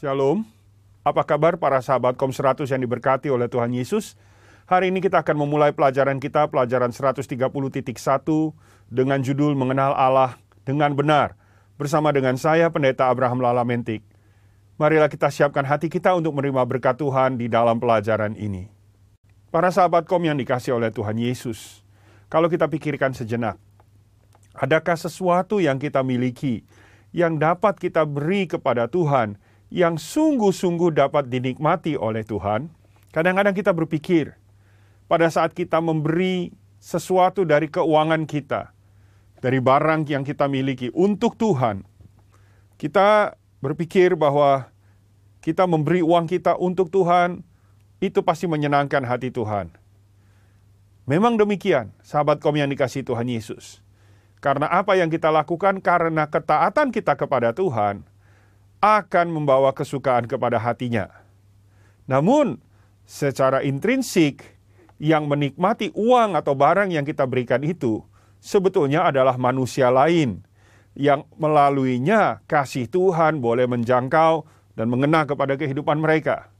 Shalom. Apa kabar para sahabat Kom 100 yang diberkati oleh Tuhan Yesus? Hari ini kita akan memulai pelajaran kita, pelajaran 130.1 dengan judul Mengenal Allah dengan benar. Bersama dengan saya, Pendeta Abraham Lala Mentik. Marilah kita siapkan hati kita untuk menerima berkat Tuhan di dalam pelajaran ini. Para sahabat Kom yang dikasih oleh Tuhan Yesus, kalau kita pikirkan sejenak, adakah sesuatu yang kita miliki yang dapat kita beri kepada Tuhan, yang sungguh-sungguh dapat dinikmati oleh Tuhan. Kadang-kadang kita berpikir, pada saat kita memberi sesuatu dari keuangan kita, dari barang yang kita miliki untuk Tuhan, kita berpikir bahwa kita memberi uang kita untuk Tuhan, itu pasti menyenangkan hati Tuhan. Memang demikian, sahabat kaum yang dikasih Tuhan Yesus. Karena apa yang kita lakukan karena ketaatan kita kepada Tuhan akan membawa kesukaan kepada hatinya. Namun, secara intrinsik, yang menikmati uang atau barang yang kita berikan itu sebetulnya adalah manusia lain yang melaluinya kasih Tuhan boleh menjangkau dan mengena kepada kehidupan mereka.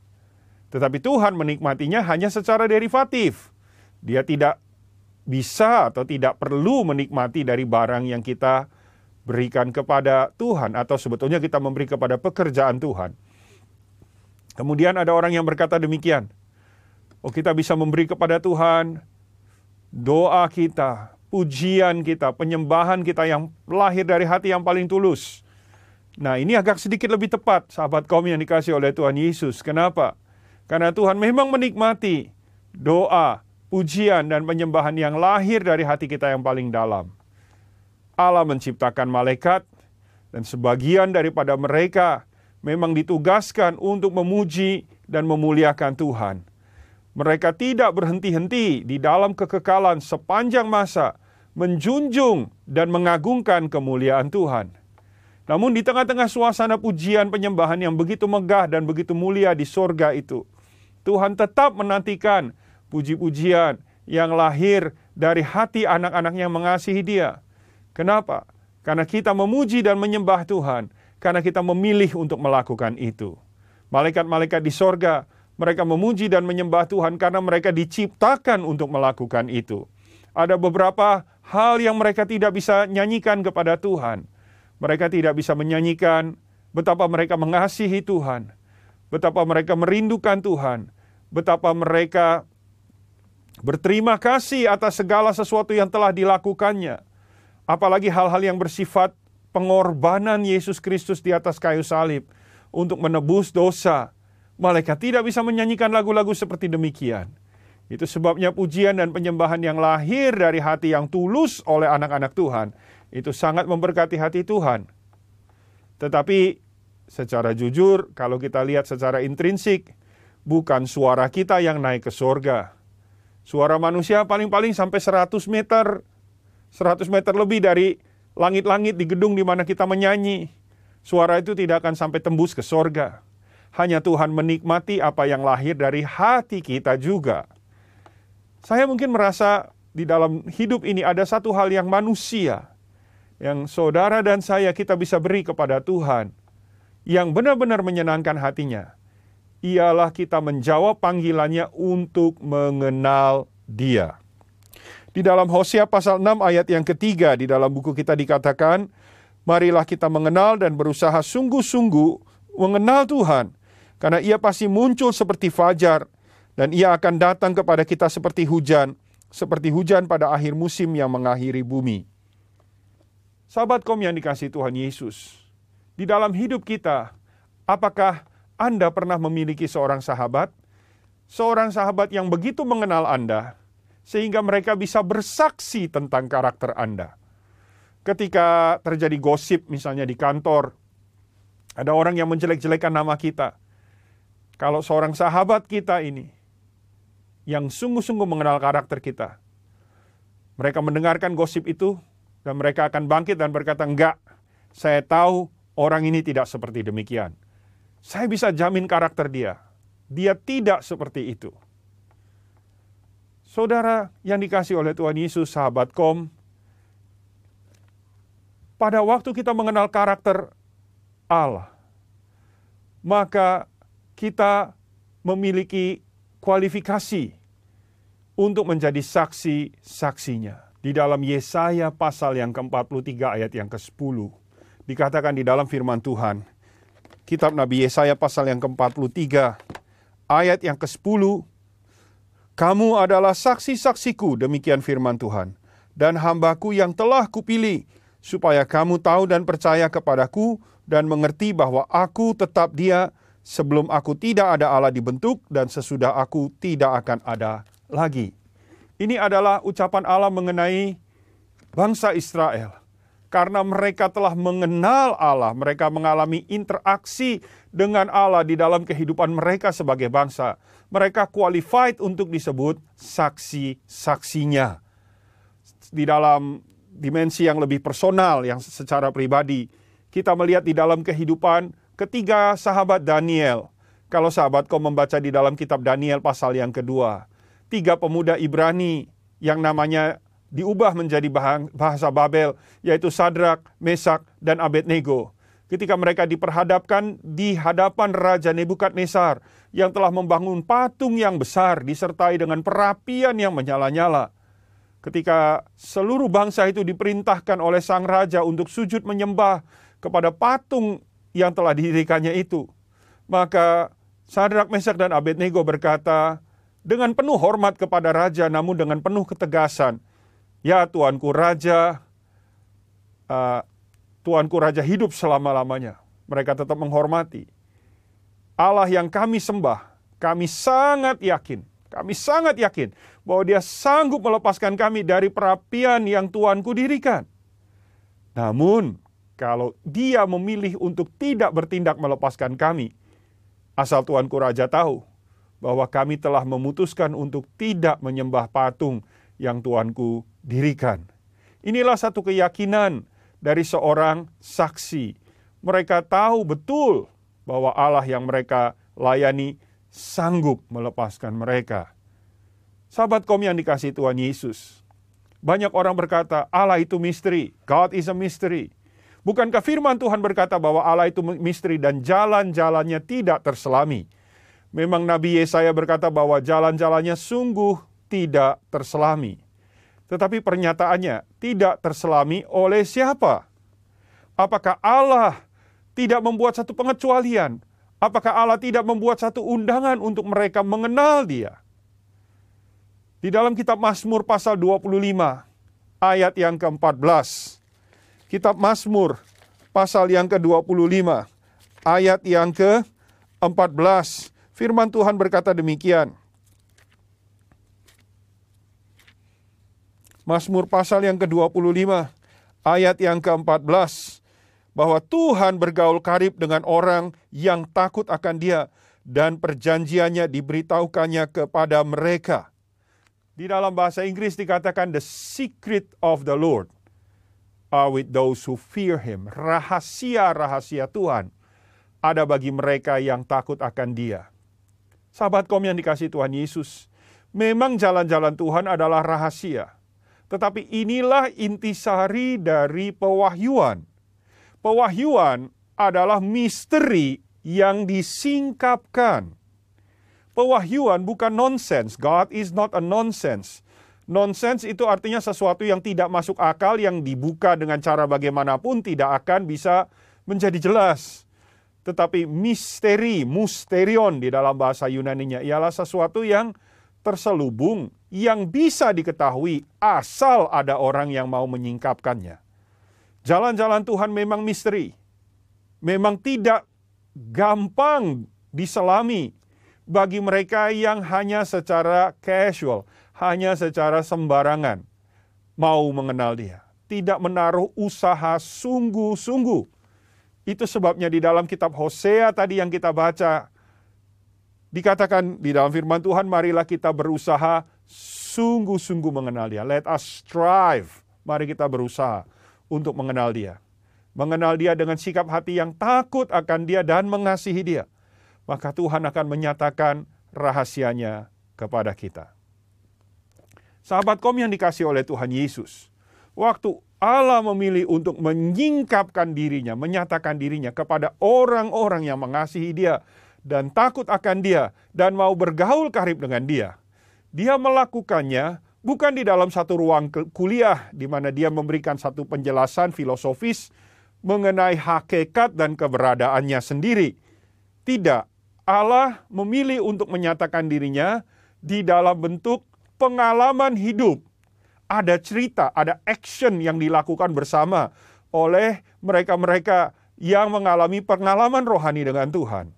Tetapi Tuhan menikmatinya hanya secara derivatif. Dia tidak bisa atau tidak perlu menikmati dari barang yang kita berikan kepada Tuhan atau sebetulnya kita memberi kepada pekerjaan Tuhan. Kemudian ada orang yang berkata demikian. Oh, kita bisa memberi kepada Tuhan doa kita, pujian kita, penyembahan kita yang lahir dari hati yang paling tulus. Nah, ini agak sedikit lebih tepat, sahabat kaum yang dikasih oleh Tuhan Yesus. Kenapa? Karena Tuhan memang menikmati doa, pujian dan penyembahan yang lahir dari hati kita yang paling dalam. Allah menciptakan malaikat dan sebagian daripada mereka memang ditugaskan untuk memuji dan memuliakan Tuhan. Mereka tidak berhenti-henti di dalam kekekalan sepanjang masa menjunjung dan mengagungkan kemuliaan Tuhan. Namun di tengah-tengah suasana pujian penyembahan yang begitu megah dan begitu mulia di sorga itu, Tuhan tetap menantikan puji-pujian yang lahir dari hati anak-anak yang mengasihi Dia. Kenapa? Karena kita memuji dan menyembah Tuhan, karena kita memilih untuk melakukan itu. Malaikat-malaikat di sorga, mereka memuji dan menyembah Tuhan karena mereka diciptakan untuk melakukan itu. Ada beberapa hal yang mereka tidak bisa nyanyikan kepada Tuhan. Mereka tidak bisa menyanyikan betapa mereka mengasihi Tuhan, betapa mereka merindukan Tuhan, betapa mereka berterima kasih atas segala sesuatu yang telah dilakukannya. Apalagi hal-hal yang bersifat pengorbanan Yesus Kristus di atas kayu salib untuk menebus dosa. Malaikat tidak bisa menyanyikan lagu-lagu seperti demikian. Itu sebabnya pujian dan penyembahan yang lahir dari hati yang tulus oleh anak-anak Tuhan itu sangat memberkati hati Tuhan. Tetapi secara jujur, kalau kita lihat secara intrinsik, bukan suara kita yang naik ke surga, Suara manusia paling-paling sampai 100 meter, 100 meter lebih dari langit-langit di gedung di mana kita menyanyi. Suara itu tidak akan sampai tembus ke sorga. Hanya Tuhan menikmati apa yang lahir dari hati kita juga. Saya mungkin merasa di dalam hidup ini ada satu hal yang manusia, yang saudara dan saya kita bisa beri kepada Tuhan, yang benar-benar menyenangkan hatinya ialah kita menjawab panggilannya untuk mengenal dia. Di dalam Hosea pasal 6 ayat yang ketiga di dalam buku kita dikatakan, marilah kita mengenal dan berusaha sungguh-sungguh mengenal Tuhan, karena ia pasti muncul seperti fajar, dan ia akan datang kepada kita seperti hujan, seperti hujan pada akhir musim yang mengakhiri bumi. Sahabat kaum yang dikasih Tuhan Yesus, di dalam hidup kita, apakah anda pernah memiliki seorang sahabat, seorang sahabat yang begitu mengenal Anda, sehingga mereka bisa bersaksi tentang karakter Anda. Ketika terjadi gosip, misalnya di kantor, ada orang yang menjelek-jelekan nama kita. Kalau seorang sahabat kita ini, yang sungguh-sungguh mengenal karakter kita, mereka mendengarkan gosip itu, dan mereka akan bangkit dan berkata, "Enggak, saya tahu orang ini tidak seperti demikian." Saya bisa jamin karakter dia. Dia tidak seperti itu. Saudara yang dikasih oleh Tuhan Yesus, sahabat kom, pada waktu kita mengenal karakter Allah, maka kita memiliki kualifikasi untuk menjadi saksi-saksinya. Di dalam Yesaya pasal yang ke-43 ayat yang ke-10, dikatakan di dalam firman Tuhan, kitab Nabi Yesaya pasal yang ke-43, ayat yang ke-10, Kamu adalah saksi-saksiku, demikian firman Tuhan, dan hambaku yang telah kupilih, supaya kamu tahu dan percaya kepadaku, dan mengerti bahwa aku tetap dia, sebelum aku tidak ada Allah dibentuk, dan sesudah aku tidak akan ada lagi. Ini adalah ucapan Allah mengenai bangsa Israel karena mereka telah mengenal Allah, mereka mengalami interaksi dengan Allah di dalam kehidupan mereka sebagai bangsa. Mereka qualified untuk disebut saksi-saksinya. Di dalam dimensi yang lebih personal, yang secara pribadi, kita melihat di dalam kehidupan ketiga sahabat Daniel. Kalau sahabat kau membaca di dalam kitab Daniel pasal yang kedua, tiga pemuda Ibrani yang namanya diubah menjadi bahasa Babel, yaitu Sadrak, Mesak, dan Abednego. Ketika mereka diperhadapkan di hadapan Raja Nebukadnezar yang telah membangun patung yang besar disertai dengan perapian yang menyala-nyala. Ketika seluruh bangsa itu diperintahkan oleh sang raja untuk sujud menyembah kepada patung yang telah didirikannya itu, maka Sadrak, Mesak, dan Abednego berkata dengan penuh hormat kepada raja namun dengan penuh ketegasan, Ya Tuanku Raja, uh, Tuanku Raja hidup selama-lamanya. Mereka tetap menghormati. Allah yang kami sembah, kami sangat yakin, kami sangat yakin bahwa dia sanggup melepaskan kami dari perapian yang Tuanku dirikan. Namun, kalau dia memilih untuk tidak bertindak melepaskan kami, asal Tuanku Raja tahu bahwa kami telah memutuskan untuk tidak menyembah patung yang Tuanku dirikan. Inilah satu keyakinan dari seorang saksi. Mereka tahu betul bahwa Allah yang mereka layani sanggup melepaskan mereka. Sahabat kaum yang dikasih Tuhan Yesus, banyak orang berkata Allah itu misteri, God is a mystery. Bukankah firman Tuhan berkata bahwa Allah itu misteri dan jalan-jalannya tidak terselami? Memang Nabi Yesaya berkata bahwa jalan-jalannya sungguh tidak terselami. Tetapi pernyataannya tidak terselami oleh siapa? Apakah Allah tidak membuat satu pengecualian? Apakah Allah tidak membuat satu undangan untuk mereka mengenal Dia? Di dalam kitab Mazmur pasal 25 ayat yang ke-14. Kitab Mazmur pasal yang ke-25 ayat yang ke-14. Firman Tuhan berkata demikian. Mazmur pasal yang ke-25 ayat yang ke-14 bahwa Tuhan bergaul karib dengan orang yang takut akan Dia dan perjanjiannya diberitahukannya kepada mereka. Di dalam bahasa Inggris dikatakan the secret of the Lord are with those who fear him. Rahasia-rahasia Tuhan ada bagi mereka yang takut akan Dia. Sahabat kaum yang dikasih Tuhan Yesus, memang jalan-jalan Tuhan adalah rahasia. Tetapi inilah intisari dari pewahyuan. Pewahyuan adalah misteri yang disingkapkan. Pewahyuan bukan nonsense. God is not a nonsense. Nonsense itu artinya sesuatu yang tidak masuk akal, yang dibuka dengan cara bagaimanapun tidak akan bisa menjadi jelas. Tetapi misteri, musterion di dalam bahasa Yunaninya ialah sesuatu yang terselubung yang bisa diketahui asal ada orang yang mau menyingkapkannya. Jalan-jalan Tuhan memang misteri. Memang tidak gampang diselami bagi mereka yang hanya secara casual, hanya secara sembarangan mau mengenal dia. Tidak menaruh usaha sungguh-sungguh. Itu sebabnya di dalam kitab Hosea tadi yang kita baca, Dikatakan di dalam firman Tuhan, marilah kita berusaha sungguh-sungguh mengenal dia. Let us strive. Mari kita berusaha untuk mengenal dia. Mengenal dia dengan sikap hati yang takut akan dia dan mengasihi dia. Maka Tuhan akan menyatakan rahasianya kepada kita. Sahabat kaum yang dikasih oleh Tuhan Yesus. Waktu Allah memilih untuk menyingkapkan dirinya, menyatakan dirinya kepada orang-orang yang mengasihi dia dan takut akan dia dan mau bergaul karib dengan dia. Dia melakukannya bukan di dalam satu ruang kuliah di mana dia memberikan satu penjelasan filosofis mengenai hakikat dan keberadaannya sendiri. Tidak, Allah memilih untuk menyatakan dirinya di dalam bentuk pengalaman hidup ada cerita, ada action yang dilakukan bersama oleh mereka-mereka yang mengalami pengalaman rohani dengan Tuhan.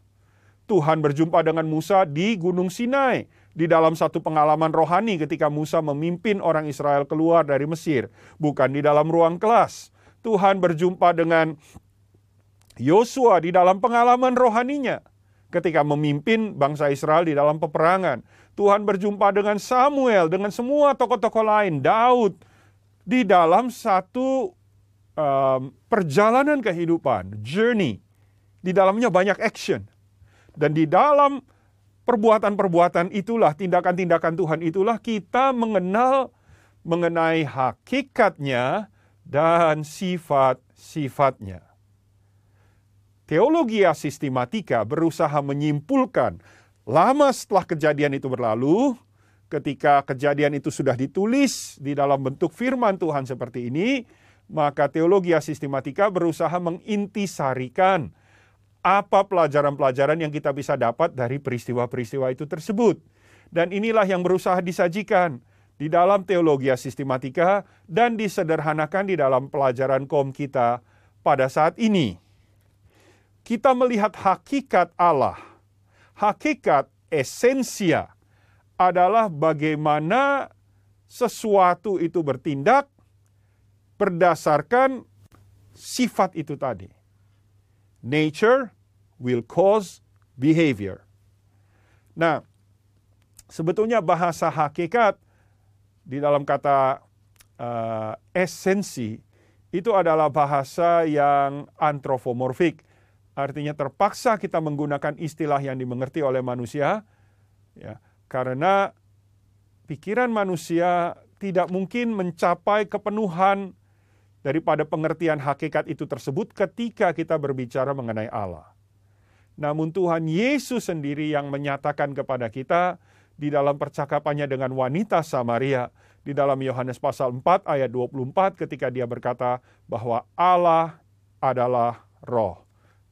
Tuhan berjumpa dengan Musa di Gunung Sinai di dalam satu pengalaman rohani ketika Musa memimpin orang Israel keluar dari Mesir, bukan di dalam ruang kelas. Tuhan berjumpa dengan Yosua di dalam pengalaman rohaninya ketika memimpin bangsa Israel di dalam peperangan. Tuhan berjumpa dengan Samuel, dengan semua tokoh-tokoh lain, Daud, di dalam satu um, perjalanan kehidupan, journey. Di dalamnya banyak action. Dan di dalam perbuatan-perbuatan itulah, tindakan-tindakan Tuhan itulah kita mengenal mengenai hakikatnya dan sifat-sifatnya. Teologi sistematika berusaha menyimpulkan Lama setelah kejadian itu berlalu, ketika kejadian itu sudah ditulis di dalam bentuk firman Tuhan seperti ini, maka teologi sistematika berusaha mengintisarikan apa pelajaran-pelajaran yang kita bisa dapat dari peristiwa-peristiwa itu tersebut. Dan inilah yang berusaha disajikan di dalam teologi sistematika dan disederhanakan di dalam pelajaran kom kita pada saat ini. Kita melihat hakikat Allah hakikat esensia adalah bagaimana sesuatu itu bertindak berdasarkan sifat itu tadi. Nature will cause behavior. Nah, sebetulnya bahasa hakikat di dalam kata uh, esensi itu adalah bahasa yang antropomorfik Artinya terpaksa kita menggunakan istilah yang dimengerti oleh manusia, ya, karena pikiran manusia tidak mungkin mencapai kepenuhan daripada pengertian hakikat itu tersebut ketika kita berbicara mengenai Allah. Namun Tuhan Yesus sendiri yang menyatakan kepada kita di dalam percakapannya dengan wanita Samaria di dalam Yohanes pasal 4 ayat 24 ketika dia berkata bahwa Allah adalah roh.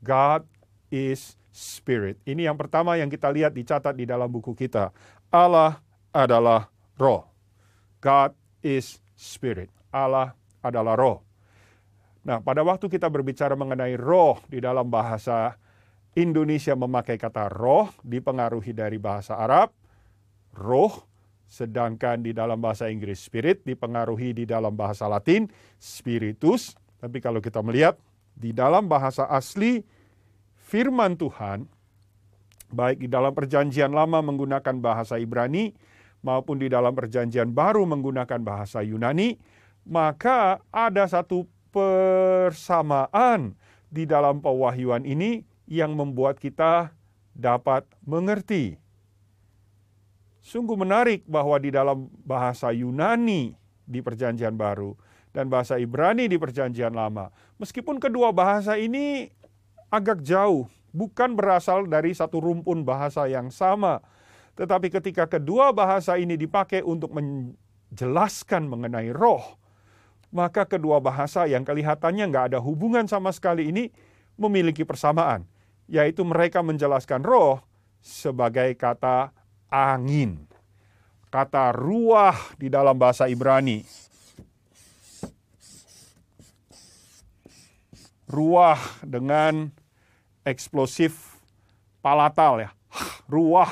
God is spirit. Ini yang pertama yang kita lihat dicatat di dalam buku kita. Allah adalah roh. God is spirit. Allah adalah roh. Nah, pada waktu kita berbicara mengenai roh di dalam bahasa Indonesia memakai kata roh dipengaruhi dari bahasa Arab, roh, sedangkan di dalam bahasa Inggris spirit dipengaruhi di dalam bahasa Latin spiritus. Tapi kalau kita melihat di dalam bahasa asli firman Tuhan, baik di dalam perjanjian lama menggunakan bahasa Ibrani maupun di dalam perjanjian baru menggunakan bahasa Yunani, maka ada satu persamaan di dalam pewahyuan ini yang membuat kita dapat mengerti. Sungguh menarik bahwa di dalam bahasa Yunani di Perjanjian Baru dan bahasa Ibrani di Perjanjian Lama. Meskipun kedua bahasa ini agak jauh, bukan berasal dari satu rumpun bahasa yang sama. Tetapi ketika kedua bahasa ini dipakai untuk menjelaskan mengenai roh, maka kedua bahasa yang kelihatannya nggak ada hubungan sama sekali ini memiliki persamaan, yaitu mereka menjelaskan roh sebagai kata angin. Kata ruah di dalam bahasa Ibrani ruah dengan eksplosif palatal ya, ruah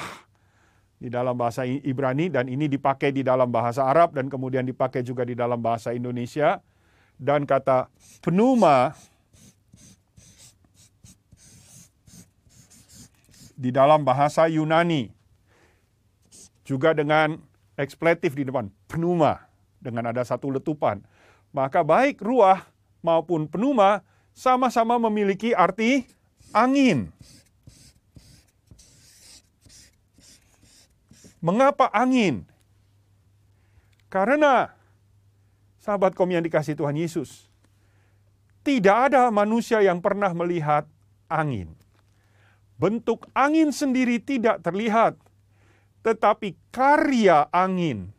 di dalam bahasa Ibrani dan ini dipakai di dalam bahasa Arab dan kemudian dipakai juga di dalam bahasa Indonesia dan kata pneuma di dalam bahasa Yunani juga dengan ekspletif di depan pneuma dengan ada satu letupan maka baik ruah maupun pneuma sama-sama memiliki arti angin. Mengapa angin? Karena Sahabat kaum yang dikasih Tuhan Yesus. Tidak ada manusia yang pernah melihat angin. Bentuk angin sendiri tidak terlihat, tetapi karya angin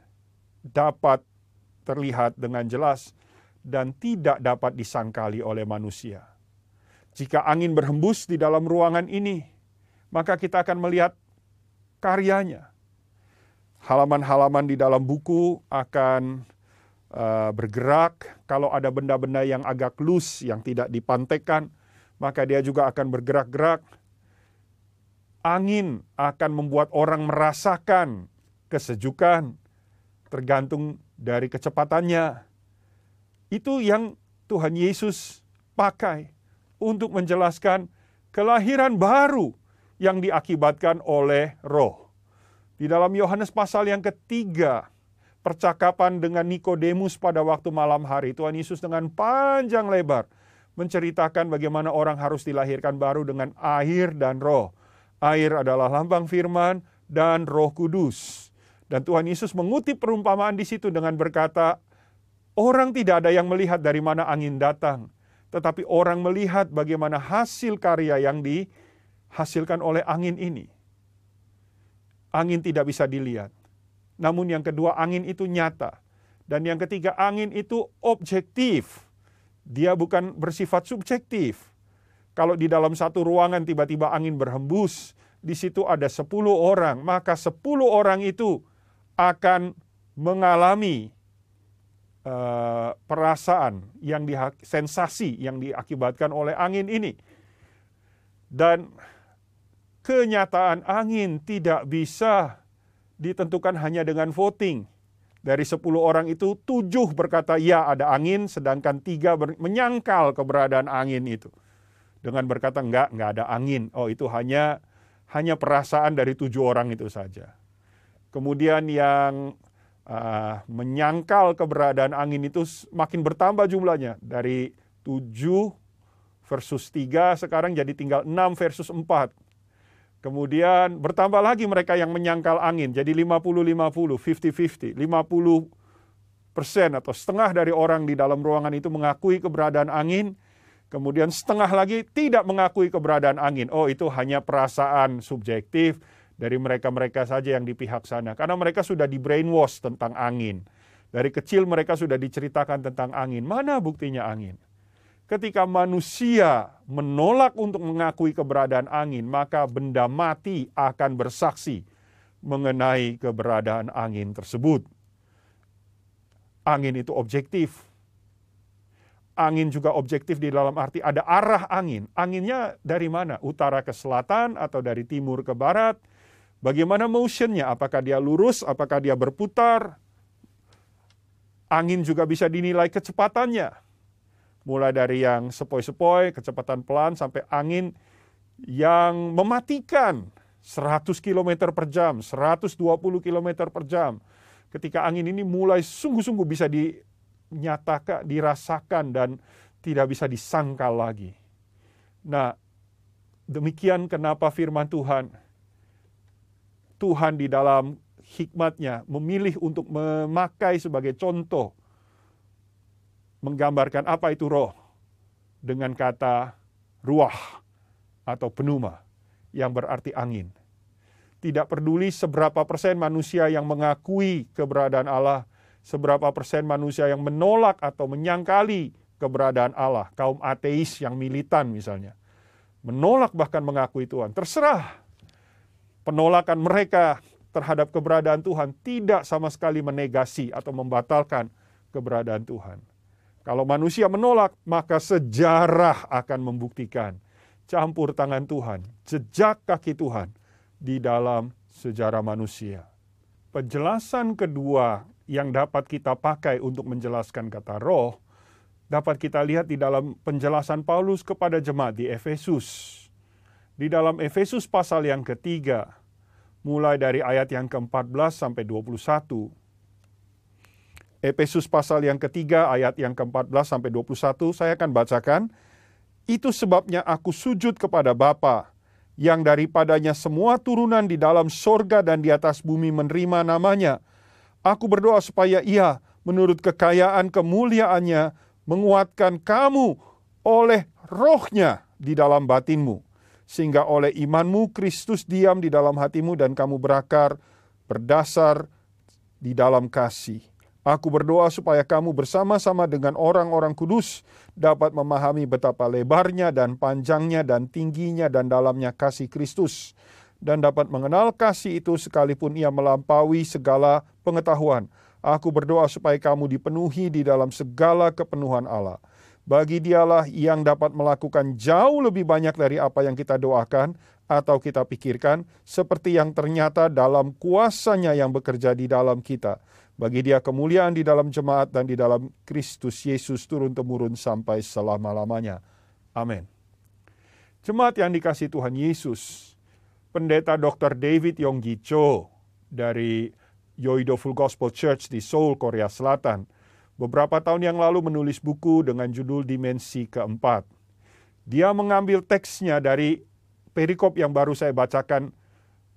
dapat terlihat dengan jelas dan tidak dapat disangkali oleh manusia. Jika angin berhembus di dalam ruangan ini, maka kita akan melihat karyanya. Halaman-halaman di dalam buku akan uh, bergerak. Kalau ada benda-benda yang agak loose, yang tidak dipantekan, maka dia juga akan bergerak-gerak. Angin akan membuat orang merasakan kesejukan, tergantung dari kecepatannya. Itu yang Tuhan Yesus pakai untuk menjelaskan kelahiran baru yang diakibatkan oleh roh. Di dalam Yohanes pasal yang ketiga, percakapan dengan Nikodemus pada waktu malam hari, Tuhan Yesus dengan panjang lebar menceritakan bagaimana orang harus dilahirkan baru dengan air dan roh. Air adalah lambang firman dan roh kudus. Dan Tuhan Yesus mengutip perumpamaan di situ dengan berkata, orang tidak ada yang melihat dari mana angin datang, tetapi orang melihat bagaimana hasil karya yang di hasilkan oleh angin ini. Angin tidak bisa dilihat. Namun yang kedua angin itu nyata. Dan yang ketiga angin itu objektif. Dia bukan bersifat subjektif. Kalau di dalam satu ruangan tiba-tiba angin berhembus, di situ ada 10 orang, maka 10 orang itu akan mengalami uh, perasaan yang di, sensasi yang diakibatkan oleh angin ini. Dan kenyataan angin tidak bisa ditentukan hanya dengan voting. Dari 10 orang itu, tujuh berkata ya ada angin, sedangkan tiga menyangkal keberadaan angin itu. Dengan berkata enggak, enggak ada angin. Oh itu hanya hanya perasaan dari tujuh orang itu saja. Kemudian yang uh, menyangkal keberadaan angin itu makin bertambah jumlahnya. Dari tujuh versus tiga sekarang jadi tinggal enam versus empat Kemudian bertambah lagi mereka yang menyangkal angin, jadi 50-50, 50-50, 50 persen atau setengah dari orang di dalam ruangan itu mengakui keberadaan angin, kemudian setengah lagi tidak mengakui keberadaan angin. Oh itu hanya perasaan subjektif dari mereka-mereka saja yang di pihak sana, karena mereka sudah di brainwash tentang angin. Dari kecil mereka sudah diceritakan tentang angin. Mana buktinya angin? Ketika manusia menolak untuk mengakui keberadaan angin, maka benda mati akan bersaksi mengenai keberadaan angin tersebut. Angin itu objektif. Angin juga objektif di dalam arti ada arah angin. Anginnya dari mana? Utara ke selatan atau dari timur ke barat? Bagaimana motionnya? Apakah dia lurus? Apakah dia berputar? Angin juga bisa dinilai kecepatannya mulai dari yang sepoi-sepoi, kecepatan pelan, sampai angin yang mematikan 100 km per jam, 120 km per jam. Ketika angin ini mulai sungguh-sungguh bisa dinyatakan, dirasakan, dan tidak bisa disangkal lagi. Nah, demikian kenapa firman Tuhan, Tuhan di dalam hikmatnya memilih untuk memakai sebagai contoh menggambarkan apa itu roh dengan kata ruah atau penuma yang berarti angin. Tidak peduli seberapa persen manusia yang mengakui keberadaan Allah, seberapa persen manusia yang menolak atau menyangkali keberadaan Allah, kaum ateis yang militan misalnya. Menolak bahkan mengakui Tuhan. Terserah penolakan mereka terhadap keberadaan Tuhan tidak sama sekali menegasi atau membatalkan keberadaan Tuhan. Kalau manusia menolak, maka sejarah akan membuktikan campur tangan Tuhan, jejak kaki Tuhan di dalam sejarah manusia. Penjelasan kedua yang dapat kita pakai untuk menjelaskan kata roh dapat kita lihat di dalam penjelasan Paulus kepada jemaat di Efesus. Di dalam Efesus pasal yang ketiga, mulai dari ayat yang ke-14 sampai 21, Efesus pasal yang ketiga ayat yang ke-14 sampai 21 saya akan bacakan. Itu sebabnya aku sujud kepada Bapa yang daripadanya semua turunan di dalam sorga dan di atas bumi menerima namanya. Aku berdoa supaya ia menurut kekayaan kemuliaannya menguatkan kamu oleh rohnya di dalam batinmu. Sehingga oleh imanmu Kristus diam di dalam hatimu dan kamu berakar berdasar di dalam kasih. Aku berdoa supaya kamu bersama-sama dengan orang-orang kudus dapat memahami betapa lebarnya dan panjangnya dan tingginya dan dalamnya kasih Kristus dan dapat mengenal kasih itu sekalipun ia melampaui segala pengetahuan. Aku berdoa supaya kamu dipenuhi di dalam segala kepenuhan Allah. Bagi dialah yang dapat melakukan jauh lebih banyak dari apa yang kita doakan atau kita pikirkan, seperti yang ternyata dalam kuasanya yang bekerja di dalam kita. Bagi dia kemuliaan di dalam jemaat dan di dalam Kristus Yesus turun-temurun sampai selama-lamanya. Amin. Jemaat yang dikasih Tuhan Yesus, pendeta Dr. David Yonggi Cho dari Yoido Full Gospel Church di Seoul, Korea Selatan, beberapa tahun yang lalu menulis buku dengan judul Dimensi Keempat. Dia mengambil teksnya dari perikop yang baru saya bacakan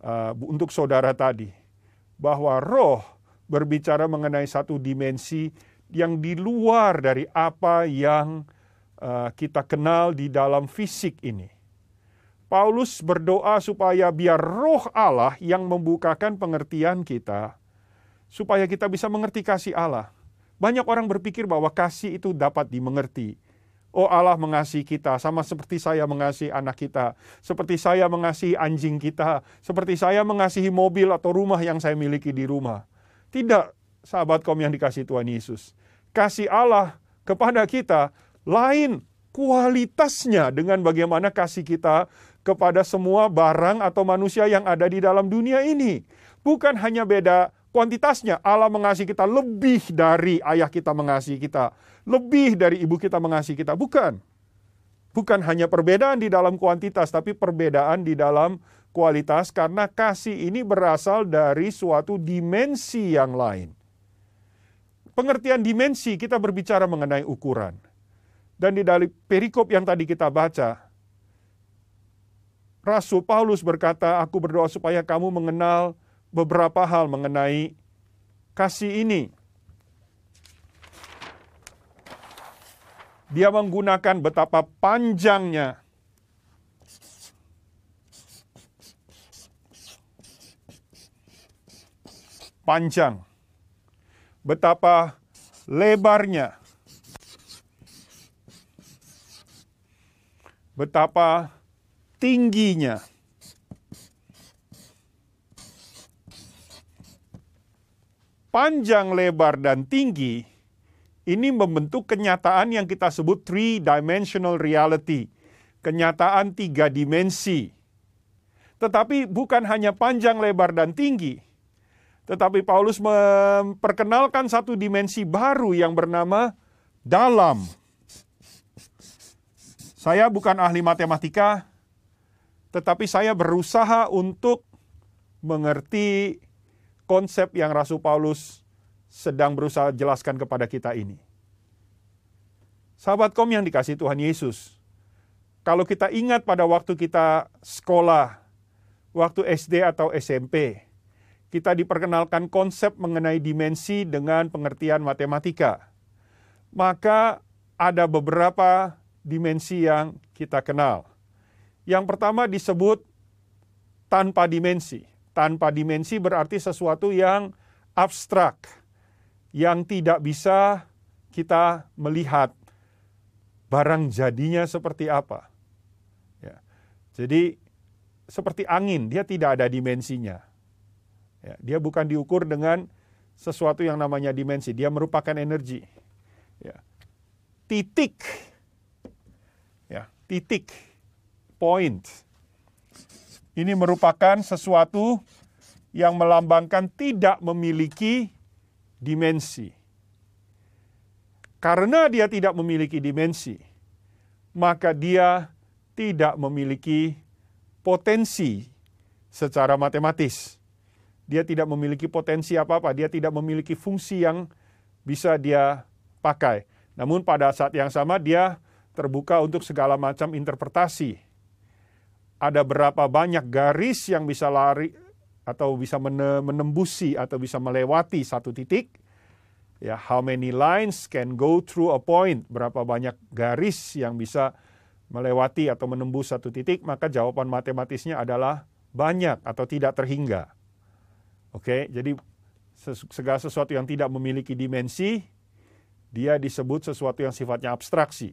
uh, untuk saudara tadi, bahwa roh berbicara mengenai satu dimensi yang di luar dari apa yang uh, kita kenal di dalam fisik ini. Paulus berdoa supaya biar roh Allah yang membukakan pengertian kita, supaya kita bisa mengerti kasih Allah. Banyak orang berpikir bahwa kasih itu dapat dimengerti. Oh Allah mengasihi kita sama seperti saya mengasihi anak kita, seperti saya mengasihi anjing kita, seperti saya mengasihi mobil atau rumah yang saya miliki di rumah. Tidak, sahabat kaum yang dikasih Tuhan Yesus. Kasih Allah kepada kita lain kualitasnya dengan bagaimana kasih kita kepada semua barang atau manusia yang ada di dalam dunia ini. Bukan hanya beda kuantitasnya, Allah mengasihi kita lebih dari ayah kita mengasihi kita, lebih dari ibu kita mengasihi kita, bukan. Bukan hanya perbedaan di dalam kuantitas, tapi perbedaan di dalam kualitas karena kasih ini berasal dari suatu dimensi yang lain. Pengertian dimensi kita berbicara mengenai ukuran. Dan di dalam perikop yang tadi kita baca, Rasul Paulus berkata, "Aku berdoa supaya kamu mengenal beberapa hal mengenai kasih ini." Dia menggunakan betapa panjangnya panjang, betapa lebarnya, betapa tingginya. Panjang, lebar, dan tinggi ini membentuk kenyataan yang kita sebut three-dimensional reality. Kenyataan tiga dimensi. Tetapi bukan hanya panjang, lebar, dan tinggi. Tetapi Paulus memperkenalkan satu dimensi baru yang bernama dalam. Saya bukan ahli matematika, tetapi saya berusaha untuk mengerti konsep yang Rasul Paulus sedang berusaha jelaskan kepada kita ini. Sahabat kom yang dikasih Tuhan Yesus, kalau kita ingat pada waktu kita sekolah, waktu SD atau SMP, kita diperkenalkan konsep mengenai dimensi dengan pengertian matematika. Maka ada beberapa dimensi yang kita kenal. Yang pertama disebut tanpa dimensi. Tanpa dimensi berarti sesuatu yang abstrak, yang tidak bisa kita melihat barang jadinya seperti apa. Ya. Jadi seperti angin, dia tidak ada dimensinya. Ya, dia bukan diukur dengan sesuatu yang namanya dimensi, dia merupakan energi. Ya. Titik, ya, titik point. Ini merupakan sesuatu yang melambangkan tidak memiliki dimensi. Karena dia tidak memiliki dimensi, maka dia tidak memiliki potensi secara matematis. Dia tidak memiliki potensi apa-apa, dia tidak memiliki fungsi yang bisa dia pakai. Namun pada saat yang sama dia terbuka untuk segala macam interpretasi ada berapa banyak garis yang bisa lari atau bisa menembusi atau bisa melewati satu titik Ya, how many lines can go through a point? Berapa banyak garis yang bisa melewati atau menembus satu titik? Maka jawaban matematisnya adalah banyak atau tidak terhingga. Oke, jadi segala sesuatu yang tidak memiliki dimensi, dia disebut sesuatu yang sifatnya abstraksi.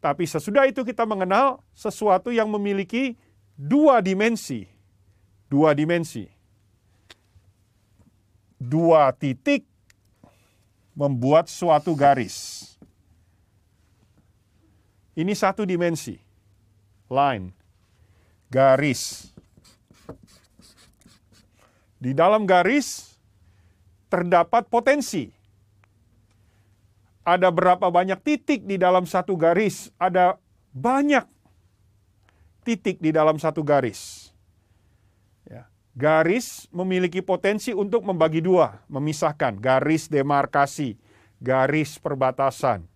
Tapi sesudah itu kita mengenal sesuatu yang memiliki dua dimensi. Dua dimensi. Dua titik membuat suatu garis. Ini satu dimensi. Line. Garis. Di dalam garis terdapat potensi. Ada berapa banyak titik di dalam satu garis? Ada banyak titik di dalam satu garis. Ya. Garis memiliki potensi untuk membagi dua, memisahkan garis demarkasi, garis perbatasan.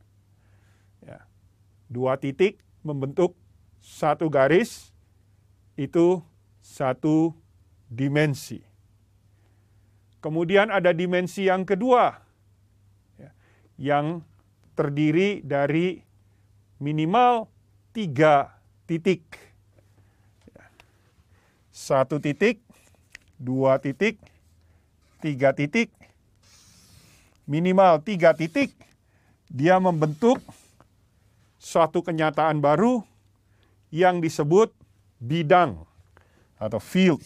Ya. Dua titik membentuk satu garis, itu satu dimensi. Kemudian ada dimensi yang kedua, ya, yang terdiri dari minimal tiga titik. Ya. Satu titik, dua titik, tiga titik, minimal tiga titik, dia membentuk suatu kenyataan baru yang disebut bidang atau field.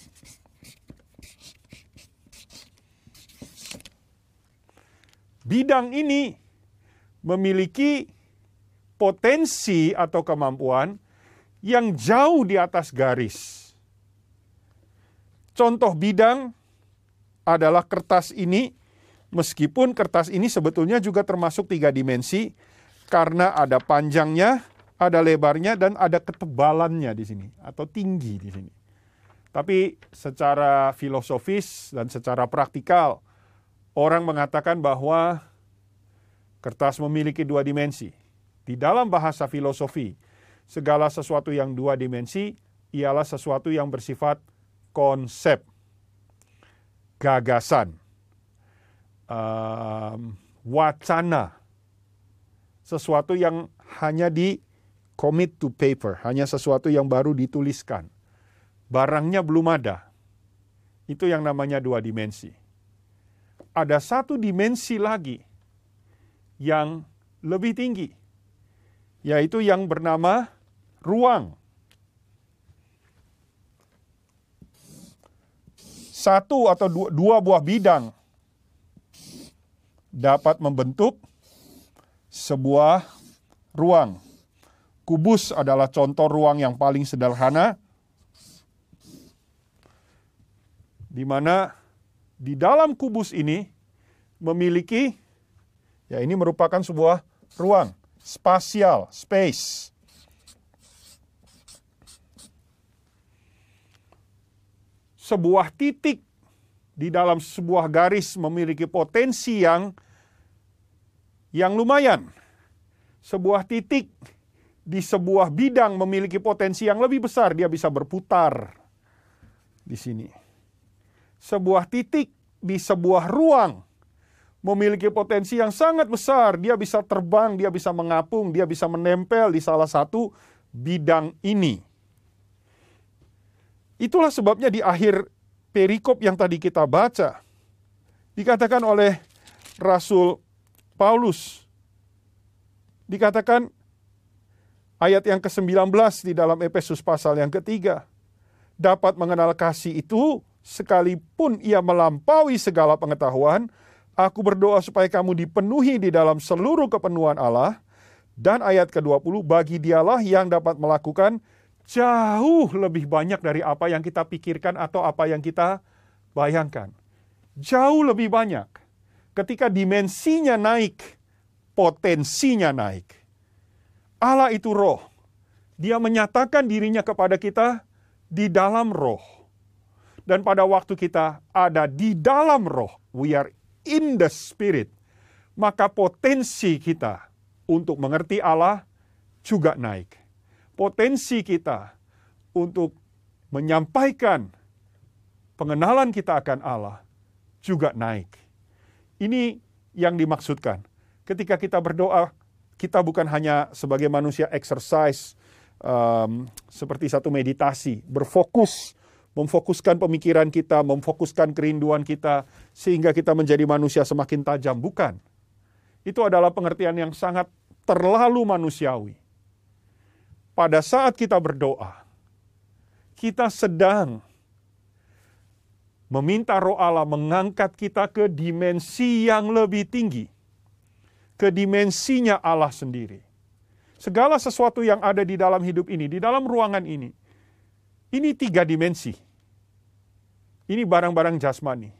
Bidang ini memiliki potensi atau kemampuan yang jauh di atas garis. Contoh bidang adalah kertas ini, meskipun kertas ini sebetulnya juga termasuk tiga dimensi, karena ada panjangnya, ada lebarnya, dan ada ketebalannya di sini, atau tinggi di sini. Tapi secara filosofis dan secara praktikal, orang mengatakan bahwa kertas memiliki dua dimensi. Di dalam bahasa filosofi, segala sesuatu yang dua dimensi ialah sesuatu yang bersifat konsep, gagasan, wacana, sesuatu yang hanya di commit to paper, hanya sesuatu yang baru dituliskan. Barangnya belum ada. Itu yang namanya dua dimensi ada satu dimensi lagi yang lebih tinggi, yaitu yang bernama ruang. Satu atau dua, dua buah bidang dapat membentuk sebuah ruang. Kubus adalah contoh ruang yang paling sederhana, di mana di dalam kubus ini memiliki ya ini merupakan sebuah ruang spasial, space. Sebuah titik di dalam sebuah garis memiliki potensi yang yang lumayan. Sebuah titik di sebuah bidang memiliki potensi yang lebih besar, dia bisa berputar di sini sebuah titik di sebuah ruang memiliki potensi yang sangat besar. Dia bisa terbang, dia bisa mengapung, dia bisa menempel di salah satu bidang ini. Itulah sebabnya di akhir perikop yang tadi kita baca, dikatakan oleh Rasul Paulus, dikatakan ayat yang ke-19 di dalam Efesus pasal yang ketiga, dapat mengenal kasih itu sekalipun ia melampaui segala pengetahuan, aku berdoa supaya kamu dipenuhi di dalam seluruh kepenuhan Allah. Dan ayat ke-20, bagi dialah yang dapat melakukan jauh lebih banyak dari apa yang kita pikirkan atau apa yang kita bayangkan. Jauh lebih banyak. Ketika dimensinya naik, potensinya naik. Allah itu roh. Dia menyatakan dirinya kepada kita di dalam roh dan pada waktu kita ada di dalam roh, we are in the spirit, maka potensi kita untuk mengerti Allah juga naik. Potensi kita untuk menyampaikan pengenalan kita akan Allah juga naik. Ini yang dimaksudkan. Ketika kita berdoa, kita bukan hanya sebagai manusia exercise um, seperti satu meditasi, berfokus, memfokuskan pemikiran kita, memfokuskan kerinduan kita, sehingga kita menjadi manusia semakin tajam. Bukan. Itu adalah pengertian yang sangat terlalu manusiawi. Pada saat kita berdoa, kita sedang meminta roh Allah mengangkat kita ke dimensi yang lebih tinggi. Ke dimensinya Allah sendiri. Segala sesuatu yang ada di dalam hidup ini, di dalam ruangan ini, ini tiga dimensi. Ini barang-barang jasmani.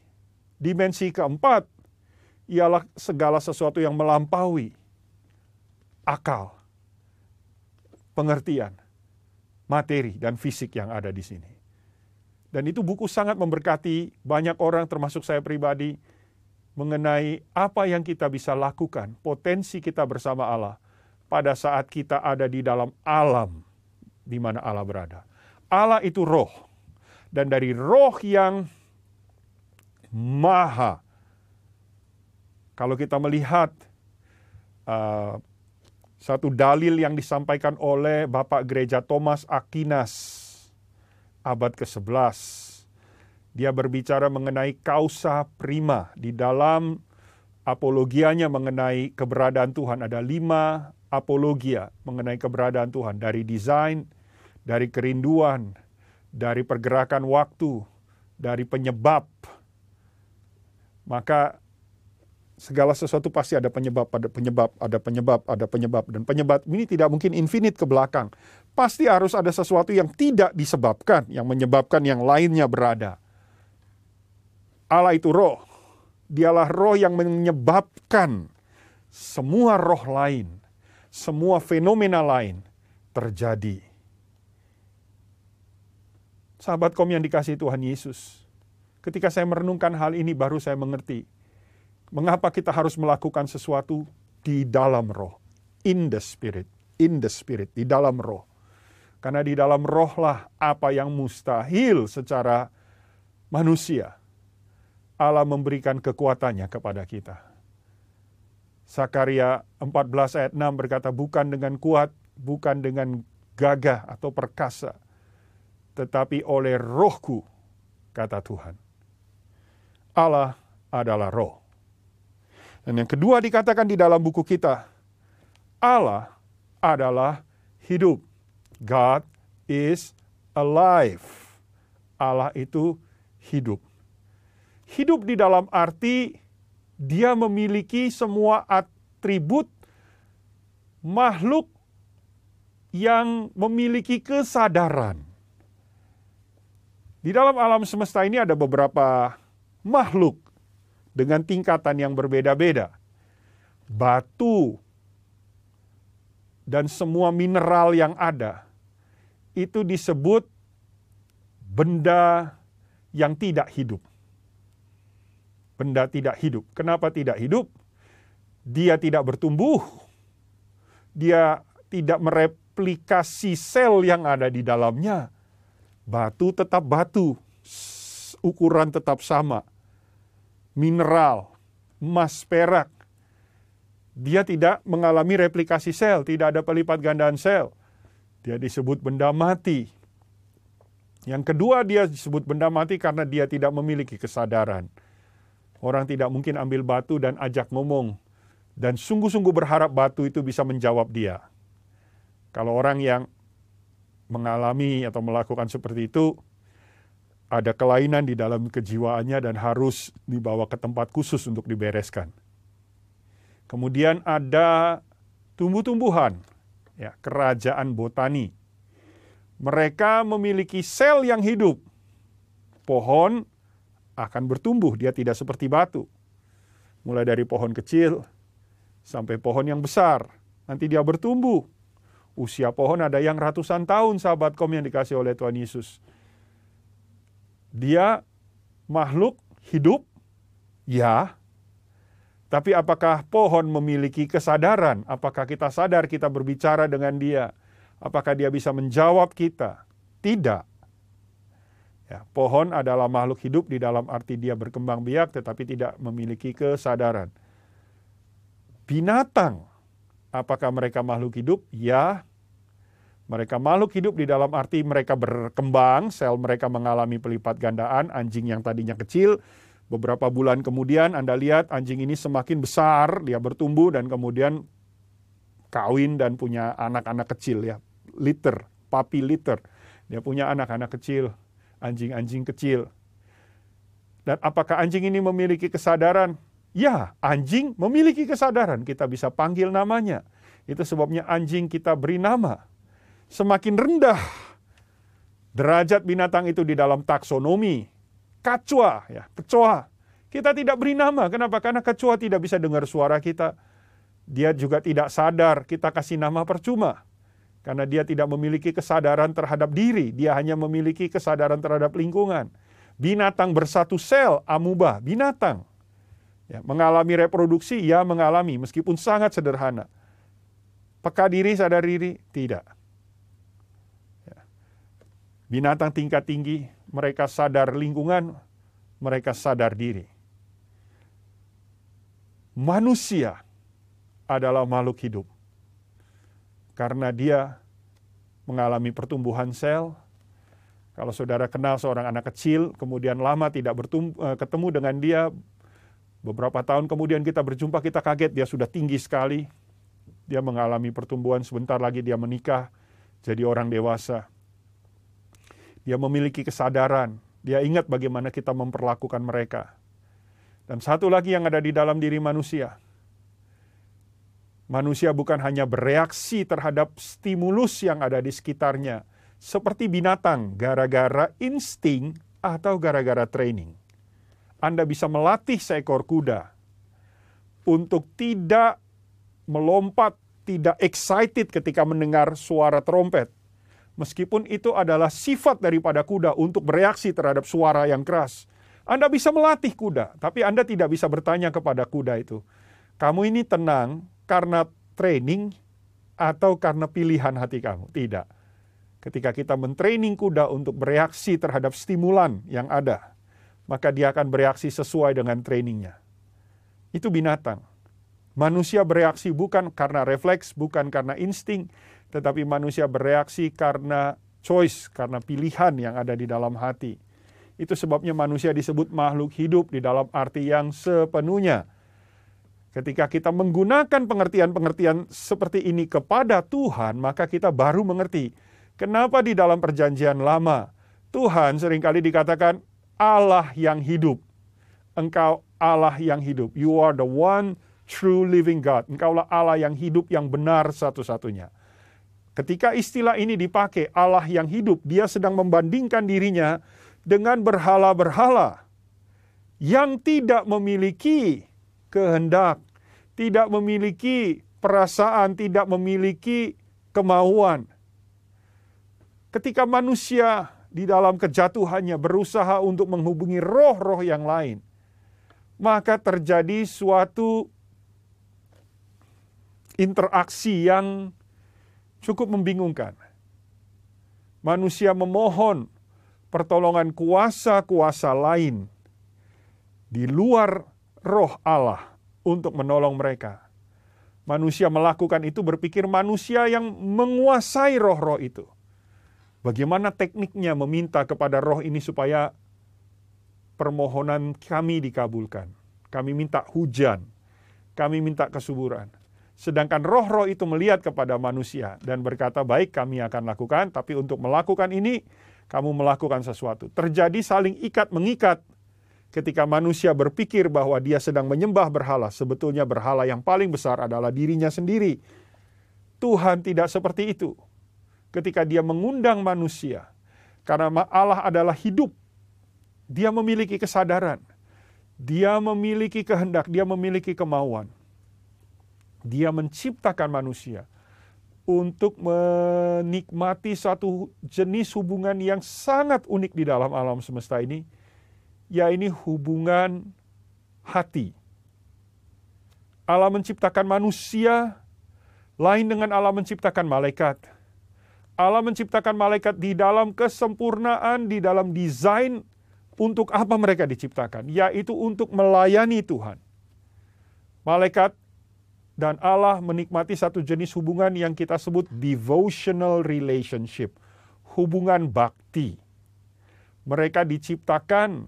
Dimensi keempat ialah segala sesuatu yang melampaui akal, pengertian, materi, dan fisik yang ada di sini. Dan itu buku sangat memberkati banyak orang termasuk saya pribadi mengenai apa yang kita bisa lakukan, potensi kita bersama Allah pada saat kita ada di dalam alam di mana Allah berada. Allah itu roh. Dan dari roh yang maha. Kalau kita melihat uh, satu dalil yang disampaikan oleh Bapak Gereja Thomas Aquinas abad ke-11. Dia berbicara mengenai kausa prima di dalam apologianya mengenai keberadaan Tuhan. Ada lima apologia mengenai keberadaan Tuhan. Dari desain, dari kerinduan, dari pergerakan waktu, dari penyebab. Maka segala sesuatu pasti ada penyebab, ada penyebab, ada penyebab, ada penyebab. Dan penyebab ini tidak mungkin infinite ke belakang. Pasti harus ada sesuatu yang tidak disebabkan, yang menyebabkan yang lainnya berada. Allah itu roh. Dialah roh yang menyebabkan semua roh lain, semua fenomena lain terjadi. Sahabat kom yang dikasih Tuhan Yesus, ketika saya merenungkan hal ini baru saya mengerti Mengapa kita harus melakukan sesuatu di dalam roh? In the spirit, in the spirit, di dalam roh. Karena di dalam rohlah apa yang mustahil secara manusia. Allah memberikan kekuatannya kepada kita. Sakaria 14 ayat 6 berkata, bukan dengan kuat, bukan dengan gagah atau perkasa, tetapi oleh rohku, kata Tuhan. Allah adalah roh. Dan yang kedua dikatakan di dalam buku kita, Allah adalah hidup. God is alive. Allah itu hidup. Hidup di dalam arti dia memiliki semua atribut makhluk yang memiliki kesadaran. Di dalam alam semesta ini ada beberapa makhluk dengan tingkatan yang berbeda-beda. Batu dan semua mineral yang ada itu disebut benda yang tidak hidup. Benda tidak hidup. Kenapa tidak hidup? Dia tidak bertumbuh. Dia tidak mereplikasi sel yang ada di dalamnya. Batu tetap batu, ukuran tetap sama mineral, emas, perak. Dia tidak mengalami replikasi sel, tidak ada pelipat gandaan sel. Dia disebut benda mati. Yang kedua dia disebut benda mati karena dia tidak memiliki kesadaran. Orang tidak mungkin ambil batu dan ajak ngomong. Dan sungguh-sungguh berharap batu itu bisa menjawab dia. Kalau orang yang mengalami atau melakukan seperti itu, ada kelainan di dalam kejiwaannya dan harus dibawa ke tempat khusus untuk dibereskan. Kemudian ada tumbuh-tumbuhan, ya, kerajaan botani. Mereka memiliki sel yang hidup. Pohon akan bertumbuh, dia tidak seperti batu. Mulai dari pohon kecil sampai pohon yang besar. Nanti dia bertumbuh. Usia pohon ada yang ratusan tahun, sahabat kom yang dikasih oleh Tuhan Yesus dia makhluk hidup? Ya. Tapi apakah pohon memiliki kesadaran? Apakah kita sadar kita berbicara dengan dia? Apakah dia bisa menjawab kita? Tidak. Ya, pohon adalah makhluk hidup di dalam arti dia berkembang biak tetapi tidak memiliki kesadaran. binatang. Apakah mereka makhluk hidup? Ya. Mereka makhluk hidup di dalam arti mereka berkembang, sel mereka mengalami pelipat gandaan, anjing yang tadinya kecil, beberapa bulan kemudian Anda lihat anjing ini semakin besar, dia bertumbuh dan kemudian kawin dan punya anak-anak kecil ya, liter, papi liter. Dia punya anak-anak kecil, anjing-anjing kecil. Dan apakah anjing ini memiliki kesadaran? Ya, anjing memiliki kesadaran. Kita bisa panggil namanya. Itu sebabnya anjing kita beri nama semakin rendah derajat binatang itu di dalam taksonomi. Kacua, ya, kecoa. Kita tidak beri nama. Kenapa? Karena kecoa tidak bisa dengar suara kita. Dia juga tidak sadar. Kita kasih nama percuma. Karena dia tidak memiliki kesadaran terhadap diri. Dia hanya memiliki kesadaran terhadap lingkungan. Binatang bersatu sel, amuba, binatang. Ya, mengalami reproduksi, ya mengalami, meskipun sangat sederhana. Peka diri, sadar diri, tidak binatang tingkat tinggi, mereka sadar lingkungan, mereka sadar diri. Manusia adalah makhluk hidup. Karena dia mengalami pertumbuhan sel. Kalau saudara kenal seorang anak kecil, kemudian lama tidak eh, ketemu dengan dia, beberapa tahun kemudian kita berjumpa, kita kaget dia sudah tinggi sekali. Dia mengalami pertumbuhan, sebentar lagi dia menikah, jadi orang dewasa dia memiliki kesadaran. Dia ingat bagaimana kita memperlakukan mereka. Dan satu lagi yang ada di dalam diri manusia. Manusia bukan hanya bereaksi terhadap stimulus yang ada di sekitarnya, seperti binatang, gara-gara insting atau gara-gara training. Anda bisa melatih seekor kuda untuk tidak melompat, tidak excited ketika mendengar suara trompet, Meskipun itu adalah sifat daripada kuda untuk bereaksi terhadap suara yang keras. Anda bisa melatih kuda, tapi Anda tidak bisa bertanya kepada kuda itu, "Kamu ini tenang karena training atau karena pilihan hati kamu?" Tidak. Ketika kita mentraining kuda untuk bereaksi terhadap stimulan yang ada, maka dia akan bereaksi sesuai dengan trainingnya. Itu binatang. Manusia bereaksi bukan karena refleks, bukan karena insting, tetapi manusia bereaksi karena choice, karena pilihan yang ada di dalam hati. Itu sebabnya manusia disebut makhluk hidup di dalam arti yang sepenuhnya. Ketika kita menggunakan pengertian-pengertian seperti ini kepada Tuhan, maka kita baru mengerti kenapa di dalam Perjanjian Lama Tuhan sering kali dikatakan Allah yang hidup. Engkau Allah yang hidup. You are the one true living God. Engkaulah Allah yang hidup yang benar satu-satunya. Ketika istilah ini dipakai Allah yang hidup, dia sedang membandingkan dirinya dengan berhala-berhala yang tidak memiliki kehendak, tidak memiliki perasaan, tidak memiliki kemauan. Ketika manusia di dalam kejatuhannya berusaha untuk menghubungi roh-roh yang lain, maka terjadi suatu interaksi yang cukup membingungkan. Manusia memohon pertolongan kuasa-kuasa lain di luar roh Allah untuk menolong mereka. Manusia melakukan itu berpikir manusia yang menguasai roh-roh itu. Bagaimana tekniknya meminta kepada roh ini supaya permohonan kami dikabulkan. Kami minta hujan, kami minta kesuburan. Sedangkan roh-roh itu melihat kepada manusia dan berkata, "Baik, kami akan lakukan, tapi untuk melakukan ini, kamu melakukan sesuatu." Terjadi saling ikat mengikat ketika manusia berpikir bahwa dia sedang menyembah berhala, sebetulnya berhala yang paling besar adalah dirinya sendiri. Tuhan tidak seperti itu. Ketika dia mengundang manusia, karena Allah adalah hidup, dia memiliki kesadaran, dia memiliki kehendak, dia memiliki kemauan dia menciptakan manusia untuk menikmati satu jenis hubungan yang sangat unik di dalam alam semesta ini, yaitu hubungan hati. Allah menciptakan manusia lain dengan Allah menciptakan malaikat. Allah menciptakan malaikat di dalam kesempurnaan, di dalam desain untuk apa mereka diciptakan, yaitu untuk melayani Tuhan. Malaikat dan Allah menikmati satu jenis hubungan yang kita sebut devotional relationship, hubungan bakti. Mereka diciptakan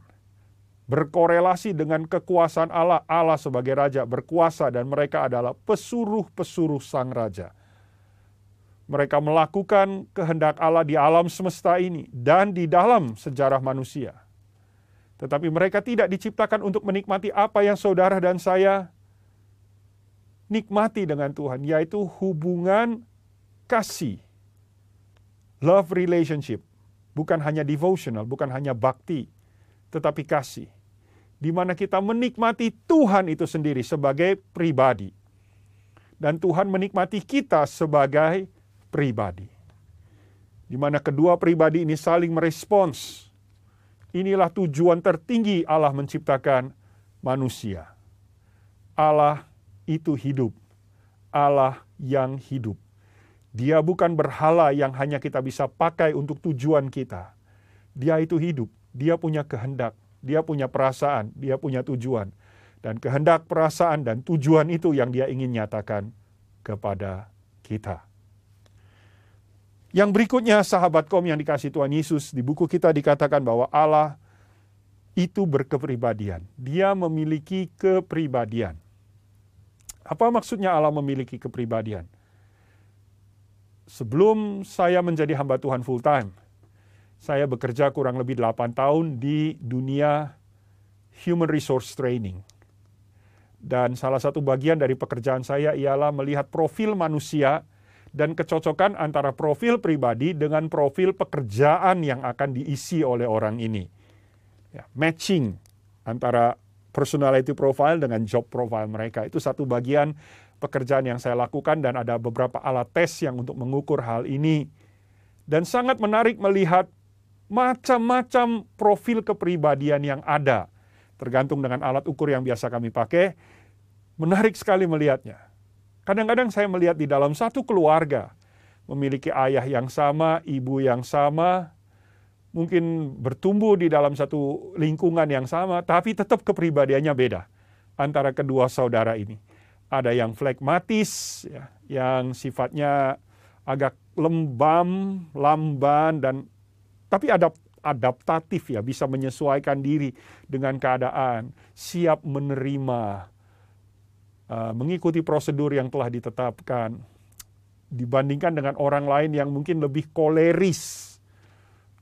berkorelasi dengan kekuasaan Allah. Allah sebagai raja berkuasa dan mereka adalah pesuruh-pesuruh sang raja. Mereka melakukan kehendak Allah di alam semesta ini dan di dalam sejarah manusia. Tetapi mereka tidak diciptakan untuk menikmati apa yang saudara dan saya nikmati dengan Tuhan, yaitu hubungan kasih. Love relationship. Bukan hanya devotional, bukan hanya bakti, tetapi kasih. Di mana kita menikmati Tuhan itu sendiri sebagai pribadi. Dan Tuhan menikmati kita sebagai pribadi. Di mana kedua pribadi ini saling merespons. Inilah tujuan tertinggi Allah menciptakan manusia. Allah itu hidup. Allah yang hidup. Dia bukan berhala yang hanya kita bisa pakai untuk tujuan kita. Dia itu hidup, dia punya kehendak, dia punya perasaan, dia punya tujuan. Dan kehendak, perasaan, dan tujuan itu yang dia ingin nyatakan kepada kita. Yang berikutnya sahabat kom yang dikasih Tuhan Yesus, di buku kita dikatakan bahwa Allah itu berkepribadian. Dia memiliki kepribadian. Apa maksudnya Allah memiliki kepribadian? Sebelum saya menjadi hamba Tuhan full time, saya bekerja kurang lebih 8 tahun di dunia human resource training. Dan salah satu bagian dari pekerjaan saya ialah melihat profil manusia dan kecocokan antara profil pribadi dengan profil pekerjaan yang akan diisi oleh orang ini. Ya, matching antara personality profile dengan job profile mereka. Itu satu bagian pekerjaan yang saya lakukan dan ada beberapa alat tes yang untuk mengukur hal ini. Dan sangat menarik melihat macam-macam profil kepribadian yang ada. Tergantung dengan alat ukur yang biasa kami pakai. Menarik sekali melihatnya. Kadang-kadang saya melihat di dalam satu keluarga memiliki ayah yang sama, ibu yang sama, mungkin bertumbuh di dalam satu lingkungan yang sama, tapi tetap kepribadiannya beda antara kedua saudara ini. Ada yang flekmatis, ya, yang sifatnya agak lembam, lamban, dan tapi ada adaptatif ya, bisa menyesuaikan diri dengan keadaan, siap menerima, uh, mengikuti prosedur yang telah ditetapkan, dibandingkan dengan orang lain yang mungkin lebih koleris,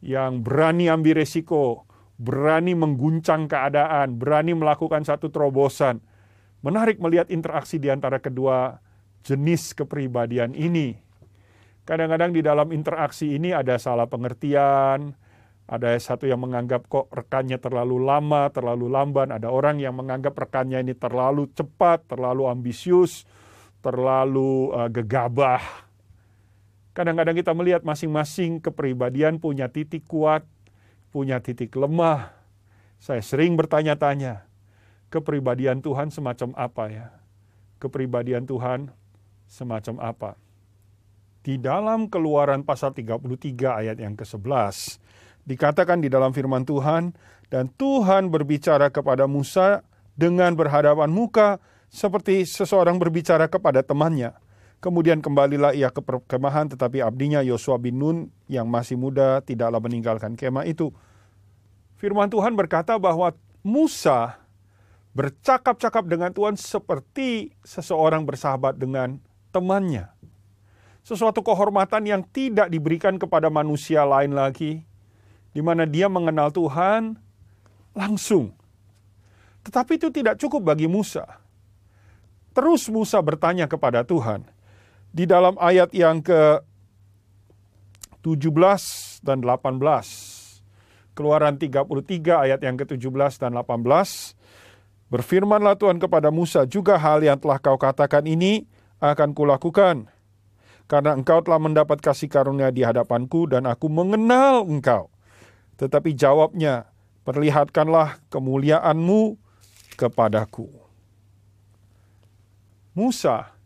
yang berani ambil resiko, berani mengguncang keadaan, berani melakukan satu terobosan. Menarik melihat interaksi di antara kedua jenis kepribadian ini. Kadang-kadang di dalam interaksi ini ada salah pengertian, ada satu yang menganggap kok rekannya terlalu lama, terlalu lamban, ada orang yang menganggap rekannya ini terlalu cepat, terlalu ambisius, terlalu uh, gegabah Kadang-kadang kita melihat masing-masing kepribadian punya titik kuat, punya titik lemah. Saya sering bertanya-tanya, kepribadian Tuhan semacam apa ya? Kepribadian Tuhan semacam apa? Di dalam keluaran pasal 33 ayat yang ke-11, dikatakan di dalam firman Tuhan, dan Tuhan berbicara kepada Musa dengan berhadapan muka seperti seseorang berbicara kepada temannya Kemudian kembalilah ia ke perkemahan tetapi abdinya Yosua bin Nun yang masih muda tidaklah meninggalkan kemah itu. Firman Tuhan berkata bahwa Musa bercakap-cakap dengan Tuhan seperti seseorang bersahabat dengan temannya. Sesuatu kehormatan yang tidak diberikan kepada manusia lain lagi, di mana dia mengenal Tuhan langsung. Tetapi itu tidak cukup bagi Musa. Terus Musa bertanya kepada Tuhan, di dalam ayat yang ke 17 dan 18. Keluaran 33 ayat yang ke-17 dan 18. Berfirmanlah Tuhan kepada Musa, juga hal yang telah kau katakan ini akan kulakukan. Karena engkau telah mendapat kasih karunia di hadapanku dan aku mengenal engkau. Tetapi jawabnya, perlihatkanlah kemuliaanmu kepadaku. Musa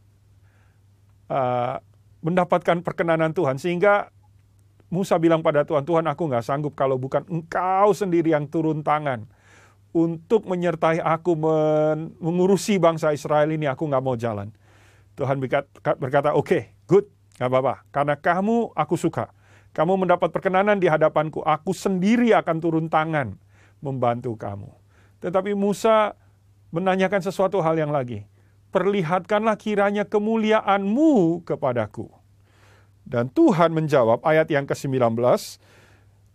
uh, mendapatkan perkenanan Tuhan sehingga Musa bilang pada Tuhan, Tuhan aku nggak sanggup kalau bukan engkau sendiri yang turun tangan untuk menyertai aku men mengurusi bangsa Israel ini, aku nggak mau jalan. Tuhan berkata, oke, okay, good, gak apa-apa. Karena kamu aku suka. Kamu mendapat perkenanan di hadapanku. Aku sendiri akan turun tangan membantu kamu. Tetapi Musa menanyakan sesuatu hal yang lagi. Perlihatkanlah kiranya kemuliaanmu kepadaku. Dan Tuhan menjawab ayat yang ke-19,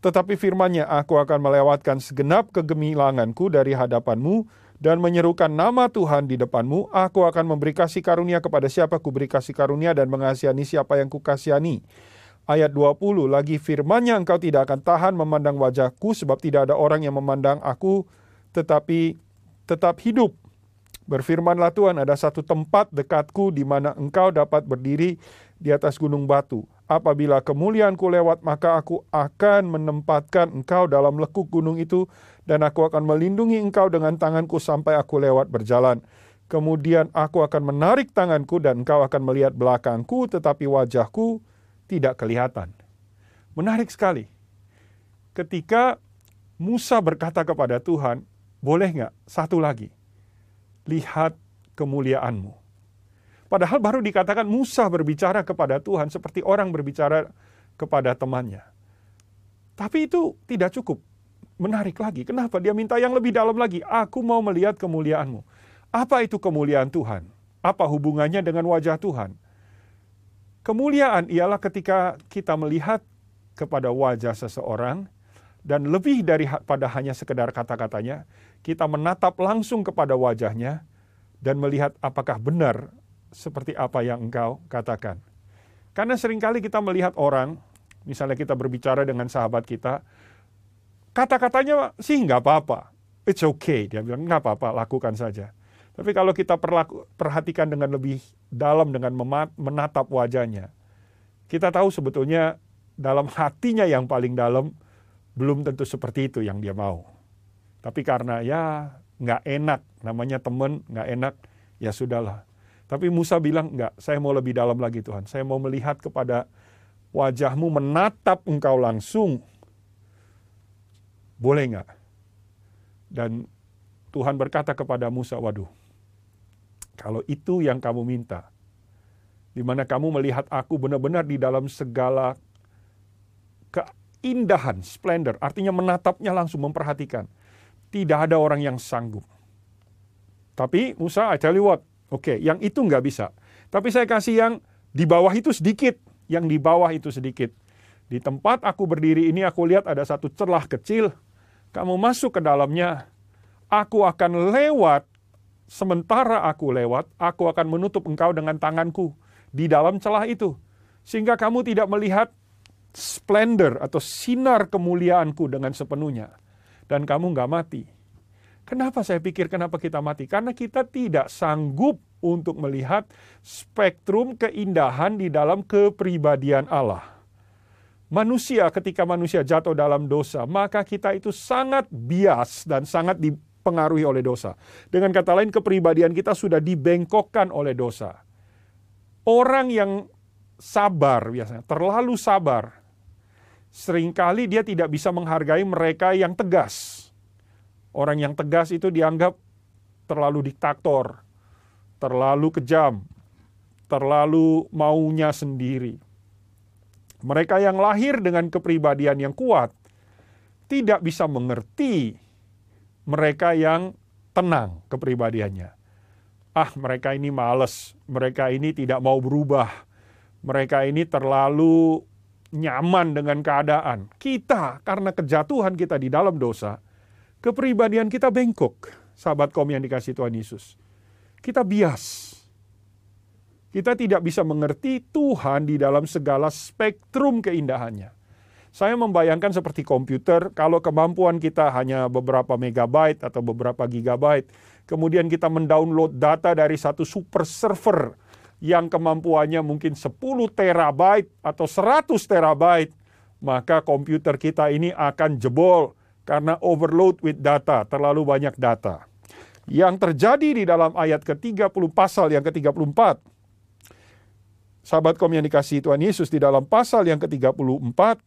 tetapi firmannya, aku akan melewatkan segenap kegemilanganku dari hadapanmu, dan menyerukan nama Tuhan di depanmu, aku akan memberi kasih karunia kepada siapa ku beri kasih karunia dan mengasihani siapa yang ku kasihani. Ayat 20, lagi firmannya engkau tidak akan tahan memandang wajahku sebab tidak ada orang yang memandang aku tetapi tetap hidup. Berfirmanlah Tuhan, ada satu tempat dekatku di mana engkau dapat berdiri di atas gunung batu. Apabila kemuliaanku lewat, maka aku akan menempatkan engkau dalam lekuk gunung itu, dan aku akan melindungi engkau dengan tanganku sampai aku lewat berjalan. Kemudian aku akan menarik tanganku dan engkau akan melihat belakangku, tetapi wajahku tidak kelihatan. Menarik sekali. Ketika Musa berkata kepada Tuhan, boleh nggak satu lagi? Lihat kemuliaanmu. Padahal baru dikatakan Musa berbicara kepada Tuhan seperti orang berbicara kepada temannya. Tapi itu tidak cukup. Menarik lagi. Kenapa? Dia minta yang lebih dalam lagi. Aku mau melihat kemuliaanmu. Apa itu kemuliaan Tuhan? Apa hubungannya dengan wajah Tuhan? Kemuliaan ialah ketika kita melihat kepada wajah seseorang dan lebih daripada hanya sekedar kata-katanya, kita menatap langsung kepada wajahnya dan melihat apakah benar seperti apa yang engkau katakan. Karena sering kali kita melihat orang, misalnya kita berbicara dengan sahabat kita, kata-katanya sih nggak apa-apa. It's okay, dia bilang nggak apa-apa, lakukan saja. Tapi kalau kita perlaku, perhatikan dengan lebih dalam dengan menatap wajahnya, kita tahu sebetulnya dalam hatinya yang paling dalam belum tentu seperti itu yang dia mau. Tapi karena ya nggak enak, namanya temen nggak enak, ya sudahlah. Tapi Musa bilang, enggak, saya mau lebih dalam lagi Tuhan. Saya mau melihat kepada wajahmu, menatap engkau langsung. Boleh enggak? Dan Tuhan berkata kepada Musa, waduh, kalau itu yang kamu minta, di mana kamu melihat aku benar-benar di dalam segala keindahan, splendor, artinya menatapnya langsung, memperhatikan. Tidak ada orang yang sanggup. Tapi Musa, I tell you what, Oke, yang itu nggak bisa. Tapi saya kasih yang di bawah itu sedikit. Yang di bawah itu sedikit. Di tempat aku berdiri ini aku lihat ada satu celah kecil. Kamu masuk ke dalamnya. Aku akan lewat. Sementara aku lewat, aku akan menutup engkau dengan tanganku di dalam celah itu. Sehingga kamu tidak melihat splendor atau sinar kemuliaanku dengan sepenuhnya. Dan kamu nggak mati. Kenapa saya pikir kenapa kita mati? Karena kita tidak sanggup untuk melihat spektrum keindahan di dalam kepribadian Allah. Manusia ketika manusia jatuh dalam dosa, maka kita itu sangat bias dan sangat dipengaruhi oleh dosa. Dengan kata lain kepribadian kita sudah dibengkokkan oleh dosa. Orang yang sabar biasanya, terlalu sabar, sering kali dia tidak bisa menghargai mereka yang tegas Orang yang tegas itu dianggap terlalu diktator, terlalu kejam, terlalu maunya sendiri. Mereka yang lahir dengan kepribadian yang kuat tidak bisa mengerti mereka yang tenang kepribadiannya. Ah, mereka ini males, mereka ini tidak mau berubah, mereka ini terlalu nyaman dengan keadaan. Kita, karena kejatuhan kita di dalam dosa, kepribadian kita bengkok, sahabat kaum yang dikasih Tuhan Yesus. Kita bias. Kita tidak bisa mengerti Tuhan di dalam segala spektrum keindahannya. Saya membayangkan seperti komputer, kalau kemampuan kita hanya beberapa megabyte atau beberapa gigabyte, kemudian kita mendownload data dari satu super server yang kemampuannya mungkin 10 terabyte atau 100 terabyte, maka komputer kita ini akan jebol karena overload with data, terlalu banyak data. Yang terjadi di dalam ayat ke-30 pasal yang ke-34, sahabat dikasih Tuhan Yesus di dalam pasal yang ke-34,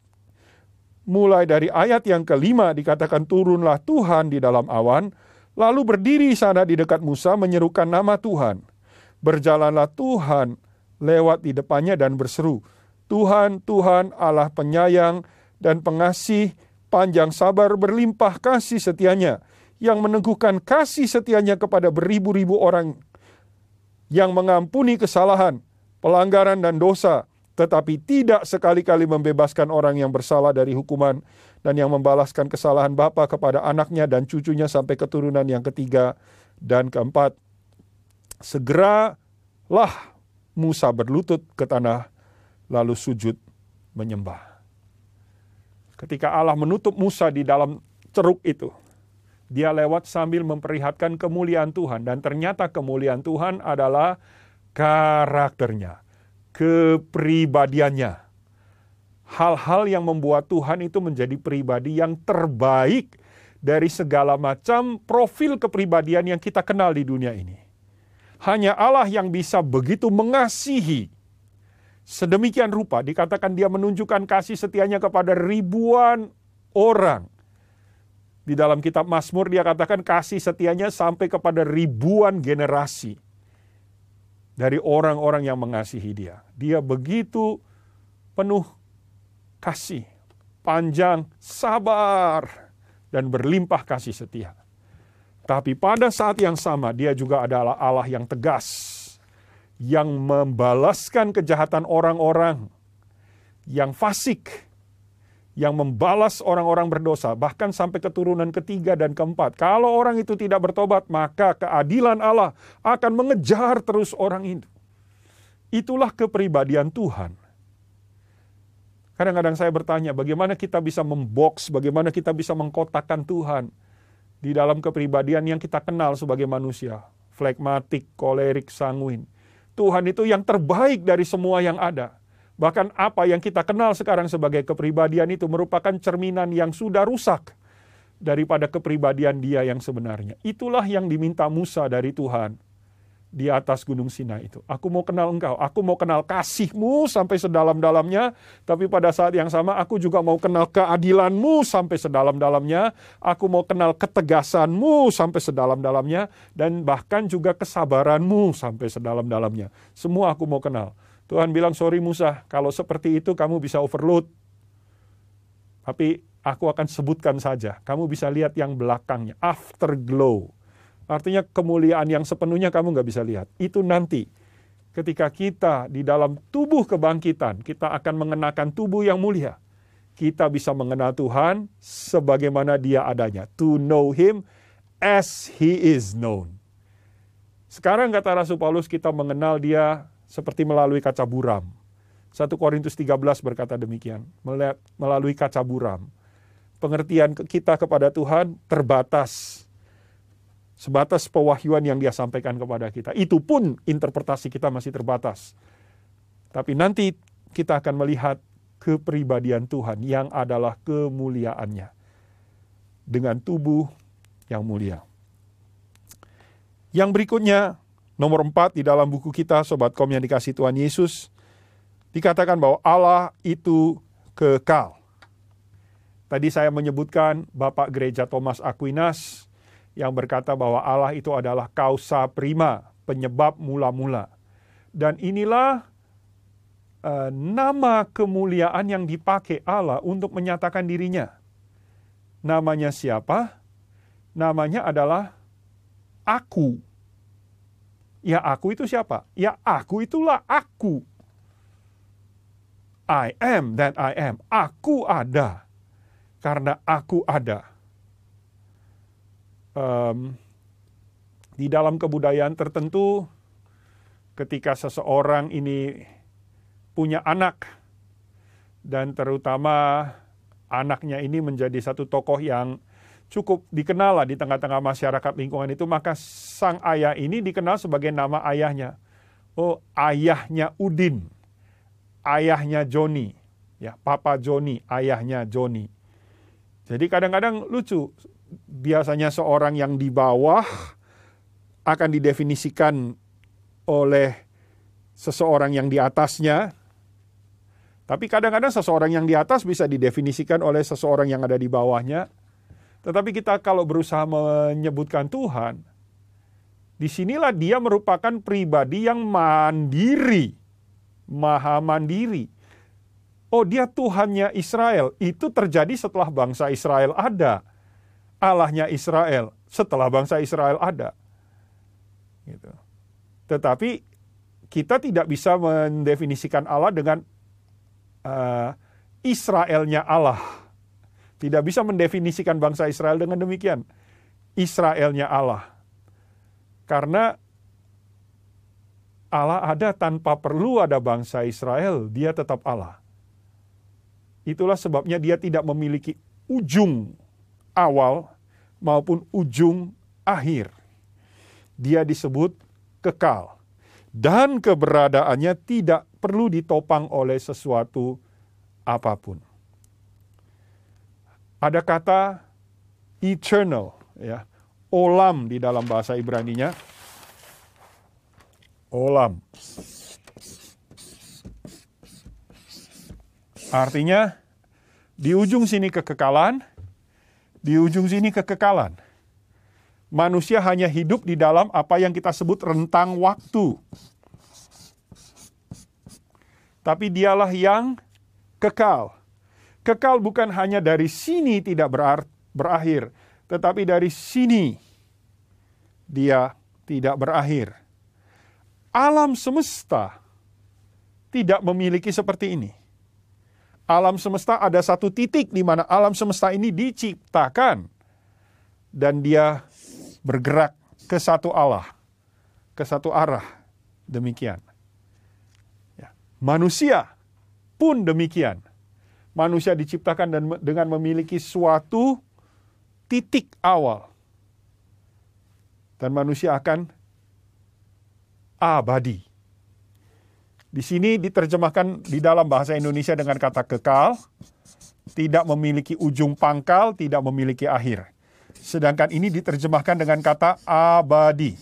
mulai dari ayat yang kelima dikatakan turunlah Tuhan di dalam awan, lalu berdiri sana di dekat Musa menyerukan nama Tuhan. Berjalanlah Tuhan lewat di depannya dan berseru, Tuhan, Tuhan Allah penyayang dan pengasih, panjang sabar berlimpah kasih setianya, yang meneguhkan kasih setianya kepada beribu-ribu orang, yang mengampuni kesalahan, pelanggaran dan dosa, tetapi tidak sekali-kali membebaskan orang yang bersalah dari hukuman dan yang membalaskan kesalahan bapa kepada anaknya dan cucunya sampai keturunan yang ketiga dan keempat. Segeralah Musa berlutut ke tanah lalu sujud menyembah. Ketika Allah menutup Musa di dalam ceruk itu, dia lewat sambil memperlihatkan kemuliaan Tuhan dan ternyata kemuliaan Tuhan adalah karakternya kepribadiannya. Hal-hal yang membuat Tuhan itu menjadi pribadi yang terbaik dari segala macam profil kepribadian yang kita kenal di dunia ini. Hanya Allah yang bisa begitu mengasihi. Sedemikian rupa dikatakan dia menunjukkan kasih setianya kepada ribuan orang. Di dalam kitab Mazmur dia katakan kasih setianya sampai kepada ribuan generasi dari orang-orang yang mengasihi dia. Dia begitu penuh kasih, panjang, sabar, dan berlimpah kasih setia. Tapi pada saat yang sama dia juga adalah Allah yang tegas, yang membalaskan kejahatan orang-orang yang fasik, yang membalas orang-orang berdosa, bahkan sampai keturunan ketiga dan keempat. Kalau orang itu tidak bertobat, maka keadilan Allah akan mengejar terus orang itu. Itulah kepribadian Tuhan. Kadang-kadang saya bertanya, bagaimana kita bisa membox, bagaimana kita bisa mengkotakkan Tuhan di dalam kepribadian yang kita kenal sebagai manusia. Flegmatik, kolerik, sanguin. Tuhan itu yang terbaik dari semua yang ada. Bahkan apa yang kita kenal sekarang sebagai kepribadian itu merupakan cerminan yang sudah rusak daripada kepribadian dia yang sebenarnya. Itulah yang diminta Musa dari Tuhan di atas gunung Sinai itu. Aku mau kenal engkau, aku mau kenal kasihmu sampai sedalam-dalamnya, tapi pada saat yang sama aku juga mau kenal keadilanmu sampai sedalam-dalamnya, aku mau kenal ketegasanmu sampai sedalam-dalamnya, dan bahkan juga kesabaranmu sampai sedalam-dalamnya. Semua aku mau kenal. Tuhan bilang, sorry Musa, kalau seperti itu kamu bisa overload. Tapi aku akan sebutkan saja, kamu bisa lihat yang belakangnya, afterglow. Artinya kemuliaan yang sepenuhnya kamu nggak bisa lihat. Itu nanti ketika kita di dalam tubuh kebangkitan, kita akan mengenakan tubuh yang mulia. Kita bisa mengenal Tuhan sebagaimana dia adanya. To know Him as He is known. Sekarang kata Rasul Paulus kita mengenal dia seperti melalui kaca buram. 1 Korintus 13 berkata demikian, melalui kaca buram. Pengertian kita kepada Tuhan terbatas. Sebatas pewahyuan yang dia sampaikan kepada kita. Itu pun interpretasi kita masih terbatas. Tapi nanti kita akan melihat kepribadian Tuhan yang adalah kemuliaannya. Dengan tubuh yang mulia. Yang berikutnya, Nomor empat di dalam buku kita, Sobat Kom yang dikasih Tuhan Yesus, dikatakan bahwa Allah itu kekal. Tadi saya menyebutkan Bapak Gereja Thomas Aquinas yang berkata bahwa Allah itu adalah kausa prima, penyebab mula-mula. Dan inilah uh, nama kemuliaan yang dipakai Allah untuk menyatakan dirinya. Namanya siapa? Namanya adalah aku. Ya aku itu siapa? Ya aku itulah aku. I am that I am. Aku ada. Karena aku ada. Um, di dalam kebudayaan tertentu, ketika seseorang ini punya anak, dan terutama anaknya ini menjadi satu tokoh yang cukup dikenal di tengah-tengah masyarakat lingkungan itu, maka sang ayah ini dikenal sebagai nama ayahnya. Oh, ayahnya Udin, ayahnya Joni, ya, Papa Joni, ayahnya Joni. Jadi kadang-kadang lucu, biasanya seorang yang di bawah akan didefinisikan oleh seseorang yang di atasnya, tapi kadang-kadang seseorang yang di atas bisa didefinisikan oleh seseorang yang ada di bawahnya. Tetapi kita kalau berusaha menyebutkan Tuhan, Di sinilah dia merupakan pribadi yang mandiri, maha mandiri. Oh, dia Tuhannya Israel. Itu terjadi setelah bangsa Israel ada. Allahnya Israel setelah bangsa Israel ada. Gitu. Tetapi kita tidak bisa mendefinisikan Allah dengan uh, Israelnya Allah. Tidak bisa mendefinisikan bangsa Israel dengan demikian. Israelnya Allah. Karena Allah ada tanpa perlu ada bangsa Israel, dia tetap Allah. Itulah sebabnya dia tidak memiliki ujung awal maupun ujung akhir. Dia disebut kekal. Dan keberadaannya tidak perlu ditopang oleh sesuatu apa pun. Ada kata eternal, ya, olam di dalam bahasa Ibrani-nya. Olam. Artinya di ujung sini kekekalan, di ujung sini kekekalan. Manusia hanya hidup di dalam apa yang kita sebut rentang waktu. Tapi dialah yang kekal. Kekal bukan hanya dari sini tidak berakhir, tetapi dari sini dia tidak berakhir. Alam semesta tidak memiliki seperti ini. Alam semesta ada satu titik di mana alam semesta ini diciptakan dan dia bergerak ke satu Allah, ke satu arah. Demikian. Ya. Manusia pun demikian. Manusia diciptakan dan dengan memiliki suatu titik awal. Dan manusia akan abadi. Di sini diterjemahkan di dalam bahasa Indonesia dengan kata kekal, tidak memiliki ujung pangkal, tidak memiliki akhir. Sedangkan ini diterjemahkan dengan kata abadi.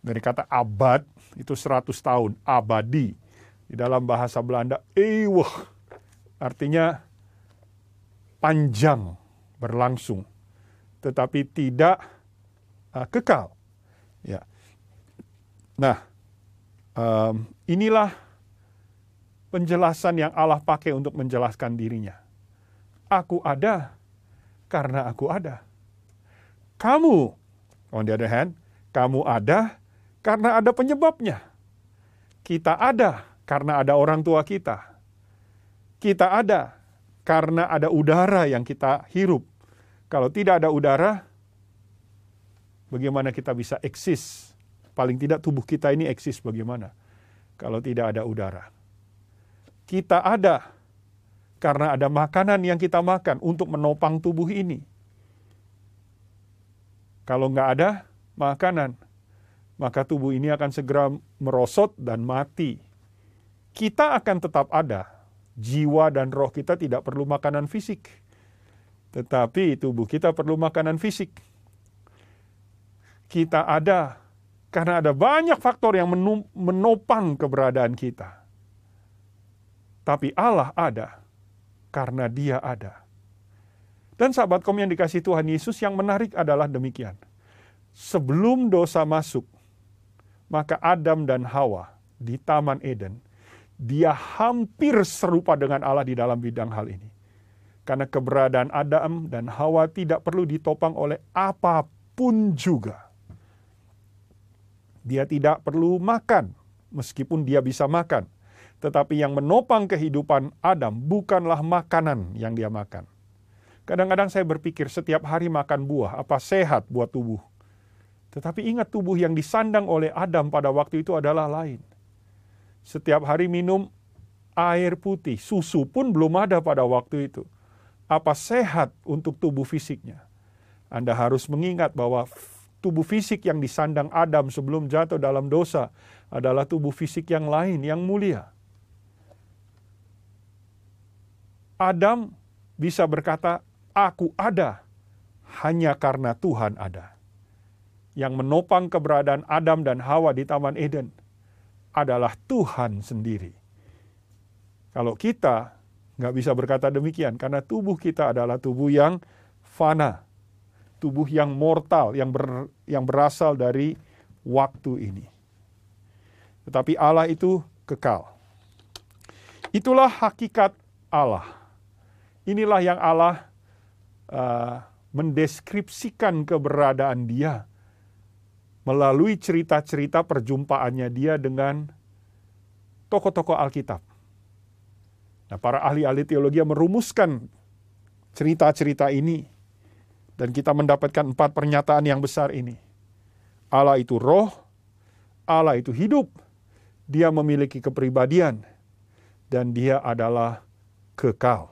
Dari kata abad itu 100 tahun, abadi. Di dalam bahasa Belanda, eeuwig. Artinya panjang, berlangsung, tetapi tidak uh, kekal. Ya. Nah, um, inilah penjelasan yang Allah pakai untuk menjelaskan dirinya. Aku ada karena aku ada. Kamu, on the other hand, kamu ada karena ada penyebabnya. Kita ada karena ada orang tua kita. Kita ada karena ada udara yang kita hirup. Kalau tidak ada udara, bagaimana kita bisa eksis? Paling tidak tubuh kita ini eksis bagaimana kalau tidak ada udara. Kita ada karena ada makanan yang kita makan untuk menopang tubuh ini. Kalau nggak ada makanan, maka tubuh ini akan segera merosot dan mati. Kita akan tetap ada. Jiwa dan roh kita tidak perlu makanan fisik tetapi tubuh kita perlu makanan fisik. Kita ada karena ada banyak faktor yang menopang keberadaan kita. Tapi Allah ada karena Dia ada. Dan sahabat kaum yang dikasih Tuhan Yesus yang menarik adalah demikian. Sebelum dosa masuk, maka Adam dan Hawa di Taman Eden, dia hampir serupa dengan Allah di dalam bidang hal ini karena keberadaan Adam dan Hawa tidak perlu ditopang oleh apa pun juga. Dia tidak perlu makan, meskipun dia bisa makan. Tetapi yang menopang kehidupan Adam bukanlah makanan yang dia makan. Kadang-kadang saya berpikir setiap hari makan buah, apa sehat buat tubuh. Tetapi ingat tubuh yang disandang oleh Adam pada waktu itu adalah lain. Setiap hari minum air putih, susu pun belum ada pada waktu itu apa sehat untuk tubuh fisiknya. Anda harus mengingat bahwa tubuh fisik yang disandang Adam sebelum jatuh dalam dosa adalah tubuh fisik yang lain, yang mulia. Adam bisa berkata, "Aku ada hanya karena Tuhan ada." Yang menopang keberadaan Adam dan Hawa di Taman Eden adalah Tuhan sendiri. Kalau kita Nggak bisa berkata demikian, karena tubuh kita adalah tubuh yang fana. Tubuh yang mortal, yang, ber, yang berasal dari waktu ini. Tetapi Allah itu kekal. Itulah hakikat Allah. Inilah yang Allah uh, mendeskripsikan keberadaan Dia melalui cerita-cerita perjumpaannya Dia dengan tokoh-tokoh Alkitab. Nah, para ahli-ahli teologi merumuskan cerita-cerita ini dan kita mendapatkan empat pernyataan yang besar ini. Allah itu roh, Allah itu hidup, dia memiliki kepribadian, dan dia adalah kekal.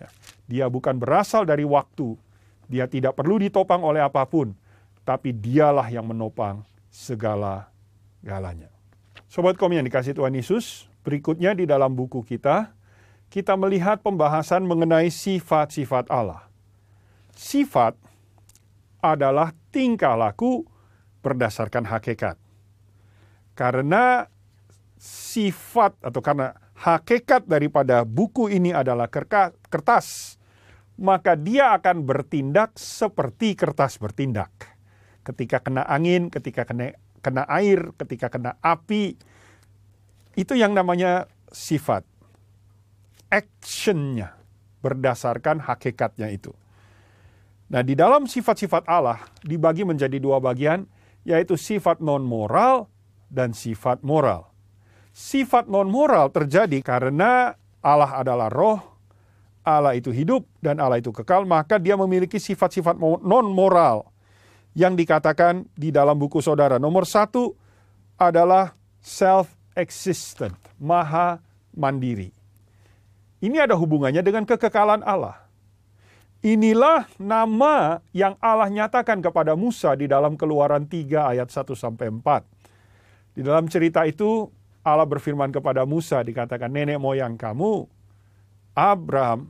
Ya. Dia bukan berasal dari waktu, dia tidak perlu ditopang oleh apa pun, tapi dialah yang menopang segala-galanya. Sobat kom yang dikasih Tuhan Yesus, berikutnya di dalam buku kita, kita melihat pembahasan mengenai sifat-sifat Allah. Sifat adalah tingkah laku berdasarkan hakikat. Karena sifat atau karena hakikat daripada buku ini adalah kertas, maka dia akan bertindak seperti kertas bertindak. Ketika kena angin, ketika kena, kena air, ketika kena api, itu yang namanya sifat actionnya berdasarkan hakikatnya itu. Nah, di dalam sifat-sifat Allah dibagi menjadi dua bagian, yaitu sifat non-moral dan sifat moral. Sifat non-moral terjadi karena Allah adalah roh, Allah itu hidup, dan Allah itu kekal, maka dia memiliki sifat-sifat non-moral yang dikatakan di dalam buku saudara. Nomor satu adalah self-existent, maha mandiri. Ini ada hubungannya dengan kekekalan Allah. Inilah nama yang Allah nyatakan kepada Musa di dalam Keluaran 3 ayat 1 sampai 4. Di dalam cerita itu Allah berfirman kepada Musa dikatakan nenek moyang kamu Abraham,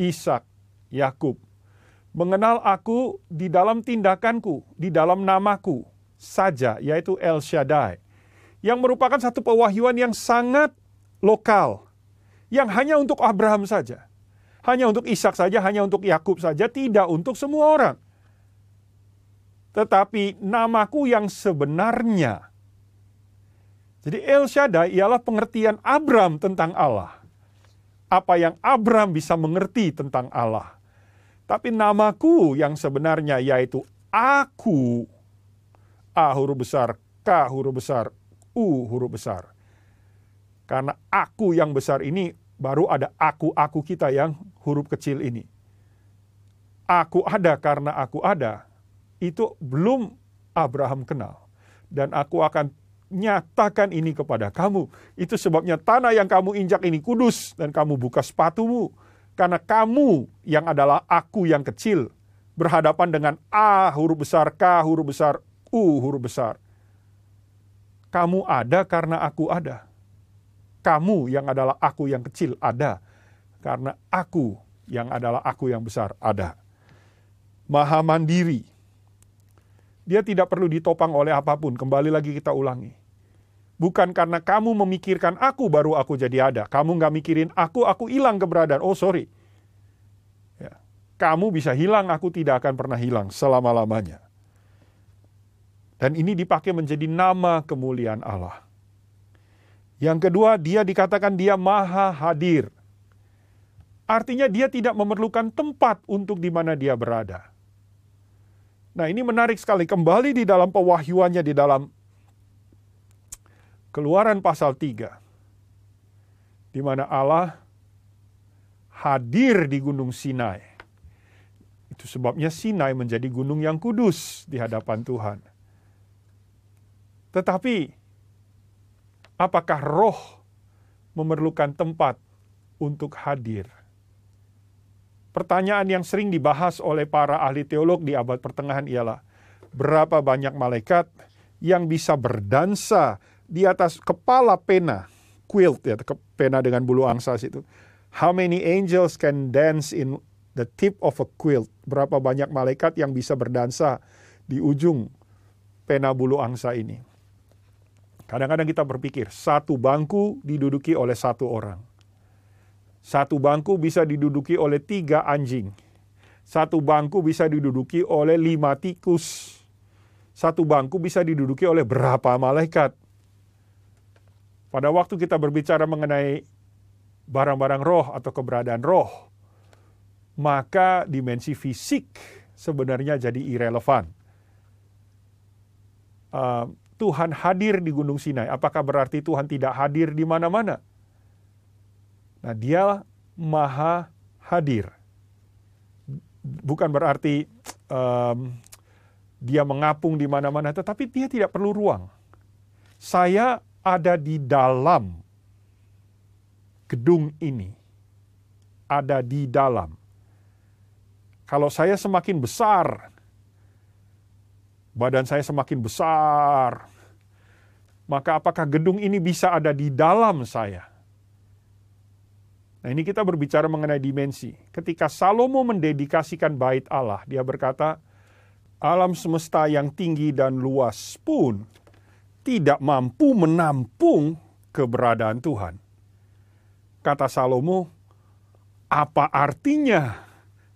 Ishak, Yakub mengenal aku di dalam tindakanku, di dalam namaku saja yaitu El Shaddai yang merupakan satu pewahyuan yang sangat lokal yang hanya untuk Abraham saja. Hanya untuk Ishak saja, hanya untuk Yakub saja, tidak untuk semua orang. Tetapi namaku yang sebenarnya. Jadi El Shaddai ialah pengertian Abraham tentang Allah. Apa yang Abraham bisa mengerti tentang Allah. Tapi namaku yang sebenarnya yaitu aku. A huruf besar, K huruf besar, U huruf besar. Karena aku yang besar ini baru ada aku-aku kita yang huruf kecil ini. Aku ada karena aku ada, itu belum Abraham kenal. Dan aku akan nyatakan ini kepada kamu. Itu sebabnya tanah yang kamu injak ini kudus dan kamu buka sepatumu. Karena kamu yang adalah aku yang kecil berhadapan dengan A huruf besar, K huruf besar, U huruf besar. Kamu ada karena aku ada kamu yang adalah aku yang kecil ada. Karena aku yang adalah aku yang besar ada. Maha mandiri. Dia tidak perlu ditopang oleh apa pun. Kembali lagi kita ulangi. Bukan karena kamu memikirkan aku baru aku jadi ada. Kamu nggak mikirin aku, aku hilang keberadaan. Oh sorry. Ya. Kamu bisa hilang, aku tidak akan pernah hilang selama-lamanya. Dan ini dipakai menjadi nama kemuliaan Allah. Yang kedua, dia dikatakan dia maha hadir. Artinya dia tidak memerlukan tempat untuk di mana dia berada. Nah ini menarik sekali. Kembali di dalam pewahyuannya di dalam keluaran pasal 3. Di mana Allah hadir di gunung Sinai. Itu sebabnya Sinai menjadi gunung yang kudus di hadapan Tuhan. Tetapi Apakah roh memerlukan tempat untuk hadir? Pertanyaan yang sering dibahas oleh para ahli teolog di abad pertengahan ialah berapa banyak malaikat yang bisa berdansa di atas kepala pena, quilt ya, pena dengan bulu angsa itu. How many angels can dance in the tip of a quilt? Berapa banyak malaikat yang bisa berdansa di ujung pena bulu angsa ini? Kadang-kadang kita berpikir, satu bangku diduduki oleh satu orang. Satu bangku bisa diduduki oleh tiga anjing. Satu bangku bisa diduduki oleh lima tikus. Satu bangku bisa diduduki oleh berapa malaikat. Pada waktu kita berbicara mengenai barang-barang roh atau keberadaan roh, maka dimensi fisik sebenarnya jadi irrelevan. Uh, Tuhan hadir di Gunung Sinai, apakah berarti Tuhan tidak hadir di mana-mana? Nah, dia maha hadir. Bukan berarti um, dia mengapung di mana-mana, tetapi dia tidak perlu ruang. Saya ada di dalam gedung ini, ada di dalam. Kalau saya semakin besar, badan saya semakin besar, maka apakah gedung ini bisa ada di dalam saya? Nah, ini kita berbicara mengenai dimensi. Ketika Salomo mendedikasikan bait Allah, dia berkata, "Alam semesta yang tinggi dan luas pun tidak mampu menampung keberadaan Tuhan. Kata Salomo, apa artinya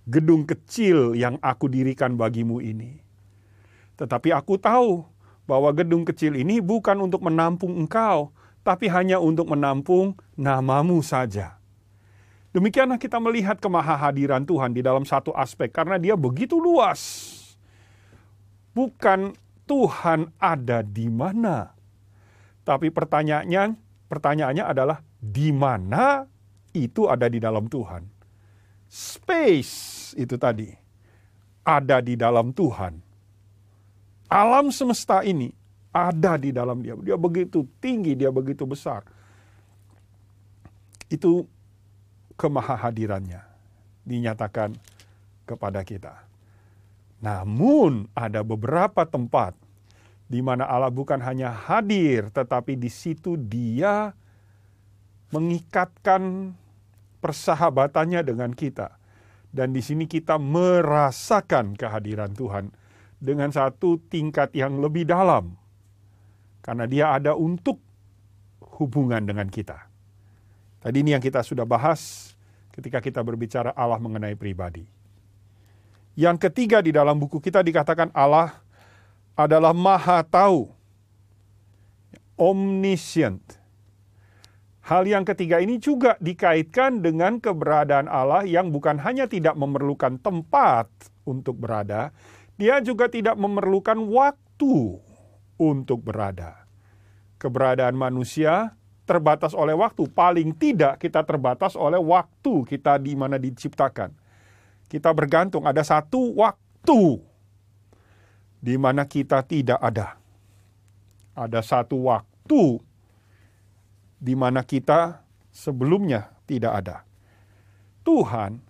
gedung kecil yang aku dirikan bagimu ini? Tetapi aku tahu bahwa gedung kecil ini bukan untuk menampung engkau, tapi hanya untuk menampung namamu saja. Demikianlah kita melihat kemahahadiran Tuhan di dalam satu aspek, karena dia begitu luas. Bukan Tuhan ada di mana? Tapi pertanyaannya, pertanyaannya adalah di mana itu ada di dalam Tuhan? Space itu tadi ada di dalam Tuhan. Alam semesta ini ada di dalam dia. Dia begitu tinggi, dia begitu besar. Itu kemahahadirannya dinyatakan kepada kita. Namun ada beberapa tempat di mana Allah bukan hanya hadir, tetapi di situ Dia mengikatkan persahabatannya dengan kita. Dan di sini kita merasakan kehadiran Tuhan dengan satu tingkat yang lebih dalam. Karena dia ada untuk hubungan dengan kita. Tadi ini yang kita sudah bahas ketika kita berbicara Allah mengenai pribadi. Yang ketiga di dalam buku kita dikatakan Allah adalah maha tahu. Omniscient. Hal yang ketiga ini juga dikaitkan dengan keberadaan Allah yang bukan hanya tidak memerlukan tempat untuk berada, dia juga tidak memerlukan waktu untuk berada. Keberadaan manusia terbatas oleh waktu, paling tidak kita terbatas oleh waktu kita di mana diciptakan kita bergantung ada satu waktu di mana kita tidak ada. Ada satu waktu di mana kita sebelumnya tidak ada. Tuhan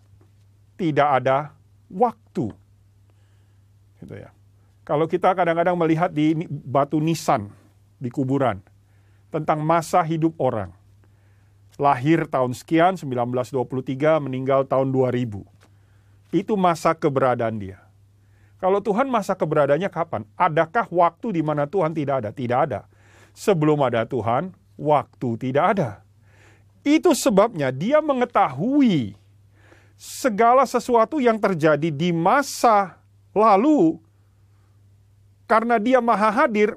tidak ada waktu. Gitu ya. Kalau kita kadang-kadang melihat di batu nisan di kuburan tentang masa hidup orang. Lahir tahun sekian 1923, meninggal tahun 2000 itu masa keberadaan dia. Kalau Tuhan masa keberadaannya kapan? Adakah waktu di mana Tuhan tidak ada? Tidak ada. Sebelum ada Tuhan, waktu tidak ada. Itu sebabnya dia mengetahui segala sesuatu yang terjadi di masa lalu. Karena dia maha hadir,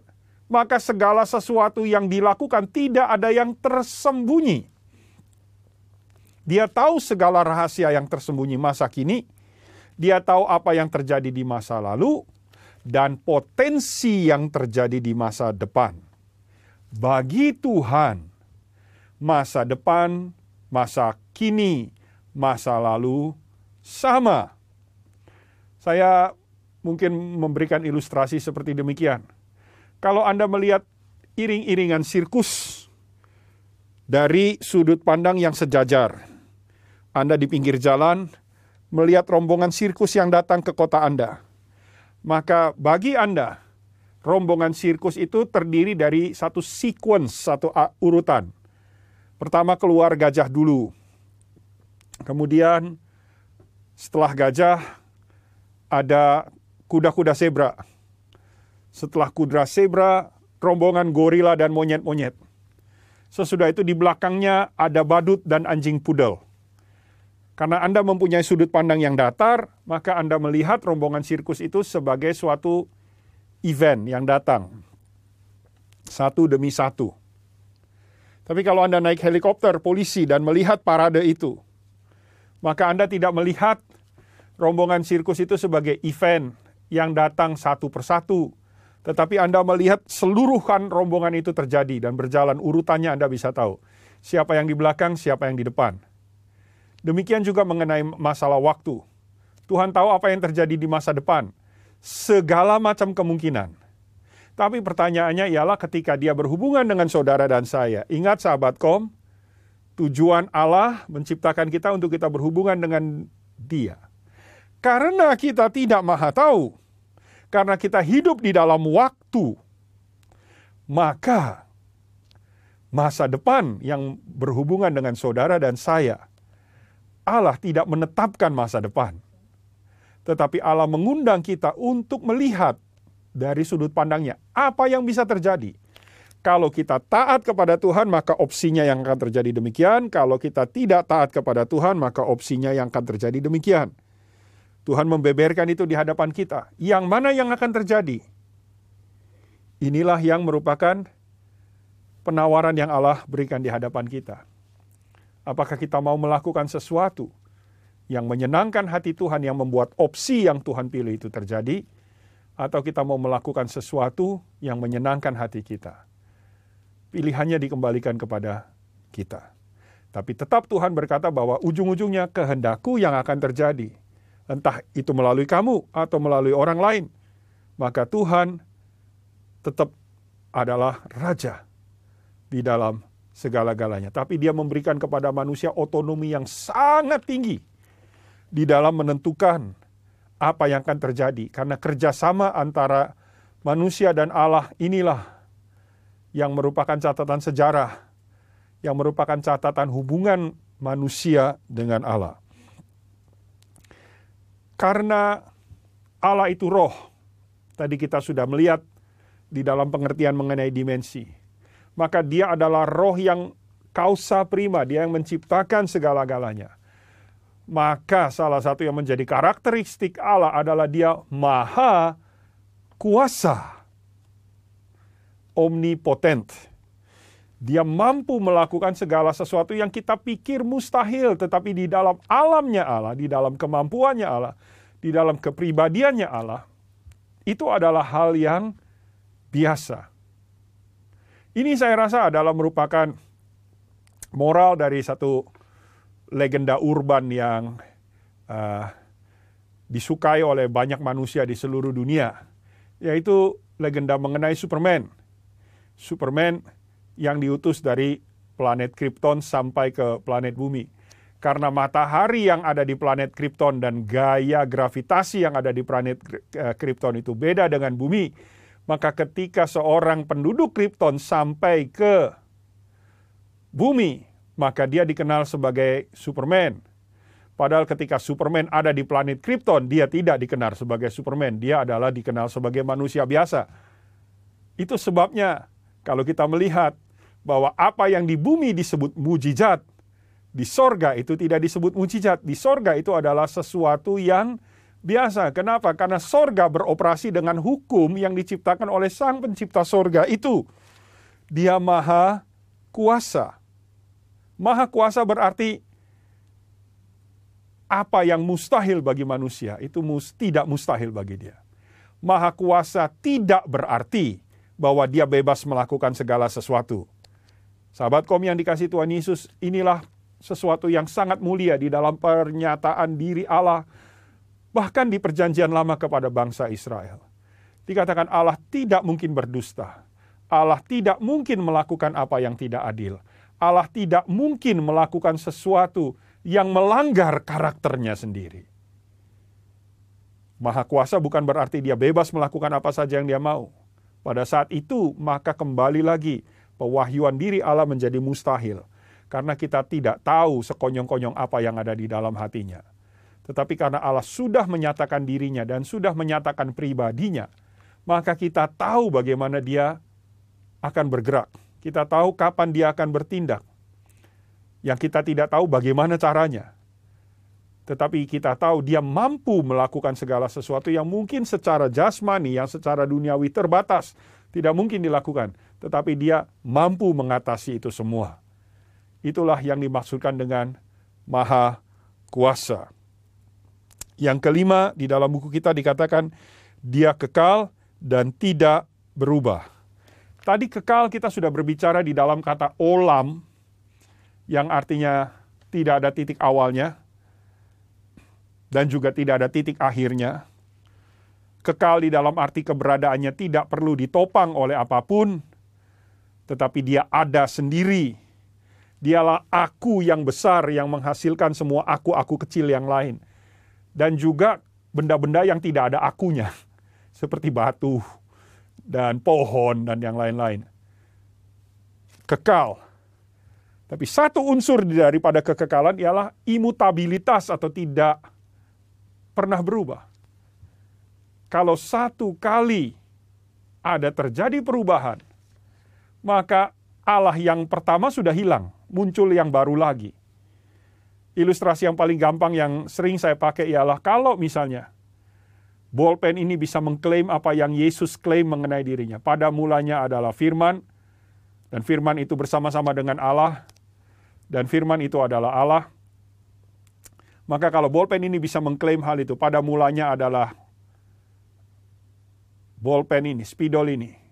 maka segala sesuatu yang dilakukan tidak ada yang tersembunyi. Dia tahu segala rahasia yang tersembunyi masa kini, dia tahu apa yang terjadi di masa lalu dan potensi yang terjadi di masa depan. Bagi Tuhan, masa depan, masa kini, masa lalu sama. Saya mungkin memberikan ilustrasi seperti demikian. Kalau Anda melihat iring-iringan sirkus dari sudut pandang yang sejajar, Anda di pinggir jalan, melihat rombongan sirkus yang datang ke kota Anda. Maka bagi Anda, rombongan sirkus itu terdiri dari satu sequence, satu urutan. Pertama keluar gajah dulu. Kemudian setelah gajah ada kuda-kuda zebra. Setelah kuda zebra, rombongan gorila dan monyet-monyet. Sesudah itu di belakangnya ada badut dan anjing pudel. Karena Anda mempunyai sudut pandang yang datar, maka Anda melihat rombongan sirkus itu sebagai suatu event yang datang. Satu demi satu. Tapi kalau Anda naik helikopter polisi dan melihat parade itu, maka Anda tidak melihat rombongan sirkus itu sebagai event yang datang satu persatu. Tetapi Anda melihat seluruhan rombongan itu terjadi dan berjalan urutannya Anda bisa tahu. Siapa yang di belakang, siapa yang di depan Demikian juga mengenai masalah waktu. Tuhan tahu apa yang terjadi di masa depan. Segala macam kemungkinan. Tapi pertanyaannya ialah ketika dia berhubungan dengan saudara dan saya. Ingat sahabat kom, tujuan Allah menciptakan kita untuk kita berhubungan dengan dia. Karena kita tidak maha tahu, karena kita hidup di dalam waktu, maka masa depan yang berhubungan dengan saudara dan saya Allah tidak menetapkan masa depan. Tetapi Allah mengundang kita untuk melihat dari sudut pandangnya apa yang bisa terjadi. Kalau kita taat kepada Tuhan, maka opsinya yang akan terjadi demikian. Kalau kita tidak taat kepada Tuhan, maka opsinya yang akan terjadi demikian. Tuhan membeberkan itu di hadapan kita. Yang mana yang akan terjadi? Inilah yang merupakan penawaran yang Allah berikan di hadapan kita. Apakah kita mau melakukan sesuatu yang menyenangkan hati Tuhan yang membuat opsi yang Tuhan pilih itu terjadi atau kita mau melakukan sesuatu yang menyenangkan hati kita. Pilihannya dikembalikan kepada kita. Tapi tetap Tuhan berkata bahwa ujung-ujungnya kehendakku yang akan terjadi. Entah itu melalui kamu atau melalui orang lain. Maka Tuhan tetap adalah Raja di dalam segala-galanya. Tapi dia memberikan kepada manusia otonomi yang sangat tinggi di dalam menentukan apa yang akan terjadi. Karena kerjasama antara manusia dan Allah inilah yang merupakan catatan sejarah, yang merupakan catatan hubungan manusia dengan Allah. Karena Allah itu roh, tadi kita sudah melihat di dalam pengertian mengenai dimensi maka dia adalah roh yang kausa prima, dia yang menciptakan segala-galanya. Maka salah satu yang menjadi karakteristik Allah adalah dia maha kuasa. Omnipotent. Dia mampu melakukan segala sesuatu yang kita pikir mustahil, tetapi di dalam alamnya Allah, di dalam kemampuannya Allah, di dalam kepribadiannya Allah, itu adalah hal yang biasa. Ini saya rasa adalah merupakan moral dari satu legenda urban yang uh, disukai oleh banyak manusia di seluruh dunia, yaitu legenda mengenai Superman. Superman yang diutus dari planet Krypton sampai ke planet bumi. Karena matahari yang ada di planet Krypton dan gaya gravitasi yang ada di planet eh, Krypton itu beda dengan bumi, maka ketika seorang penduduk Krypton sampai ke bumi, maka dia dikenal sebagai Superman. Padahal ketika Superman ada di planet Krypton, dia tidak dikenal sebagai Superman. Dia adalah dikenal sebagai manusia biasa. Itu sebabnya kalau kita melihat bahwa apa yang di bumi disebut mujizat, di sorga itu tidak disebut mujizat. Di sorga itu adalah sesuatu yang biasa. Kenapa? Karena sorga beroperasi dengan hukum yang diciptakan oleh sang pencipta sorga itu. Dia maha kuasa. Maha kuasa berarti apa yang mustahil bagi manusia itu mus, tidak mustahil bagi dia. Maha kuasa tidak berarti bahwa dia bebas melakukan segala sesuatu. Sahabat kom yang dikasih Tuhan Yesus, inilah sesuatu yang sangat mulia di dalam pernyataan diri Allah bahkan di perjanjian lama kepada bangsa Israel. Dikatakan Allah tidak mungkin berdusta. Allah tidak mungkin melakukan apa yang tidak adil. Allah tidak mungkin melakukan sesuatu yang melanggar karakternya sendiri. Maha kuasa bukan berarti dia bebas melakukan apa saja yang dia mau. Pada saat itu, maka kembali lagi pewahyuan diri Allah menjadi mustahil. Karena kita tidak tahu sekonyong-konyong apa yang ada di dalam hatinya. Tetapi karena Allah sudah menyatakan dirinya dan sudah menyatakan pribadinya, maka kita tahu bagaimana dia akan bergerak. Kita tahu kapan dia akan bertindak. Yang kita tidak tahu bagaimana caranya. Tetapi kita tahu dia mampu melakukan segala sesuatu yang mungkin secara jasmani, yang secara duniawi terbatas, tidak mungkin dilakukan. Tetapi dia mampu mengatasi itu semua. Itulah yang dimaksudkan dengan maha kuasa. Yang kelima, di dalam buku kita dikatakan dia kekal dan tidak berubah. Tadi kekal kita sudah berbicara di dalam kata olam, yang artinya tidak ada titik awalnya, dan juga tidak ada titik akhirnya. Kekal di dalam arti keberadaannya tidak perlu ditopang oleh apa pun, tetapi dia ada sendiri. Dialah aku yang besar yang menghasilkan semua aku-aku kecil yang lain. Dan juga benda-benda yang tidak ada akunya, seperti batu dan pohon dan yang lain-lain. Kekal. Tapi satu unsur daripada kekekalan ialah imutabilitas atau tidak pernah berubah. Kalau satu kali ada terjadi perubahan, maka Allah yang pertama sudah hilang, muncul yang baru lagi. Ilustrasi yang paling gampang yang sering saya pakai ialah kalau misalnya bolpen ini bisa mengklaim apa yang Yesus klaim mengenai dirinya. Pada mulanya adalah firman, dan firman itu bersama-sama dengan Allah, dan firman itu adalah Allah, maka kalau bolpen ini bisa mengklaim hal itu, pada mulanya adalah bolpen ini, spidol ini.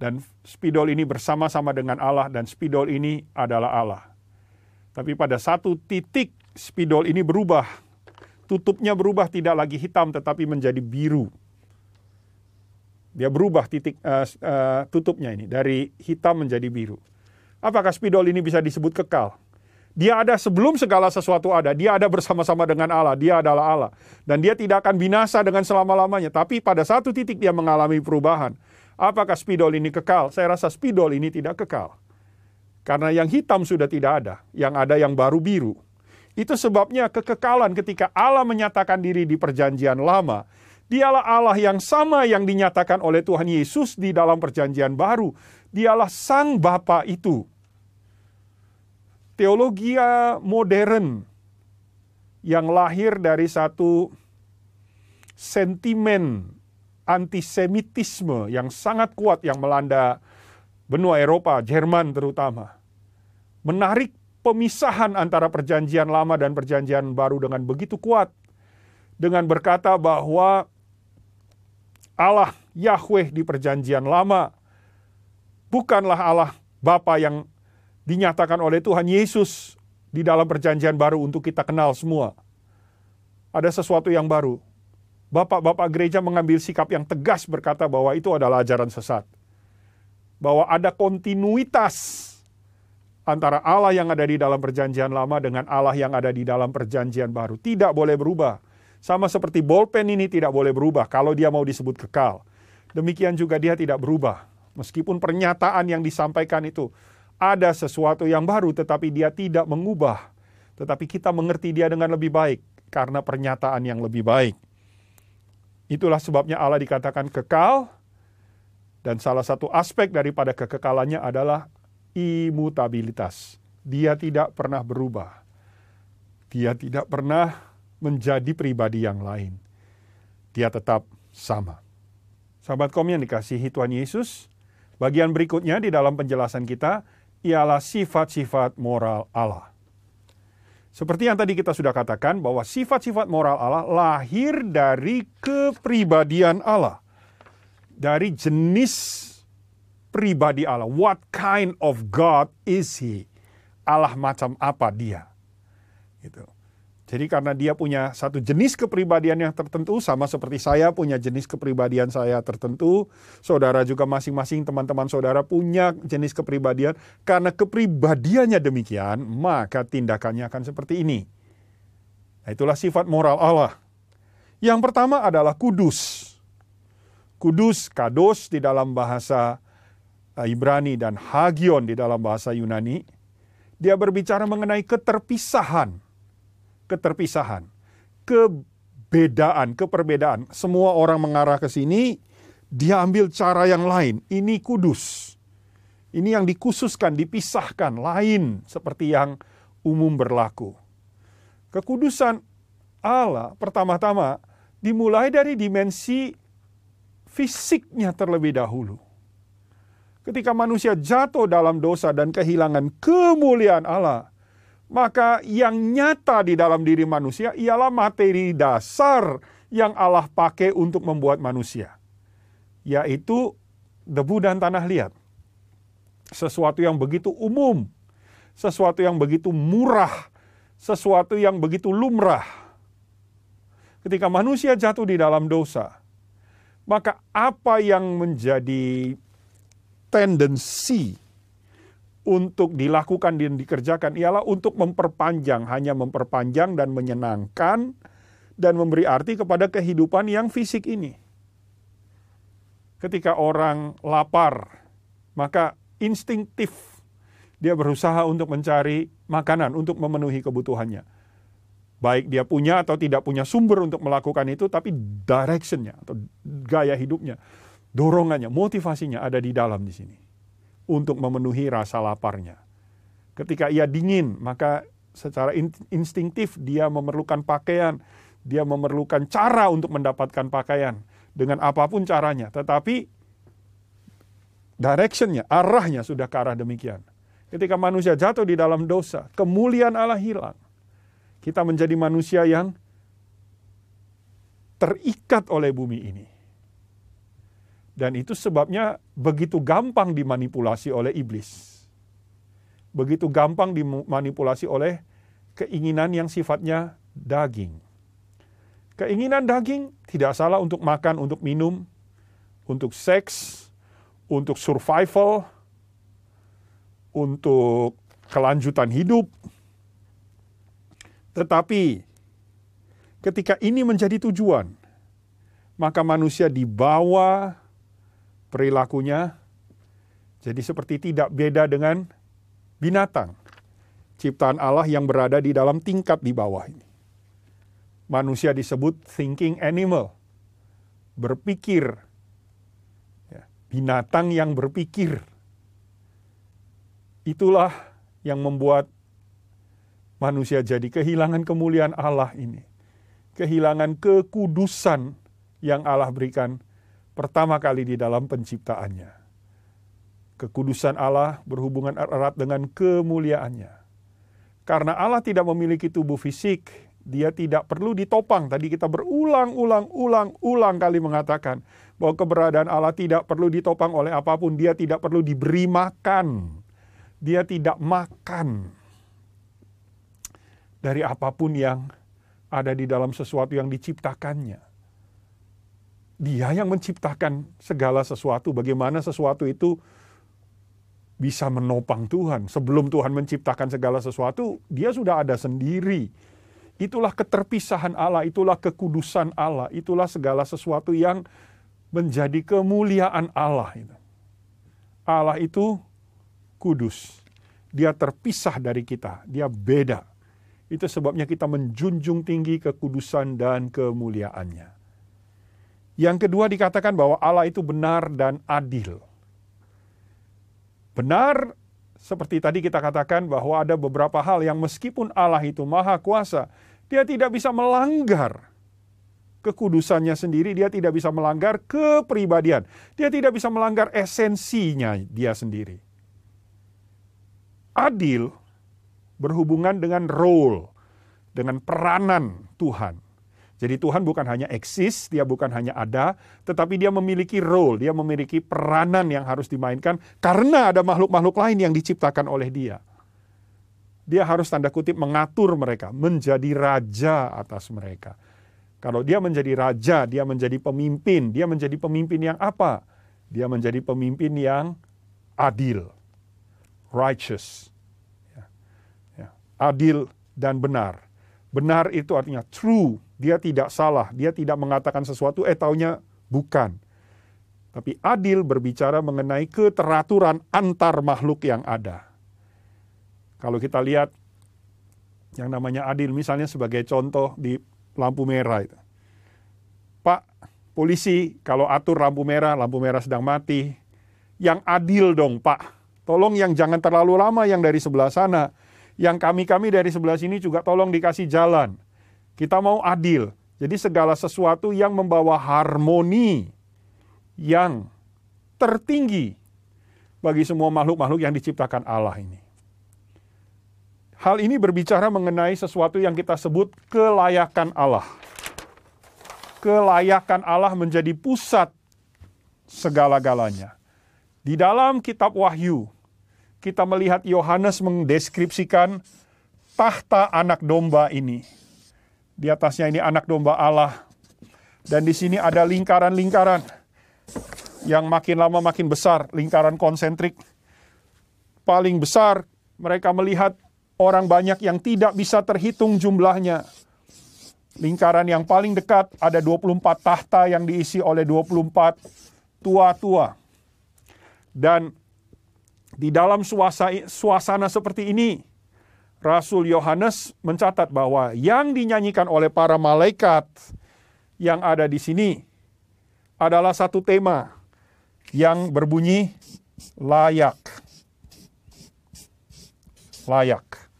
Dan spidol ini bersama-sama dengan Allah dan spidol ini adalah Allah. Tapi pada satu titik spidol ini berubah. Tutupnya berubah tidak lagi hitam tetapi menjadi biru. Dia berubah titik uh, uh, tutupnya ini dari hitam menjadi biru. Apakah spidol ini bisa disebut kekal? Dia ada sebelum segala sesuatu ada. Dia ada bersama-sama dengan Allah. Dia adalah Allah. Dan dia tidak akan binasa dengan selama-lamanya. Tapi pada satu titik dia mengalami perubahan. Apakah spidol ini kekal? Saya rasa spidol ini tidak kekal. Karena yang hitam sudah tidak ada. Yang ada yang baru biru. Itu sebabnya kekekalan ketika Allah menyatakan diri di perjanjian lama. Dialah Allah yang sama yang dinyatakan oleh Tuhan Yesus di dalam perjanjian baru. Dialah sang Bapa itu teologi modern yang lahir dari satu sentimen antisemitisme yang sangat kuat yang melanda benua Eropa, Jerman terutama. Menarik pemisahan antara perjanjian lama dan perjanjian baru dengan begitu kuat. Dengan berkata bahwa Allah Yahweh di perjanjian lama bukanlah Allah Bapa yang dinyatakan oleh Tuhan Yesus di dalam perjanjian baru untuk kita kenal semua. Ada sesuatu yang baru. Bapak-bapak gereja mengambil sikap yang tegas berkata bahwa itu adalah ajaran sesat. Bahwa ada kontinuitas antara Allah yang ada di dalam perjanjian lama dengan Allah yang ada di dalam perjanjian baru. Tidak boleh berubah. Sama seperti bolpen ini tidak boleh berubah kalau dia mau disebut kekal. Demikian juga dia tidak berubah. Meskipun pernyataan yang disampaikan itu ada sesuatu yang baru tetapi dia tidak mengubah. Tetapi kita mengerti dia dengan lebih baik karena pernyataan yang lebih baik. Itulah sebabnya Allah dikatakan kekal dan salah satu aspek daripada kekekalannya adalah imutabilitas. Dia tidak pernah berubah. Dia tidak pernah menjadi pribadi yang lain. Dia tetap sama. Sahabat kom yang dikasihi Tuhan Yesus, bagian berikutnya di dalam penjelasan kita, ialah sifat-sifat moral Allah. Seperti yang tadi kita sudah katakan bahwa sifat-sifat moral Allah lahir dari kepribadian Allah. Dari jenis pribadi Allah. What kind of God is he? Allah macam apa dia? Gitu. Jadi karena dia punya satu jenis kepribadian yang tertentu, sama seperti saya punya jenis kepribadian saya tertentu, saudara juga masing-masing teman-teman saudara punya jenis kepribadian. Karena kepribadiannya demikian, maka tindakannya akan seperti ini. Nah, itulah sifat moral Allah. Yang pertama adalah kudus. Kudus, kados di dalam bahasa eh, Ibrani dan hagion di dalam bahasa Yunani. Dia berbicara mengenai keterpisahan keterpisahan, kebedaan, keperbedaan. Semua orang mengarah ke sini, dia ambil cara yang lain. Ini kudus. Ini yang dikhususkan, dipisahkan, lain seperti yang umum berlaku. Kekudusan Allah pertama-tama dimulai dari dimensi fisiknya terlebih dahulu. Ketika manusia jatuh dalam dosa dan kehilangan kemuliaan Allah, maka yang nyata di dalam diri manusia ialah materi dasar yang Allah pakai untuk membuat manusia, yaitu debu dan tanah liat. Sesuatu yang begitu umum, sesuatu yang begitu murah, sesuatu yang begitu lumrah. Ketika manusia jatuh di dalam dosa, maka apa yang menjadi tendensi untuk dilakukan dan dikerjakan ialah untuk memperpanjang, hanya memperpanjang dan menyenangkan dan memberi arti kepada kehidupan yang fisik ini. Ketika orang lapar, maka instinktif dia berusaha untuk mencari makanan untuk memenuhi kebutuhannya. Baik dia punya atau tidak punya sumber untuk melakukan itu, tapi directionnya atau gaya hidupnya, dorongannya, motivasinya ada di dalam di sini untuk memenuhi rasa laparnya. Ketika ia dingin, maka secara instinktif dia memerlukan pakaian, dia memerlukan cara untuk mendapatkan pakaian dengan apa pun caranya. Tetapi directionnya, arahnya sudah ke arah demikian. Ketika manusia jatuh di dalam dosa, kemuliaan Allah hilang. Kita menjadi manusia yang terikat oleh bumi ini. Dan itu sebabnya begitu gampang dimanipulasi oleh iblis. Begitu gampang dimanipulasi oleh keinginan yang sifatnya daging. Keinginan daging tidak salah untuk makan, untuk minum, untuk seks, untuk survival, untuk kelanjutan hidup. Tetapi ketika ini menjadi tujuan, maka manusia dibawa perilakunya jadi seperti tidak beda dengan binatang. Ciptaan Allah yang berada di dalam tingkat di bawah ini. Manusia disebut thinking animal. Berpikir. Ya, binatang yang berpikir itulah yang membuat manusia jadi kehilangan kemuliaan Allah ini. Kehilangan kekudusan yang Allah berikan pertama kali di dalam penciptaannya. Kekudusan Allah berhubungan erat dengan kemuliaannya. Karena Allah tidak memiliki tubuh fisik, dia tidak perlu ditopang. Tadi kita berulang-ulang, ulang-ulang kali mengatakan bahwa keberadaan Allah tidak perlu ditopang oleh apa pun, dia tidak perlu diberi makan dia tidak makan dari apa pun yang ada di dalam sesuatu yang diciptakannya. Dia yang menciptakan segala sesuatu, bagaimana sesuatu itu bisa menopang Tuhan. Sebelum Tuhan menciptakan segala sesuatu, dia sudah ada sendiri. Itulah keterpisahan Allah, itulah kekudusan Allah, itulah segala sesuatu yang menjadi kemuliaan Allah. Allah itu kudus. Dia terpisah dari kita, dia beda. Itu sebabnya kita menjunjung tinggi kekudusan dan kemuliaannya. Yang kedua dikatakan bahwa Allah itu benar dan adil. Benar seperti tadi kita katakan bahwa ada beberapa hal yang meskipun Allah itu maha kuasa, dia tidak bisa melanggar kekudusannya sendiri, dia tidak bisa melanggar kepribadian, dia tidak bisa melanggar esensinya dia sendiri adil berhubungan dengan role, dengan peranan Tuhan. Jadi Tuhan bukan hanya eksis, dia bukan hanya ada, tetapi dia memiliki role, dia memiliki peranan yang harus dimainkan karena ada makhluk-makhluk lain yang diciptakan oleh dia. Dia harus tanda kutip mengatur mereka, menjadi raja atas mereka. Kalau dia menjadi raja, dia menjadi pemimpin, dia menjadi pemimpin yang apa? Dia menjadi pemimpin yang adil righteous. Ya. Ya. Adil dan benar. Benar itu artinya true, dia tidak salah, dia tidak mengatakan sesuatu, eh taunya bukan. Tapi adil berbicara mengenai keteraturan antar makhluk yang ada. Kalau kita lihat yang namanya adil, misalnya sebagai contoh di lampu merah itu. Pak, polisi kalau atur lampu merah, lampu merah sedang mati, yang adil dong pak Tolong yang jangan terlalu lama yang dari sebelah sana. Yang kami-kami dari sebelah sini juga tolong dikasih jalan. Kita mau adil. Jadi segala sesuatu yang membawa harmoni yang tertinggi bagi semua makhluk-makhluk yang diciptakan Allah ini. Hal ini berbicara mengenai sesuatu yang kita sebut kelayakan Allah. Kelayakan Allah menjadi pusat segala-galanya. Di dalam kitab Wahyu, kita melihat Yohanes mendeskripsikan tahta anak domba ini di atasnya ini anak domba Allah. Dan di sini ada lingkaran-lingkaran yang makin lama makin besar, lingkaran konsentrik. Paling besar mereka melihat orang banyak yang tidak bisa terhitung jumlahnya. Lingkaran yang paling dekat ada 24 tahta yang diisi oleh 24 tua-tua. Dan di dalam suasana seperti ini, Rasul Yohanes mencatat bahwa yang dinyanyikan oleh para malaikat yang ada di sini adalah satu tema yang berbunyi layak. Layak.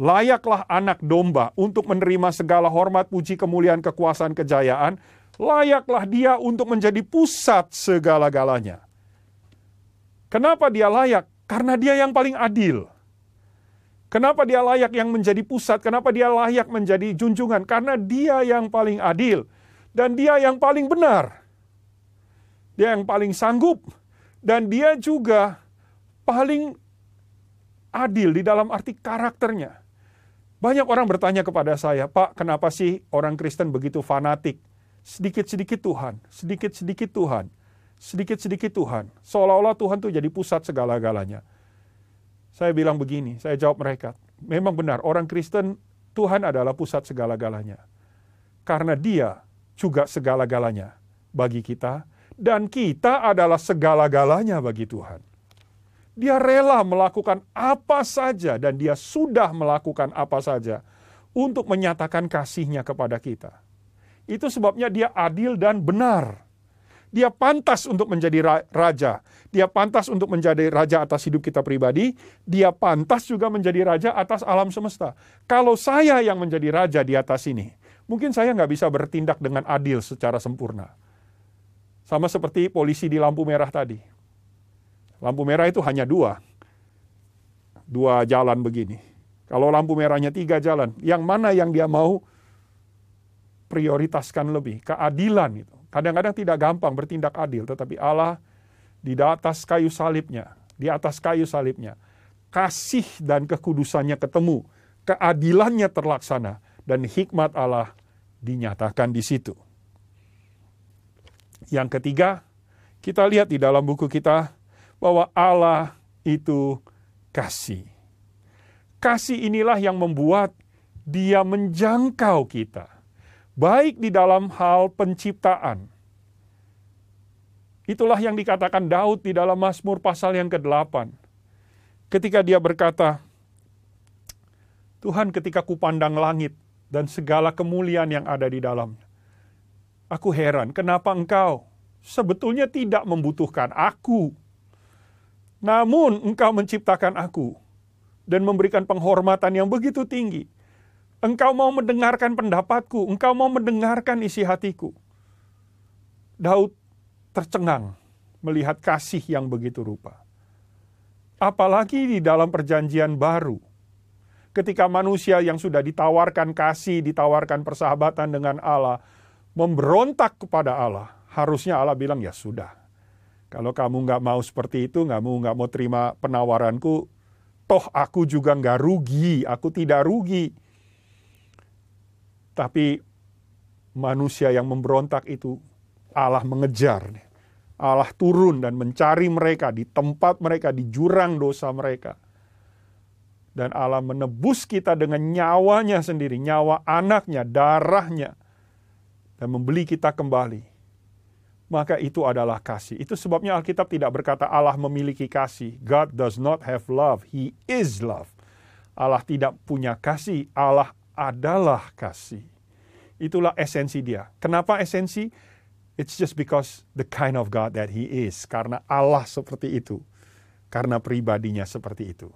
Layaklah anak domba untuk menerima segala hormat, puji, kemuliaan, kekuasaan, kejayaan. Layaklah dia untuk menjadi pusat segala-galanya. Kenapa dia layak? Karena dia yang paling adil. Kenapa dia layak yang menjadi pusat? Kenapa dia layak menjadi junjungan? Karena dia yang paling adil dan dia yang paling benar. Dia yang paling sanggup dan dia juga paling adil di dalam arti karakternya. Banyak orang bertanya kepada saya, "Pak, kenapa sih orang Kristen begitu fanatik? Sedikit-sedikit Tuhan, sedikit-sedikit Tuhan, sedikit-sedikit Tuhan. Seolah-olah Tuhan itu jadi pusat segala-galanya." Saya bilang begini, saya jawab mereka, memang benar orang Kristen Tuhan adalah pusat segala-galanya. Karena dia juga segala-galanya bagi kita dan kita adalah segala-galanya bagi Tuhan. Dia rela melakukan apa saja dan dia sudah melakukan apa saja untuk menyatakan kasihnya kepada kita. Itu sebabnya dia adil dan benar. Dia pantas untuk menjadi raja. Dia pantas untuk menjadi raja atas hidup kita pribadi. Dia pantas juga menjadi raja atas alam semesta. Kalau saya yang menjadi raja di atas ini, mungkin saya nggak bisa bertindak dengan adil secara sempurna. Sama seperti polisi di lampu merah tadi. Lampu merah itu hanya dua. Dua jalan begini. Kalau lampu merahnya tiga jalan, yang mana yang dia mau prioritaskan lebih? Keadilan itu. Kadang-kadang tidak gampang bertindak adil, tetapi Allah di atas kayu salibnya, di atas kayu salibnya, kasih dan kekudusannya ketemu, keadilannya terlaksana, dan hikmat Allah dinyatakan di situ. Yang ketiga, kita lihat di dalam buku kita bahwa Allah itu kasih. Kasih inilah yang membuat dia menjangkau kita baik di dalam hal penciptaan. Itulah yang dikatakan Daud di dalam Mazmur pasal yang ke-8. Ketika dia berkata, Tuhan ketika kupandang langit dan segala kemuliaan yang ada di dalamnya. Aku heran, kenapa engkau sebetulnya tidak membutuhkan aku. Namun engkau menciptakan aku dan memberikan penghormatan yang begitu tinggi Engkau mau mendengarkan pendapatku, engkau mau mendengarkan isi hatiku. Daud tercengang melihat kasih yang begitu rupa. Apalagi di dalam perjanjian baru, ketika manusia yang sudah ditawarkan kasih, ditawarkan persahabatan dengan Allah, memberontak kepada Allah, harusnya Allah bilang, ya sudah. Kalau kamu nggak mau seperti itu, nggak mau nggak mau terima penawaranku, toh aku juga nggak rugi, aku tidak rugi tapi manusia yang memberontak itu Allah mengejar. Allah turun dan mencari mereka di tempat mereka, di jurang dosa mereka. Dan Allah menebus kita dengan nyawanya sendiri, nyawa anaknya, darahnya. Dan membeli kita kembali. Maka itu adalah kasih. Itu sebabnya Alkitab tidak berkata Allah memiliki kasih. God does not have love, He is love. Allah tidak punya kasih, Allah adalah kasih. Itulah esensi dia. Kenapa esensi? It's just because the kind of God that He is. Karena Allah seperti itu. Karena pribadinya seperti itu.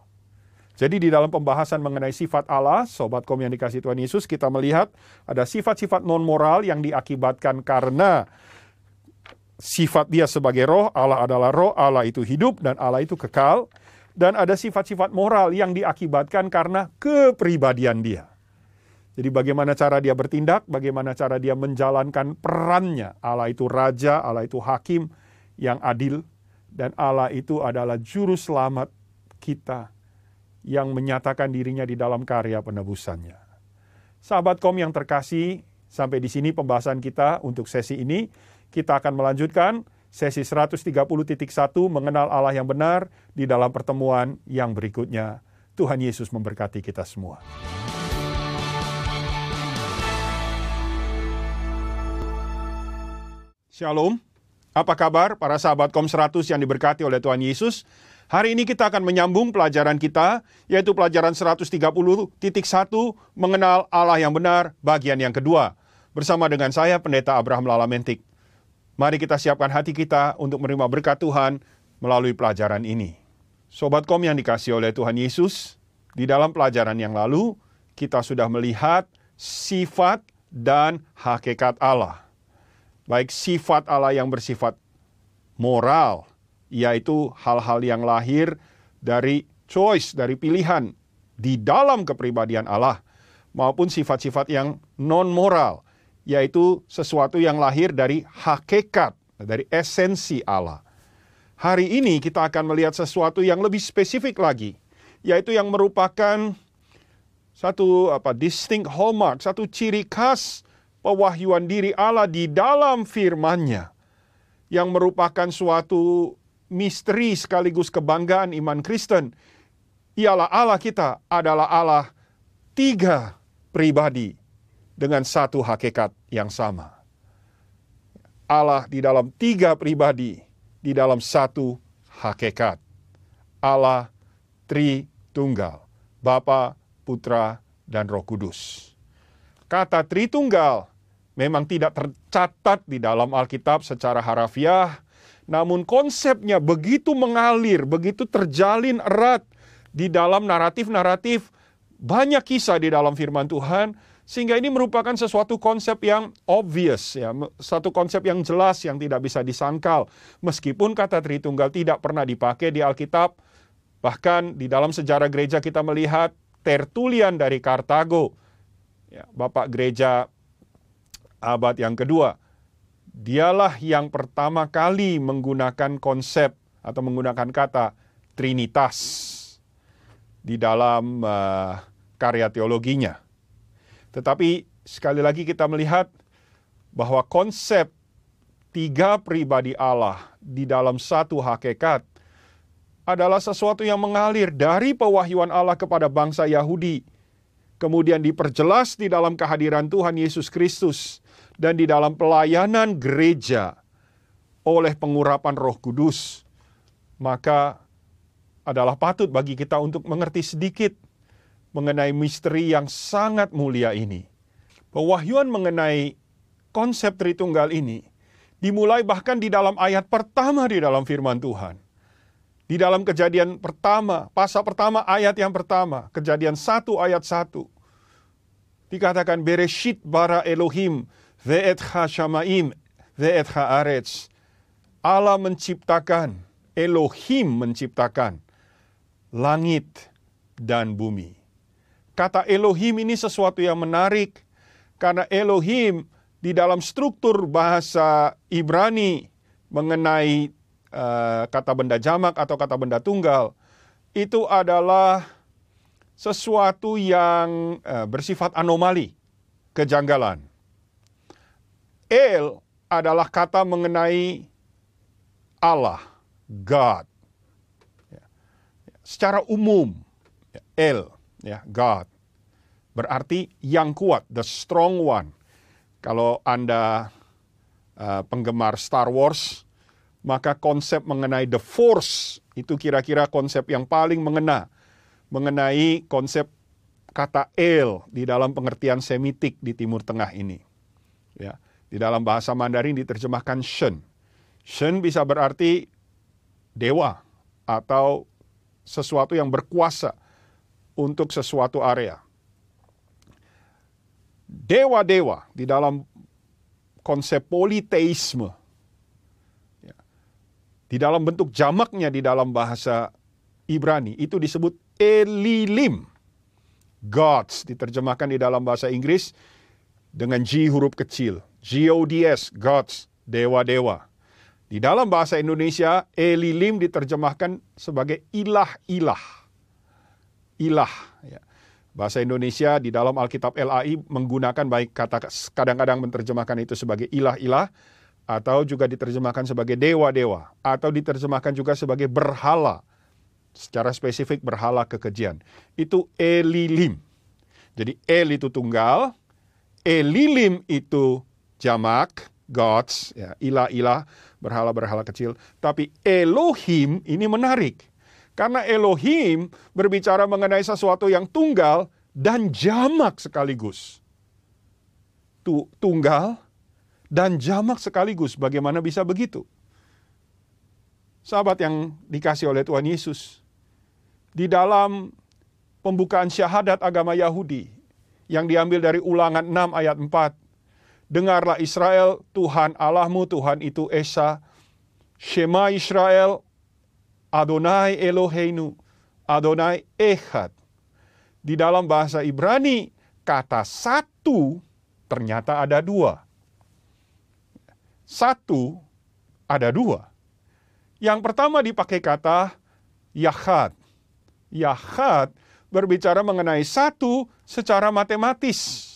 Jadi di dalam pembahasan mengenai sifat Allah, sobat kom yang dikasih Tuhan Yesus, kita melihat ada sifat-sifat non-moral yang diakibatkan karena sifat dia sebagai roh, Allah adalah roh, Allah itu hidup, dan Allah itu kekal. Dan ada sifat-sifat moral yang diakibatkan karena kepribadian dia. Jadi bagaimana cara dia bertindak, bagaimana cara dia menjalankan perannya. Allah itu raja, Allah itu hakim yang adil, dan Allah itu adalah juru selamat kita yang menyatakan dirinya di dalam karya penebusannya. Sahabat kom yang terkasih, sampai di sini pembahasan kita untuk sesi ini. Kita akan melanjutkan sesi 130.1 mengenal Allah yang benar di dalam pertemuan yang berikutnya. Tuhan Yesus memberkati kita semua. Shalom. Apa kabar para sahabat Kom 100 yang diberkati oleh Tuhan Yesus? Hari ini kita akan menyambung pelajaran kita, yaitu pelajaran 130.1 mengenal Allah yang benar, bagian yang kedua. Bersama dengan saya, Pendeta Abraham Lalamentik. Mari kita siapkan hati kita untuk menerima berkat Tuhan melalui pelajaran ini. Sobat Kom yang dikasih oleh Tuhan Yesus, di dalam pelajaran yang lalu, kita sudah melihat sifat dan hakikat Allah baik sifat Allah yang bersifat moral, yaitu hal-hal yang lahir dari choice, dari pilihan di dalam kepribadian Allah, maupun sifat-sifat yang non-moral, yaitu sesuatu yang lahir dari hakikat, dari esensi Allah. Hari ini kita akan melihat sesuatu yang lebih spesifik lagi, yaitu yang merupakan satu apa distinct hallmark, satu ciri khas pewahyuan diri Allah di dalam firman-Nya yang merupakan suatu misteri sekaligus kebanggaan iman Kristen. Ialah Allah kita adalah Allah tiga pribadi dengan satu hakikat yang sama. Allah di dalam tiga pribadi, di dalam satu hakikat. Allah Tritunggal, Bapa, Putra, dan Roh Kudus. Kata Tritunggal memang tidak tercatat di dalam Alkitab secara harafiah, namun konsepnya begitu mengalir, begitu terjalin erat di dalam naratif-naratif banyak kisah di dalam firman Tuhan sehingga ini merupakan sesuatu konsep yang obvious ya, satu konsep yang jelas yang tidak bisa disangkal. Meskipun kata Tritunggal tidak pernah dipakai di Alkitab, bahkan di dalam sejarah gereja kita melihat Tertulian dari Kartago, ya, Bapak gereja abad yang kedua. Dialah yang pertama kali menggunakan konsep atau menggunakan kata trinitas di dalam uh, karya teologinya. Tetapi sekali lagi kita melihat bahwa konsep tiga pribadi Allah di dalam satu hakikat adalah sesuatu yang mengalir dari pewahyuan Allah kepada bangsa Yahudi, kemudian diperjelas di dalam kehadiran Tuhan Yesus Kristus dan di dalam pelayanan gereja oleh pengurapan Roh Kudus, maka adalah patut bagi kita untuk mengerti sedikit mengenai misteri yang sangat mulia ini. Pewahyuan mengenai konsep Tritunggal ini dimulai bahkan di dalam ayat pertama di dalam firman Tuhan. Di dalam kejadian pertama, pasal pertama ayat yang pertama, kejadian satu ayat satu. Dikatakan Bereshit bara Elohim Ve'etcha shamaim, ve'etcha aretz. Allah menciptakan, Elohim menciptakan langit dan bumi. Kata Elohim ini sesuatu yang menarik karena Elohim di dalam struktur bahasa Ibrani mengenai uh, kata benda jamak atau kata benda tunggal itu adalah sesuatu yang uh, bersifat anomali, kejanggalan. El adalah kata mengenai Allah, God. Ya. Secara umum, ya, El, ya, God. Berarti yang kuat, the strong one. Kalau Anda uh, penggemar Star Wars, maka konsep mengenai the force itu kira-kira konsep yang paling mengena mengenai konsep kata El di dalam pengertian Semitik di Timur Tengah ini. Ya. Di dalam bahasa Mandarin diterjemahkan Shen. Shen bisa berarti dewa atau sesuatu yang berkuasa untuk sesuatu area. Dewa-dewa di dalam konsep politeisme, ya, di dalam bentuk jamaknya di dalam bahasa Ibrani, itu disebut Elilim. Gods diterjemahkan di dalam bahasa Inggris dengan G huruf kecil. G-O-D-S, gods, dewa-dewa. Di dalam bahasa Indonesia, Elilim diterjemahkan sebagai ilah-ilah. Ilah. Ya. Bahasa Indonesia di dalam Alkitab LAI menggunakan baik kata kadang-kadang menerjemahkan itu sebagai ilah-ilah atau juga diterjemahkan sebagai dewa-dewa atau diterjemahkan juga sebagai berhala. Secara spesifik berhala kekejian. Itu Elilim. Jadi El itu tunggal, Elilim itu jamak, gods, ya, ilah-ilah, berhala-berhala kecil. Tapi Elohim ini menarik. Karena Elohim berbicara mengenai sesuatu yang tunggal dan jamak sekaligus. Tunggal dan jamak sekaligus. Bagaimana bisa begitu? Sahabat yang dikasih oleh Tuhan Yesus, di dalam pembukaan syahadat agama Yahudi yang diambil dari ulangan 6 ayat 4. Dengarlah Israel, Tuhan Allahmu, Tuhan itu Esa. Shema Israel, Adonai Eloheinu, Adonai Echad. Di dalam bahasa Ibrani, kata satu ternyata ada dua. Satu ada dua. Yang pertama dipakai kata Yahad. Yahad berbicara mengenai satu secara matematis.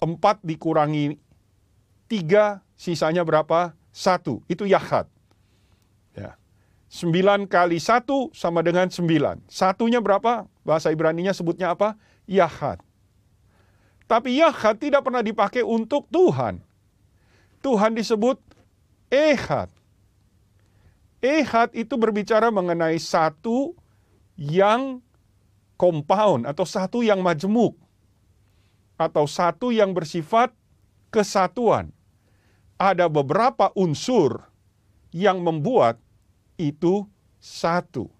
Empat dikurangi tiga, sisanya berapa? Satu. Itu Yahad. 9 kali 1 sama dengan 9. Satunya berapa? Bahasa Ibrani-nya sebutnya apa? Yahad. Tapi Yahad tidak pernah dipakai untuk Tuhan. Tuhan disebut Ehad. Ehad itu berbicara mengenai satu yang compound atau satu yang majemuk atau satu yang bersifat kesatuan. Ada beberapa unsur yang membuat itu satu.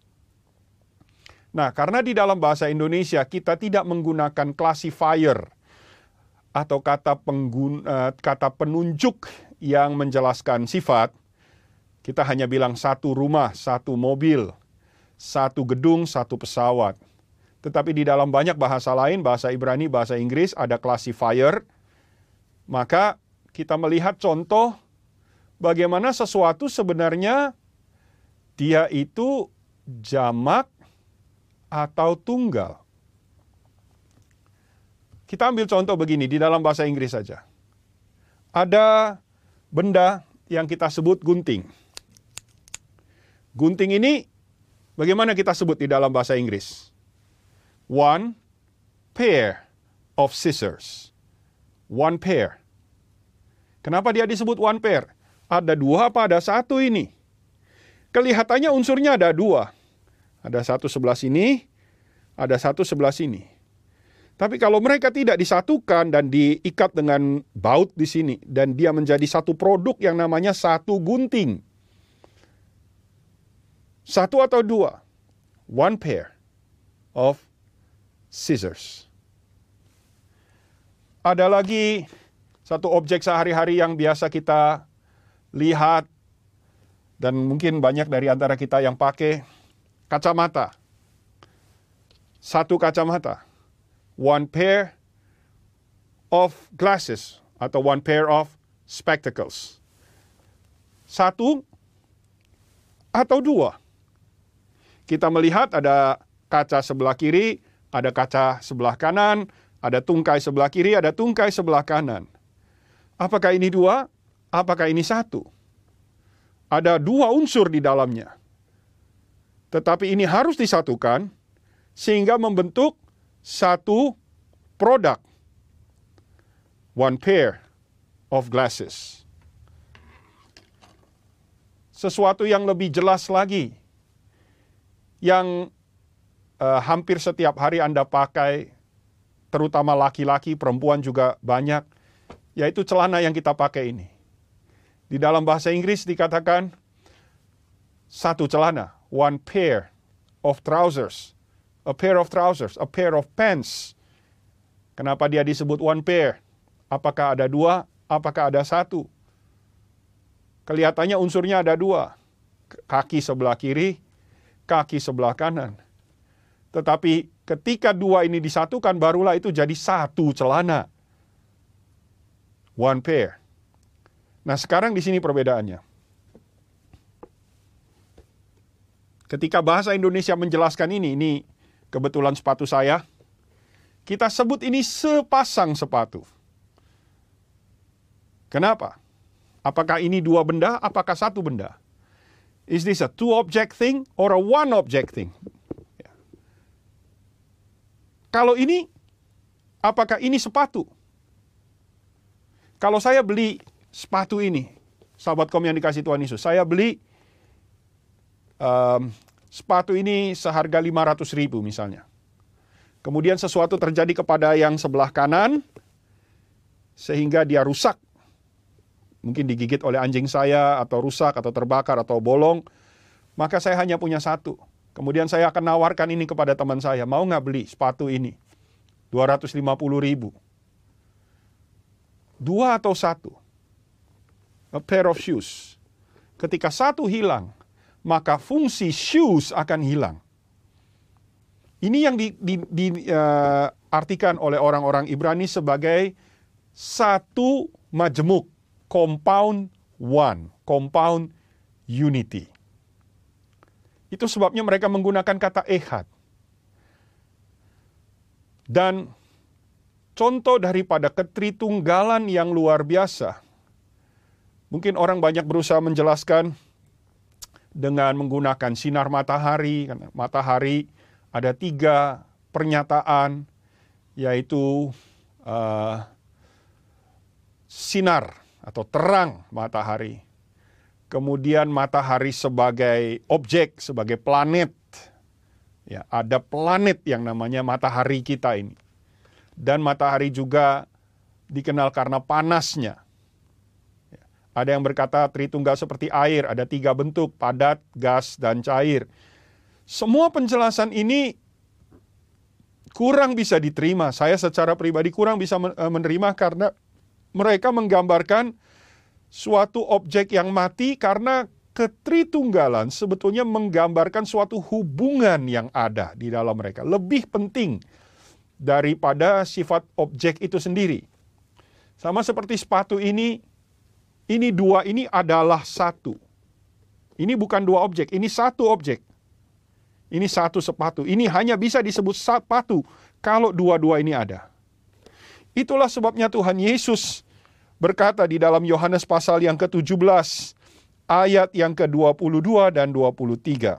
Nah, karena di dalam bahasa Indonesia kita tidak menggunakan classifier atau kata pengguna, eh, kata penunjuk yang menjelaskan sifat, kita hanya bilang satu rumah, satu mobil, satu gedung, satu pesawat. Tetapi di dalam banyak bahasa lain, bahasa Ibrani, bahasa Inggris, ada classifier. Maka kita melihat contoh bagaimana sesuatu sebenarnya dia itu jamak atau tunggal. Kita ambil contoh begini di dalam bahasa Inggris saja. Ada benda yang kita sebut gunting. Gunting ini bagaimana kita sebut di dalam bahasa Inggris? One pair of scissors. One pair. Kenapa dia disebut one pair? Ada dua apa ada satu ini? Kelihatannya unsurnya ada dua. Ada satu sebelah sini, ada satu sebelah sini. Tapi kalau mereka tidak disatukan dan diikat dengan baut di sini dan dia menjadi satu produk yang namanya satu gunting. Satu atau dua. One pair of scissors. Ada lagi satu objek sehari-hari yang biasa kita lihat dan mungkin banyak dari antara kita yang pakai kacamata. Satu kacamata. One pair of glasses atau one pair of spectacles. Satu atau dua. Kita melihat ada kaca sebelah kiri, ada kaca sebelah kanan, ada tungkai sebelah kiri, ada tungkai sebelah kanan. Apakah ini dua? Apakah ini satu? ada dua unsur di dalamnya. Tetapi ini harus disatukan sehingga membentuk satu produk. One pair of glasses. Sesuatu yang lebih jelas lagi yang uh, hampir setiap hari Anda pakai terutama laki-laki, perempuan juga banyak, yaitu celana yang kita pakai ini. Di dalam bahasa Inggris dikatakan satu celana, one pair of trousers A pair of trousers, a pair of pants. Kenapa dia disebut one pair? Apakah ada dua? Apakah ada satu? Kelihatannya unsurnya ada dua. Kaki sebelah kiri, kaki sebelah kanan. Tetapi ketika dua ini disatukan, barulah itu jadi satu celana. One pair. Nah sekarang di sini perbedaannya. Ketika bahasa Indonesia menjelaskan ini, ini kebetulan sepatu saya, kita sebut ini sepasang sepatu. Kenapa? Apakah ini dua benda? Apakah satu benda? Is this a two object thing or a one object thing? Ya. Kalau ini, apakah ini sepatu? Kalau saya beli sepatu ini, sahabat kom yang dikasih Tuhan Yesus, saya beli um, sepatu ini seharga 500 ribu misalnya. Kemudian sesuatu terjadi kepada yang sebelah kanan, sehingga dia rusak. Mungkin digigit oleh anjing saya, atau rusak, atau terbakar, atau bolong. Maka saya hanya punya satu. Kemudian saya akan nawarkan ini kepada teman saya. Mau nggak beli sepatu ini? 250 ribu. Dua atau satu? A pair of shoes. Ketika satu hilang, maka fungsi shoes akan hilang. Ini yang diartikan di, uh, oleh orang-orang Ibrani sebagai satu majemuk, compound one, compound unity. Itu sebabnya mereka menggunakan kata ehad. Dan contoh daripada ketritunggalan yang luar biasa. Mungkin orang banyak berusaha menjelaskan dengan menggunakan sinar matahari. Matahari ada tiga pernyataan, yaitu uh, sinar atau terang matahari. Kemudian matahari sebagai objek, sebagai planet. Ya, ada planet yang namanya matahari kita ini. Dan matahari juga dikenal karena panasnya. Ada yang berkata Tritunggal seperti air, ada tiga bentuk, padat, gas, dan cair. Semua penjelasan ini kurang bisa diterima. Saya secara pribadi kurang bisa eh, menerima karena mereka menggambarkan suatu objek yang mati karena ketritunggalan sebetulnya menggambarkan suatu hubungan yang ada di dalam mereka. Lebih penting daripada sifat objek itu sendiri. Sama seperti sepatu ini, ini dua ini adalah satu. Ini bukan dua objek, ini satu objek. Ini satu sepatu. Ini hanya bisa disebut sepatu kalau dua-dua ini ada. Itulah sebabnya Tuhan Yesus berkata di dalam Yohanes pasal yang ke-17 ayat yang ke-22 dan 23.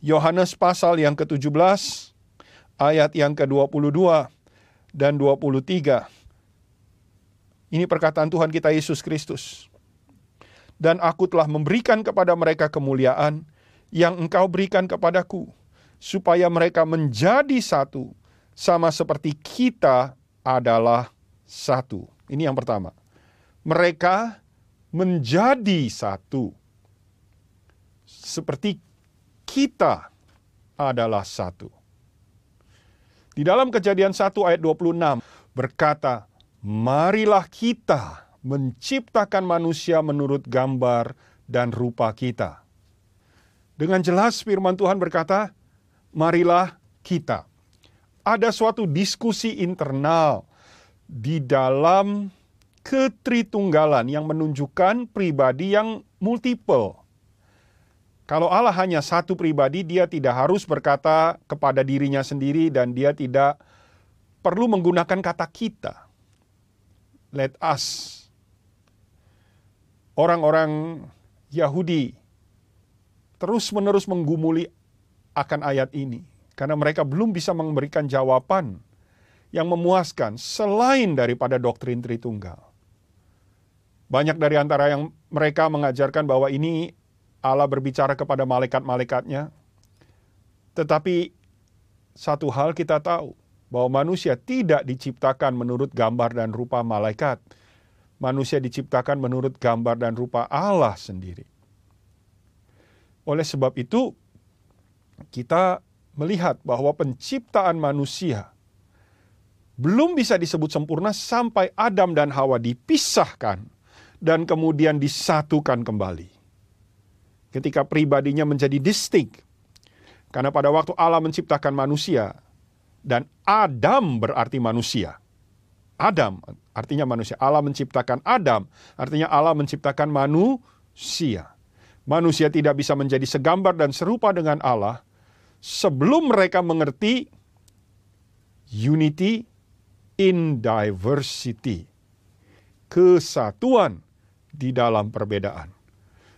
Yohanes pasal yang ke-17 ayat yang ke-22 dan 23. Ini perkataan Tuhan kita Yesus Kristus. Dan aku telah memberikan kepada mereka kemuliaan yang engkau berikan kepadaku, supaya mereka menjadi satu, sama seperti kita adalah satu. Ini yang pertama. Mereka menjadi satu. Seperti kita adalah satu. Di dalam kejadian 1 ayat 26 berkata, marilah kita menciptakan manusia menurut gambar dan rupa kita. Dengan jelas firman Tuhan berkata, marilah kita. Ada suatu diskusi internal di dalam ketritunggalan yang menunjukkan pribadi yang multiple. Kalau Allah hanya satu pribadi, dia tidak harus berkata kepada dirinya sendiri dan dia tidak perlu menggunakan kata kita let us. Orang-orang Yahudi terus-menerus menggumuli akan ayat ini karena mereka belum bisa memberikan jawaban yang memuaskan selain daripada doktrin Tritunggal. Banyak dari antara yang mereka mengajarkan bahwa ini Allah berbicara kepada malaikat-malaikatnya. Tetapi satu hal kita tahu, bahwa manusia tidak diciptakan menurut gambar dan rupa malaikat. Manusia diciptakan menurut gambar dan rupa Allah sendiri. Oleh sebab itu, kita melihat bahwa penciptaan manusia belum bisa disebut sempurna sampai Adam dan Hawa dipisahkan dan kemudian disatukan kembali. Ketika pribadinya menjadi distinct. Karena pada waktu Allah menciptakan manusia dan Adam berarti manusia. Adam artinya manusia. Allah menciptakan Adam, artinya Allah menciptakan manusia. Manusia tidak bisa menjadi segambar dan serupa dengan Allah sebelum mereka mengerti unity in diversity. Kesatuan di dalam perbedaan.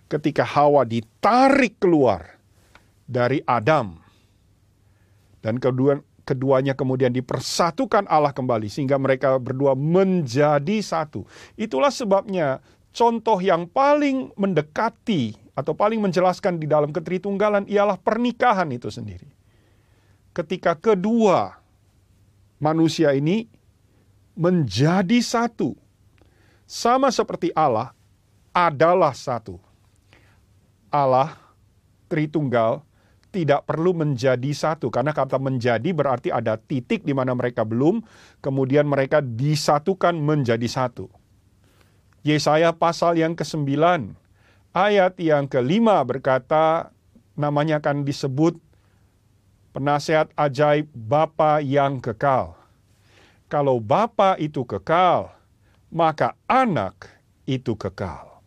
Ketika Hawa ditarik keluar dari Adam dan kedua keduanya kemudian dipersatukan Allah kembali sehingga mereka berdua menjadi satu. Itulah sebabnya contoh yang paling mendekati atau paling menjelaskan di dalam ketritunggalan ialah pernikahan itu sendiri. Ketika kedua manusia ini menjadi satu. Sama seperti Allah adalah satu. Allah Tritunggal tidak perlu menjadi satu karena kata menjadi berarti ada titik di mana mereka belum, kemudian mereka disatukan menjadi satu. Yesaya pasal yang ke-9 ayat yang kelima berkata namanya akan disebut penasehat ajaib Bapa yang kekal. Kalau Bapa itu kekal, maka anak itu kekal.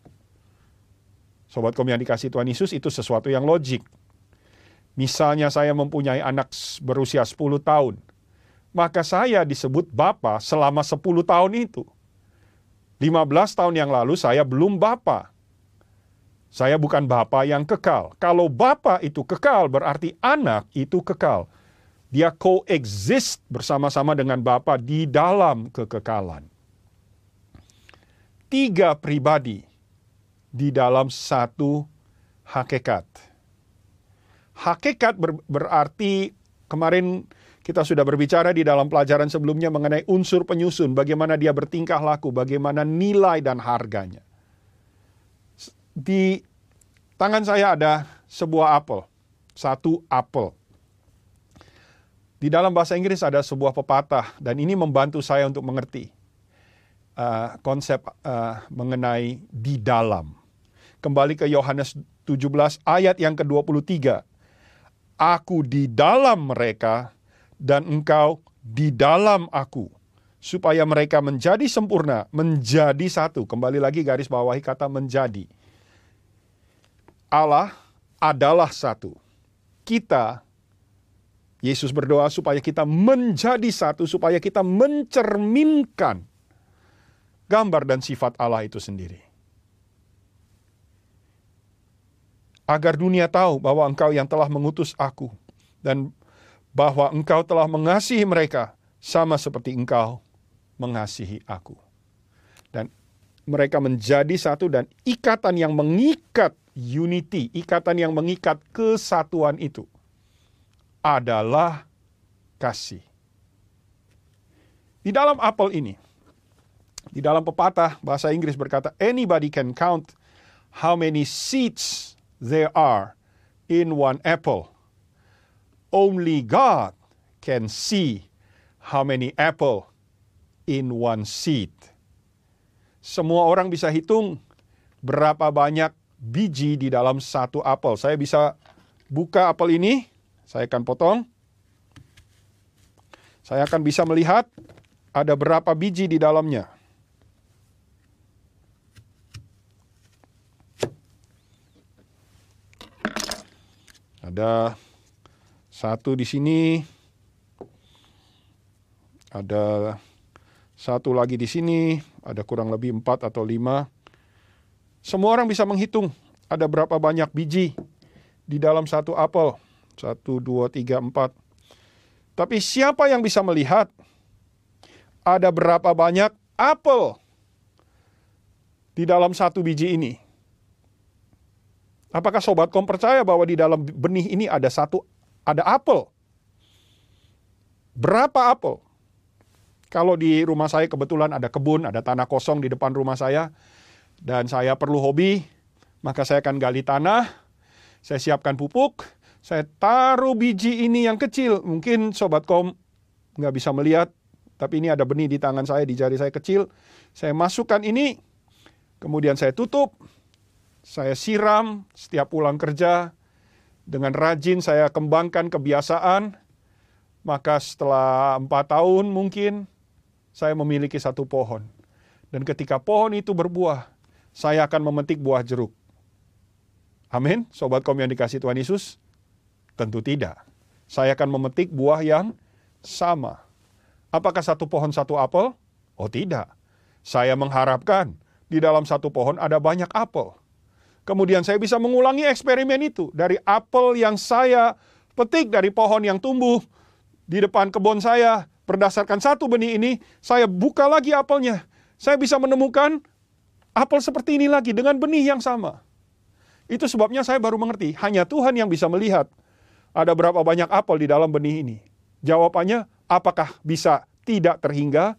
Sobat kom yang dikasih Tuhan Yesus itu sesuatu yang logik. Misalnya saya mempunyai anak berusia 10 tahun, maka saya disebut Bapa selama 10 tahun itu. 15 tahun yang lalu saya belum Bapa. Saya bukan Bapa yang kekal. Kalau Bapa itu kekal berarti anak itu kekal. Dia coexist bersama-sama dengan Bapa di dalam kekekalan. Tiga pribadi di dalam satu hakikat. Hakikat ber, berarti kemarin kita sudah berbicara di dalam pelajaran sebelumnya mengenai unsur penyusun, bagaimana dia bertingkah laku, bagaimana nilai dan harganya. Di tangan saya ada sebuah apel, satu apel. Di dalam bahasa Inggris ada sebuah pepatah dan ini membantu saya untuk mengerti uh, konsep uh, mengenai di dalam. Kembali ke Yohanes 17 ayat yang ke-23. Aku di dalam mereka dan engkau di dalam aku supaya mereka menjadi sempurna, menjadi satu. Kembali lagi garis bawahi kata menjadi. Allah adalah satu. Kita Yesus berdoa supaya kita menjadi satu, supaya kita mencerminkan gambar dan sifat Allah itu sendiri. Agar dunia tahu bahwa engkau yang telah mengutus aku dan bahwa engkau telah mengasihi mereka sama seperti engkau mengasihi aku. Dan mereka menjadi satu dan ikatan yang mengikat unity, ikatan yang mengikat kesatuan itu adalah kasih. Di dalam apel ini, di dalam pepatah bahasa Inggris berkata, anybody can count how many seeds there are in one apple. Only God can see how many apple in one seed. Semua orang bisa hitung berapa banyak biji di dalam satu apel. Saya bisa buka apel ini, saya akan potong. Saya akan bisa melihat ada berapa biji di dalamnya. Ada satu di sini. Ada satu lagi di sini. Ada kurang lebih empat atau lima. Semua orang bisa menghitung ada berapa banyak biji di dalam satu apel. Satu, dua, tiga, empat. Tapi siapa yang bisa melihat ada berapa banyak apel di dalam satu biji ini? Apakah sobat kom percaya bahwa di dalam benih ini ada satu ada apel? Berapa apel? Kalau di rumah saya kebetulan ada kebun, ada tanah kosong di depan rumah saya dan saya perlu hobi, maka saya akan gali tanah, saya siapkan pupuk, Saya taruh biji ini yang kecil. Mungkin Sobat Kom nggak bisa melihat, tapi ini ada benih di tangan saya, di jari saya kecil. Saya masukkan ini, kemudian saya tutup, saya siram setiap pulang kerja. Dengan rajin saya kembangkan kebiasaan, maka setelah empat tahun mungkin saya memiliki satu pohon. Dan ketika pohon itu berbuah, saya akan memetik buah jeruk. Amin, sobat kom yang dikasih Tuhan Yesus. Tentu tidak. Saya akan memetik buah yang sama. Apakah satu pohon satu apel? Oh tidak. Saya mengharapkan di dalam satu pohon ada banyak apel. Kemudian saya bisa mengulangi eksperimen itu dari apel yang saya petik dari pohon yang tumbuh di depan kebun saya. Berdasarkan satu benih ini, saya buka lagi apelnya. Saya bisa menemukan apel seperti ini lagi dengan benih yang sama. Itu sebabnya saya baru mengerti, hanya Tuhan yang bisa melihat ada berapa banyak apel di dalam benih ini? Jawabannya, apakah bisa tidak terhingga?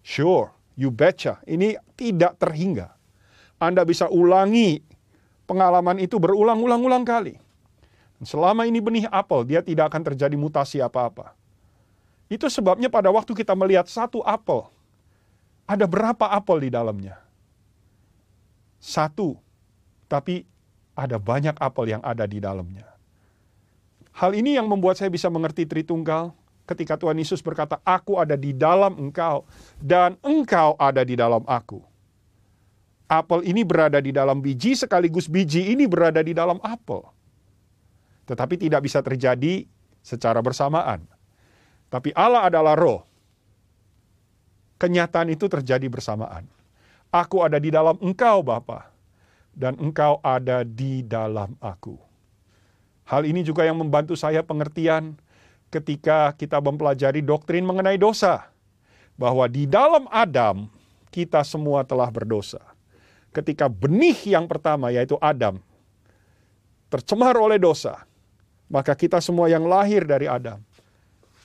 Sure, you betcha. Ini tidak terhingga. Anda bisa ulangi pengalaman itu berulang-ulang-ulang kali. Selama ini benih apel, dia tidak akan terjadi mutasi apa-apa. Itu sebabnya pada waktu kita melihat satu apel, ada berapa apel di dalamnya? Satu, tapi ada banyak apel yang ada di dalamnya. Hal ini yang membuat saya bisa mengerti Tritunggal ketika Tuhan Yesus berkata, "Aku ada di dalam engkau dan engkau ada di dalam aku." Apel ini berada di dalam biji sekaligus biji ini berada di dalam apel. Tetapi tidak bisa terjadi secara bersamaan. Tapi Allah adalah roh. Kenyataan itu terjadi bersamaan. Aku ada di dalam engkau Bapa dan engkau ada di dalam aku. Hal ini juga yang membantu saya pengertian ketika kita mempelajari doktrin mengenai dosa. Bahwa di dalam Adam, kita semua telah berdosa. Ketika benih yang pertama, yaitu Adam, tercemar oleh dosa, maka kita semua yang lahir dari Adam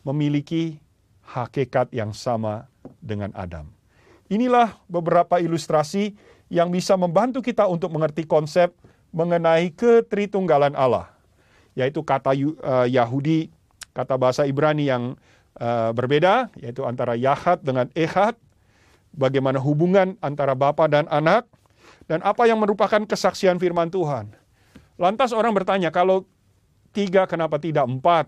memiliki hakikat yang sama dengan Adam. Inilah beberapa ilustrasi yang bisa membantu kita untuk mengerti konsep mengenai ketritunggalan Allah yaitu kata uh, Yahudi, kata bahasa Ibrani yang uh, berbeda, yaitu antara Yahat dengan Ehad, bagaimana hubungan antara Bapa dan anak, dan apa yang merupakan kesaksian firman Tuhan. Lantas orang bertanya, kalau tiga kenapa tidak empat?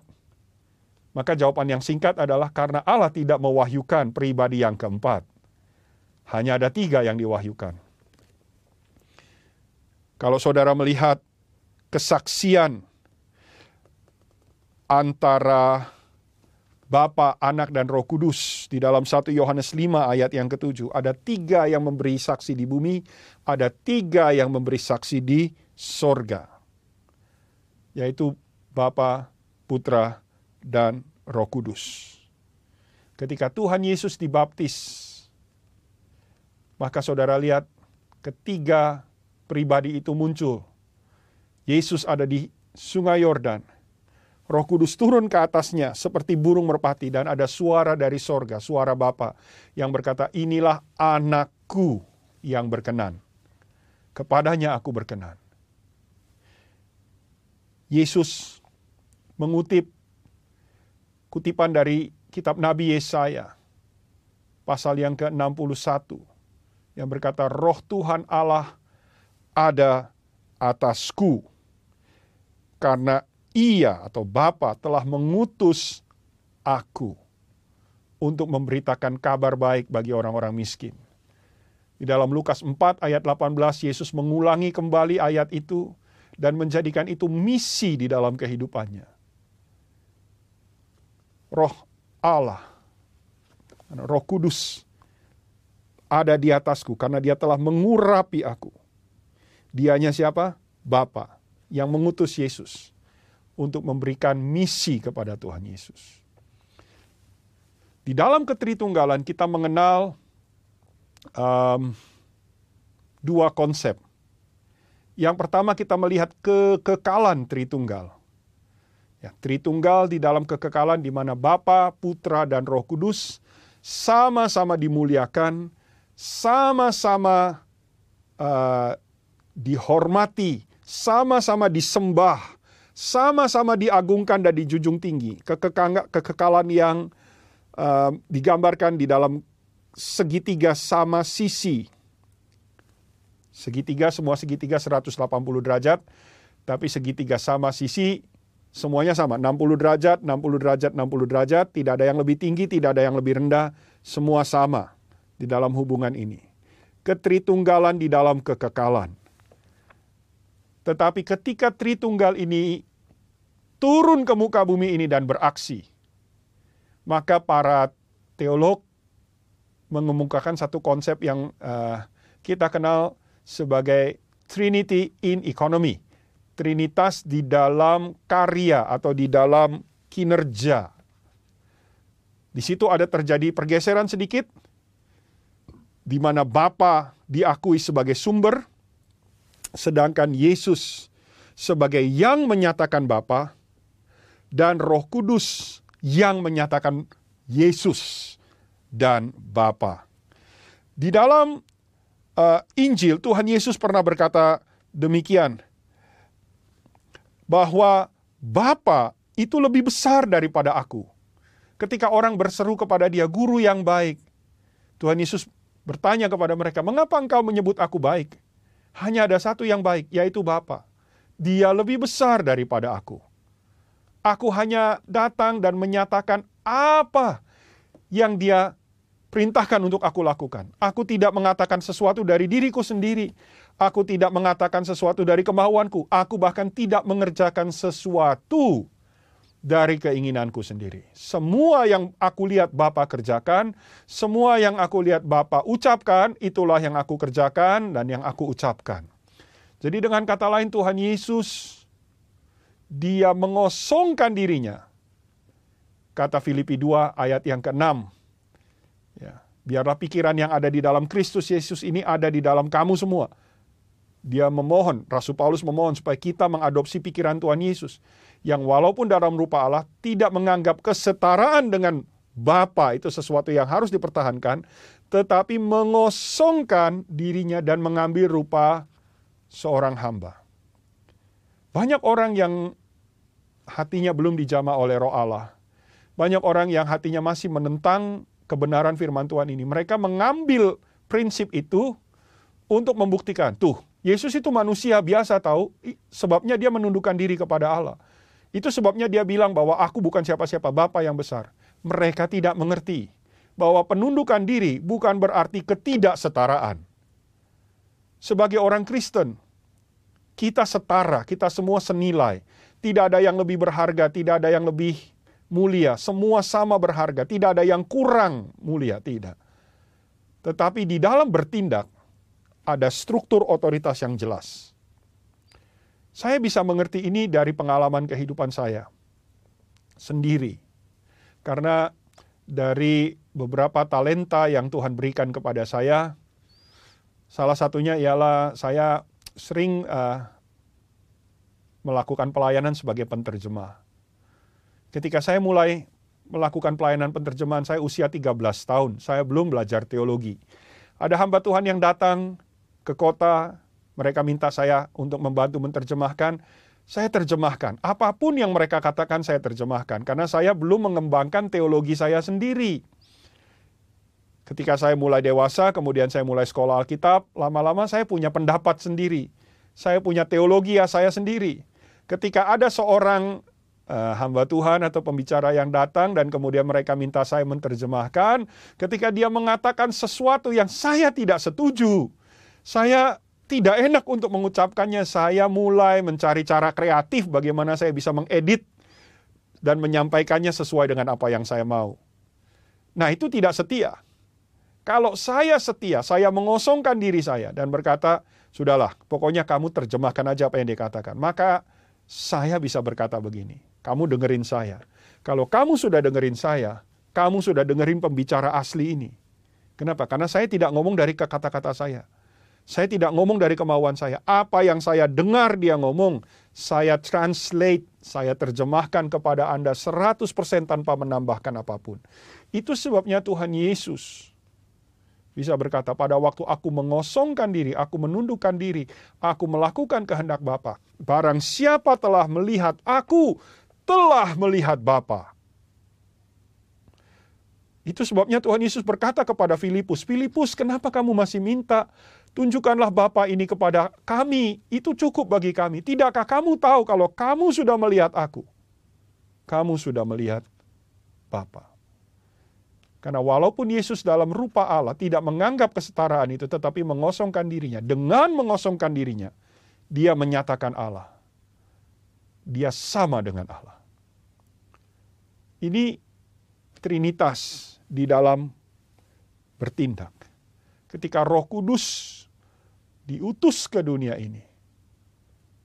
Maka jawaban yang singkat adalah karena Allah tidak mewahyukan pribadi yang keempat. Hanya ada tiga yang diwahyukan. Kalau saudara melihat kesaksian antara Bapa, Anak, dan Roh Kudus. Di dalam 1 Yohanes 5 ayat yang ketujuh, ada tiga yang memberi saksi di bumi, ada tiga yang memberi saksi di sorga. Yaitu Bapa, Putra, dan Roh Kudus. Ketika Tuhan Yesus dibaptis, maka saudara lihat ketiga pribadi itu muncul. Yesus ada di sungai Yordan Roh Kudus turun ke atasnya seperti burung merpati dan ada suara dari sorga, suara Bapa yang berkata, inilah anakku yang berkenan. Kepadanya aku berkenan. Yesus mengutip kutipan dari kitab Nabi Yesaya, pasal yang ke-61, yang berkata, roh Tuhan Allah ada atasku, karena ia atau Bapa telah mengutus aku untuk memberitakan kabar baik bagi orang-orang miskin. Di dalam Lukas 4 ayat 18 Yesus mengulangi kembali ayat itu dan menjadikan itu misi di dalam kehidupannya. Roh Allah, Roh Kudus ada di atasku karena dia telah mengurapi aku. Dianya siapa? Bapa yang mengutus Yesus untuk memberikan misi kepada Tuhan Yesus. Di dalam ketritunggalan kita mengenal um, dua konsep. Yang pertama kita melihat kekekalan Tritunggal. Ya, Tritunggal di dalam kekekalan di mana Bapa, Putra, dan Roh Kudus sama-sama dimuliakan, sama-sama uh, dihormati, sama-sama disembah, sama-sama diagungkan dan dijunjung tinggi. Kekekalan yang uh, digambarkan di dalam segitiga sama sisi. Segitiga, semua segitiga 180 derajat, tapi segitiga sama sisi semuanya sama, 60 derajat, 60 derajat, 60 derajat, tidak ada yang lebih tinggi, tidak ada yang lebih rendah, semua sama di dalam hubungan ini. Ketritunggalan di dalam kekekalan. Tetapi ketika Tritunggal ini turun ke muka bumi ini dan beraksi, maka para teolog mengemukakan satu konsep yang uh, kita kenal sebagai Trinity in Economy. Trinitas di dalam karya atau di dalam kinerja. Di situ ada terjadi pergeseran sedikit, di mana Bapa diakui sebagai sumber, sedangkan Yesus sebagai yang menyatakan Bapa dan Roh Kudus yang menyatakan Yesus dan Bapa. Di dalam uh, Injil Tuhan Yesus pernah berkata demikian bahwa Bapa itu lebih besar daripada aku. Ketika orang berseru kepada dia, guru yang baik. Tuhan Yesus bertanya kepada mereka, mengapa engkau menyebut aku baik? Hanya ada satu yang baik, yaitu Bapa. Dia lebih besar daripada aku. Aku hanya datang dan menyatakan apa yang dia perintahkan untuk aku lakukan. Aku tidak mengatakan sesuatu dari diriku sendiri. Aku tidak mengatakan sesuatu dari kemauanku. Aku bahkan tidak mengerjakan sesuatu dari keinginanku sendiri. Semua yang aku lihat Bapa kerjakan, semua yang aku lihat Bapa ucapkan, itulah yang aku kerjakan dan yang aku ucapkan. Jadi dengan kata lain Tuhan Yesus dia mengosongkan dirinya. Kata Filipi 2 ayat yang ke-6. Ya, biarlah pikiran yang ada di dalam Kristus Yesus ini ada di dalam kamu semua dia memohon, Rasul Paulus memohon supaya kita mengadopsi pikiran Tuhan Yesus yang walaupun dalam rupa Allah tidak menganggap kesetaraan dengan Bapa itu sesuatu yang harus dipertahankan, tetapi mengosongkan dirinya dan mengambil rupa seorang hamba. Banyak orang yang hatinya belum dijamah oleh roh Allah. Banyak orang yang hatinya masih menentang kebenaran firman Tuhan ini. Mereka mengambil prinsip itu untuk membuktikan, tuh Yesus itu manusia biasa tahu, sebabnya dia menundukkan diri kepada Allah. Itu sebabnya dia bilang bahwa aku bukan siapa-siapa, Bapa yang besar. Mereka tidak mengerti bahwa penundukan diri bukan berarti ketidaksetaraan. Sebagai orang Kristen, kita setara, kita semua senilai. Tidak ada yang lebih berharga, tidak ada yang lebih mulia. Semua sama berharga, tidak ada yang kurang mulia, tidak. Tetapi di dalam bertindak, ada struktur otoritas yang jelas. Saya bisa mengerti ini dari pengalaman kehidupan saya sendiri. Karena dari beberapa talenta yang Tuhan berikan kepada saya, salah satunya ialah saya sering uh, melakukan pelayanan sebagai penterjemah. Ketika saya mulai melakukan pelayanan penterjemahan saya usia 13 tahun, saya belum belajar teologi. Ada hamba Tuhan yang datang ke kota, mereka minta saya untuk membantu menerjemahkan, saya terjemahkan. Apa pun yang mereka katakan saya terjemahkan karena saya belum mengembangkan teologi saya sendiri. Ketika saya mulai dewasa, kemudian saya mulai sekolah Alkitab, lama-lama saya punya pendapat sendiri. Saya punya teologi ya saya sendiri. Ketika ada seorang uh, hamba Tuhan atau pembicara yang datang dan kemudian mereka minta saya menerjemahkan, ketika dia mengatakan sesuatu yang saya tidak setuju, saya tidak enak untuk mengucapkannya. Saya mulai mencari cara kreatif bagaimana saya bisa mengedit dan menyampaikannya sesuai dengan apa yang saya mau. Nah, itu tidak setia. Kalau saya setia, saya mengosongkan diri saya dan berkata, "Sudahlah, pokoknya kamu terjemahkan aja apa yang dikatakan." Maka saya bisa berkata begini, "Kamu dengerin saya. Kalau kamu sudah dengerin saya, kamu sudah dengerin pembicara asli ini." Kenapa? Karena saya tidak ngomong dari kata-kata saya saya tidak ngomong dari kemauan saya. Apa yang saya dengar dia ngomong, saya translate, saya terjemahkan kepada Anda 100% tanpa menambahkan apa pun. Itu sebabnya Tuhan Yesus bisa berkata, pada waktu aku mengosongkan diri, aku menundukkan diri, aku melakukan kehendak Bapa. Barang siapa telah melihat aku, telah melihat Bapa. Itu sebabnya Tuhan Yesus berkata kepada Filipus, Filipus kenapa kamu masih minta? Tunjukkanlah Bapa ini kepada kami, itu cukup bagi kami. Tidakkah kamu tahu kalau kamu sudah melihat aku? Kamu sudah melihat Bapa. Karena walaupun Yesus dalam rupa Allah tidak menganggap kesetaraan itu, tetapi mengosongkan dirinya. Dengan mengosongkan dirinya, dia menyatakan Allah. Dia sama dengan Allah. Ini Trinitas di dalam bertindak. Ketika Roh Kudus diutus ke dunia ini,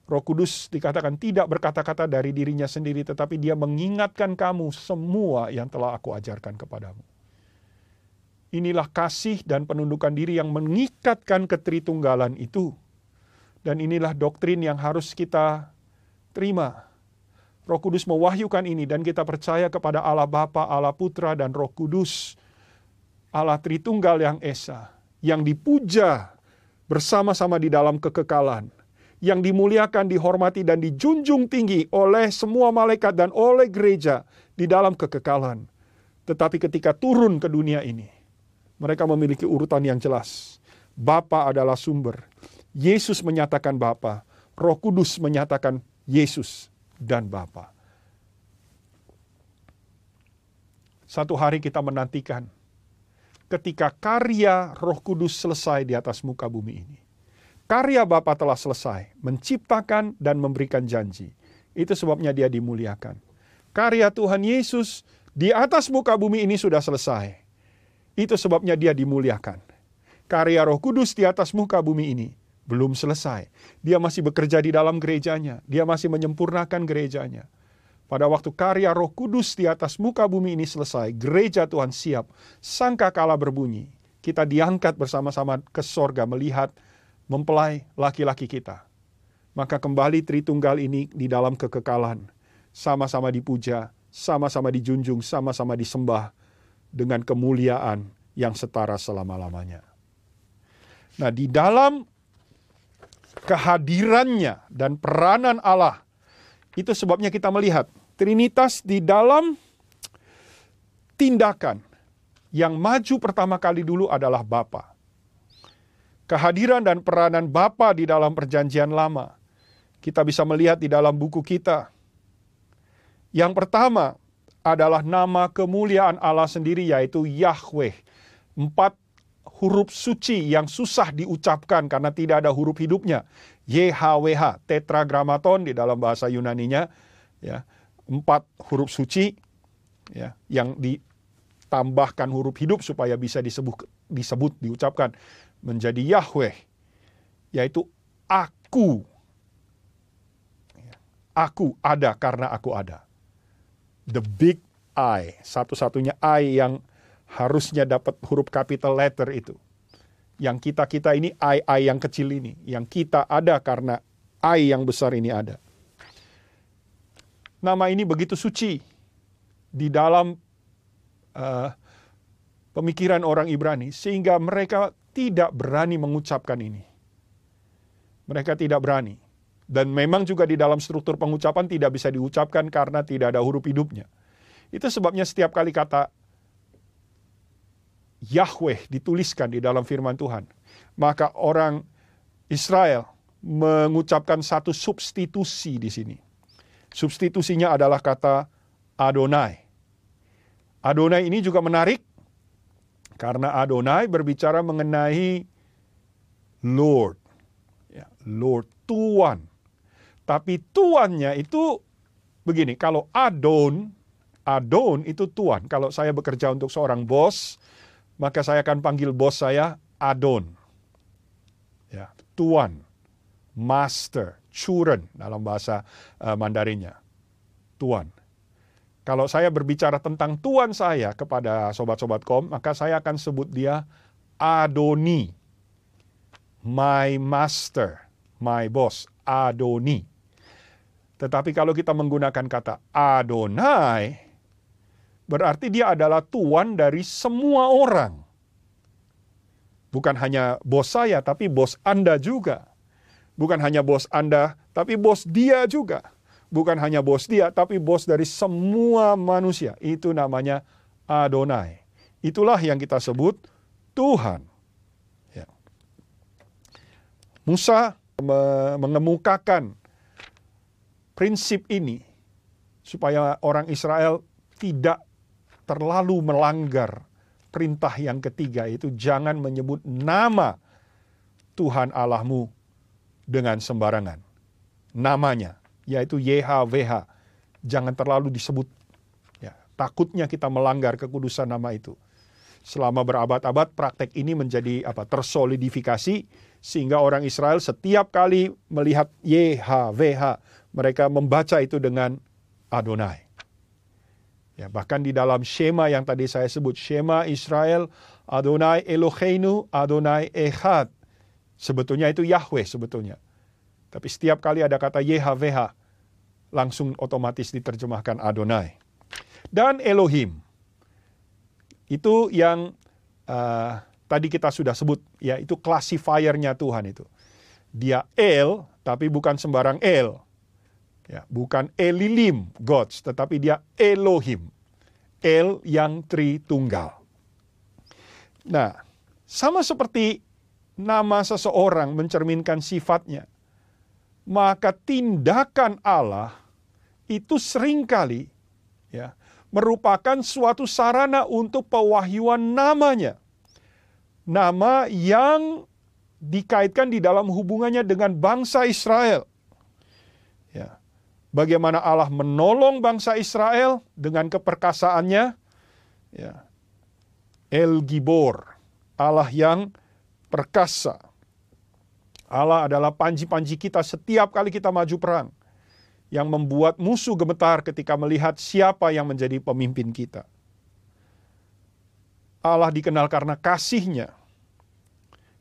Roh Kudus dikatakan tidak berkata-kata dari dirinya sendiri, tetapi Dia mengingatkan kamu semua yang telah Aku ajarkan kepadamu. Inilah kasih dan penundukan diri yang mengikatkan ketritunggalan itu. Dan inilah doktrin yang harus kita terima. Roh Kudus mewahyukan ini dan kita percaya kepada Allah Bapa, Allah Putra dan Roh Kudus. Allah Tritunggal yang Esa, yang dipuja bersama-sama di dalam kekekalan, yang dimuliakan, dihormati dan dijunjung tinggi oleh semua malaikat dan oleh gereja di dalam kekekalan. Tetapi ketika turun ke dunia ini, mereka memiliki urutan yang jelas. Bapa adalah sumber. Yesus menyatakan Bapa, Roh Kudus menyatakan Yesus dan Bapa. Satu hari kita menantikan ketika karya Roh Kudus selesai di atas muka bumi ini. Karya Bapa telah selesai, menciptakan dan memberikan janji. Itu sebabnya dia dimuliakan. Karya Tuhan Yesus di atas muka bumi ini sudah selesai. Itu sebabnya dia dimuliakan. Karya Roh Kudus di atas muka bumi ini belum selesai. Dia masih bekerja di dalam gerejanya, dia masih menyempurnakan gerejanya. Pada waktu karya Roh Kudus di atas muka bumi ini selesai, gereja Tuhan siap, sangka kala berbunyi. Kita diangkat bersama-sama ke sorga melihat mempelai laki-laki kita. Maka kembali Tritunggal ini di dalam kekekalan, sama-sama dipuja, sama-sama dijunjung, sama-sama disembah dengan kemuliaan yang setara selama-lamanya. Nah, di dalam kehadirannya dan peranan Allah. Itu sebabnya kita melihat Trinitas di dalam tindakan yang maju pertama kali dulu adalah Bapa. Kehadiran dan peranan Bapa di dalam perjanjian lama. Kita bisa melihat di dalam buku kita. Yang pertama adalah nama kemuliaan Allah sendiri yaitu Yahweh. Empat huruf suci yang susah diucapkan karena tidak ada huruf hidupnya. YHWH, tetragramaton di dalam bahasa Yunaninya, ya, empat huruf suci ya, yang ditambahkan huruf hidup supaya bisa disebut, disebut diucapkan menjadi Yahweh, yaitu aku. Ya, aku ada karena aku ada. The big I, satu-satunya I yang harusnya dapat huruf capital letter itu. Yang kita-kita ini I, I yang kecil ini. Yang kita ada karena I yang besar ini ada. Nama ini begitu suci di dalam uh, pemikiran orang Ibrani sehingga mereka tidak berani mengucapkan ini. Mereka tidak berani. Dan memang juga di dalam struktur pengucapan tidak bisa diucapkan karena tidak ada huruf hidupnya. Itu sebabnya setiap kali kata Yahweh dituliskan di dalam firman Tuhan, maka orang Israel mengucapkan satu substitusi di sini. Substitusinya adalah kata Adonai. Adonai ini juga menarik karena Adonai berbicara mengenai Lord. Ya, Lord, Tuan. Tapi tuannya itu begini, kalau Adon, Adon itu tuan. Kalau saya bekerja untuk seorang bos, maka saya akan panggil bos saya Adon. Ya, tuan, master, churen dalam bahasa uh, Mandarinnya. Tuan. Kalau saya berbicara tentang tuan saya kepada sobat-sobat kom, maka saya akan sebut dia Adoni. My master, my boss, Adoni. Tetapi kalau kita menggunakan kata Adonai, Berarti dia adalah tuan dari semua orang. Bukan hanya bos saya, tapi bos Anda juga. Bukan hanya bos Anda, tapi bos dia juga. Bukan hanya bos dia, tapi bos dari semua manusia. Itu namanya Adonai. Itulah yang kita sebut Tuhan. Ya. Musa mengemukakan prinsip ini supaya orang Israel tidak terlalu melanggar perintah yang ketiga itu jangan menyebut nama Tuhan Allahmu dengan sembarangan. Namanya yaitu YHWH jangan terlalu disebut. Ya, takutnya kita melanggar kekudusan nama itu. Selama berabad-abad praktek ini menjadi apa? tersolidifikasi sehingga orang Israel setiap kali melihat YHWH mereka membaca itu dengan Adonai. Ya, bahkan di dalam Shema yang tadi saya sebut, Shema Israel, Adonai Eloheinu, Adonai Echad. Sebetulnya itu Yahweh sebetulnya. Tapi setiap kali ada kata YHWH, langsung otomatis diterjemahkan Adonai. Dan Elohim. Itu yang uh, tadi kita sudah sebut, ya itu klasifiernya Tuhan itu. Dia El, tapi bukan sembarang El. Ya, bukan Elilim gods, tetapi dia Elohim. El yang Tritunggal. Nah, sama seperti nama seseorang mencerminkan sifatnya, maka tindakan Allah itu sering kali ya merupakan suatu sarana untuk pewahyuan namanya. Nama yang dikaitkan di dalam hubungannya dengan bangsa Israel bagaimana Allah menolong bangsa Israel dengan keperkasaannya. Ya. El Gibor, Allah yang perkasa. Allah adalah panji-panji kita setiap kali kita maju perang. Yang membuat musuh gemetar ketika melihat siapa yang menjadi pemimpin kita. Allah dikenal karena kasihnya.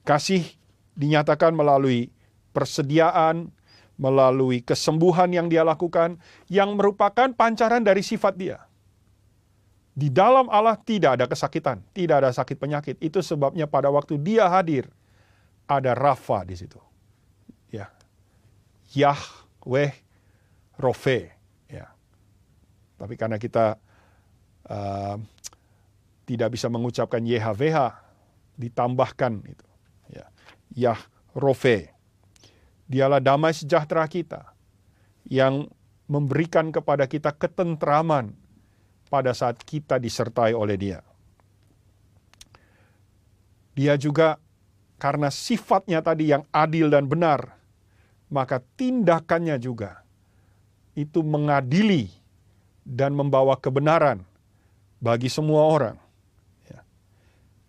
Kasih dinyatakan melalui persediaan, melalui kesembuhan yang dia lakukan, yang merupakan pancaran dari sifat dia. Di dalam Allah tidak ada kesakitan, tidak ada sakit penyakit. Itu sebabnya pada waktu dia hadir, ada Rafa di situ. Ya. Yahweh Rofe. Ya. Tapi karena kita uh, tidak bisa mengucapkan YHWH, ditambahkan itu. Ya. Yah Rofe. Dialah damai sejahtera kita yang memberikan kepada kita ketentraman pada saat kita disertai oleh Dia. Dia juga karena sifatnya tadi yang adil dan benar, maka tindakannya juga itu mengadili dan membawa kebenaran bagi semua orang. Ya.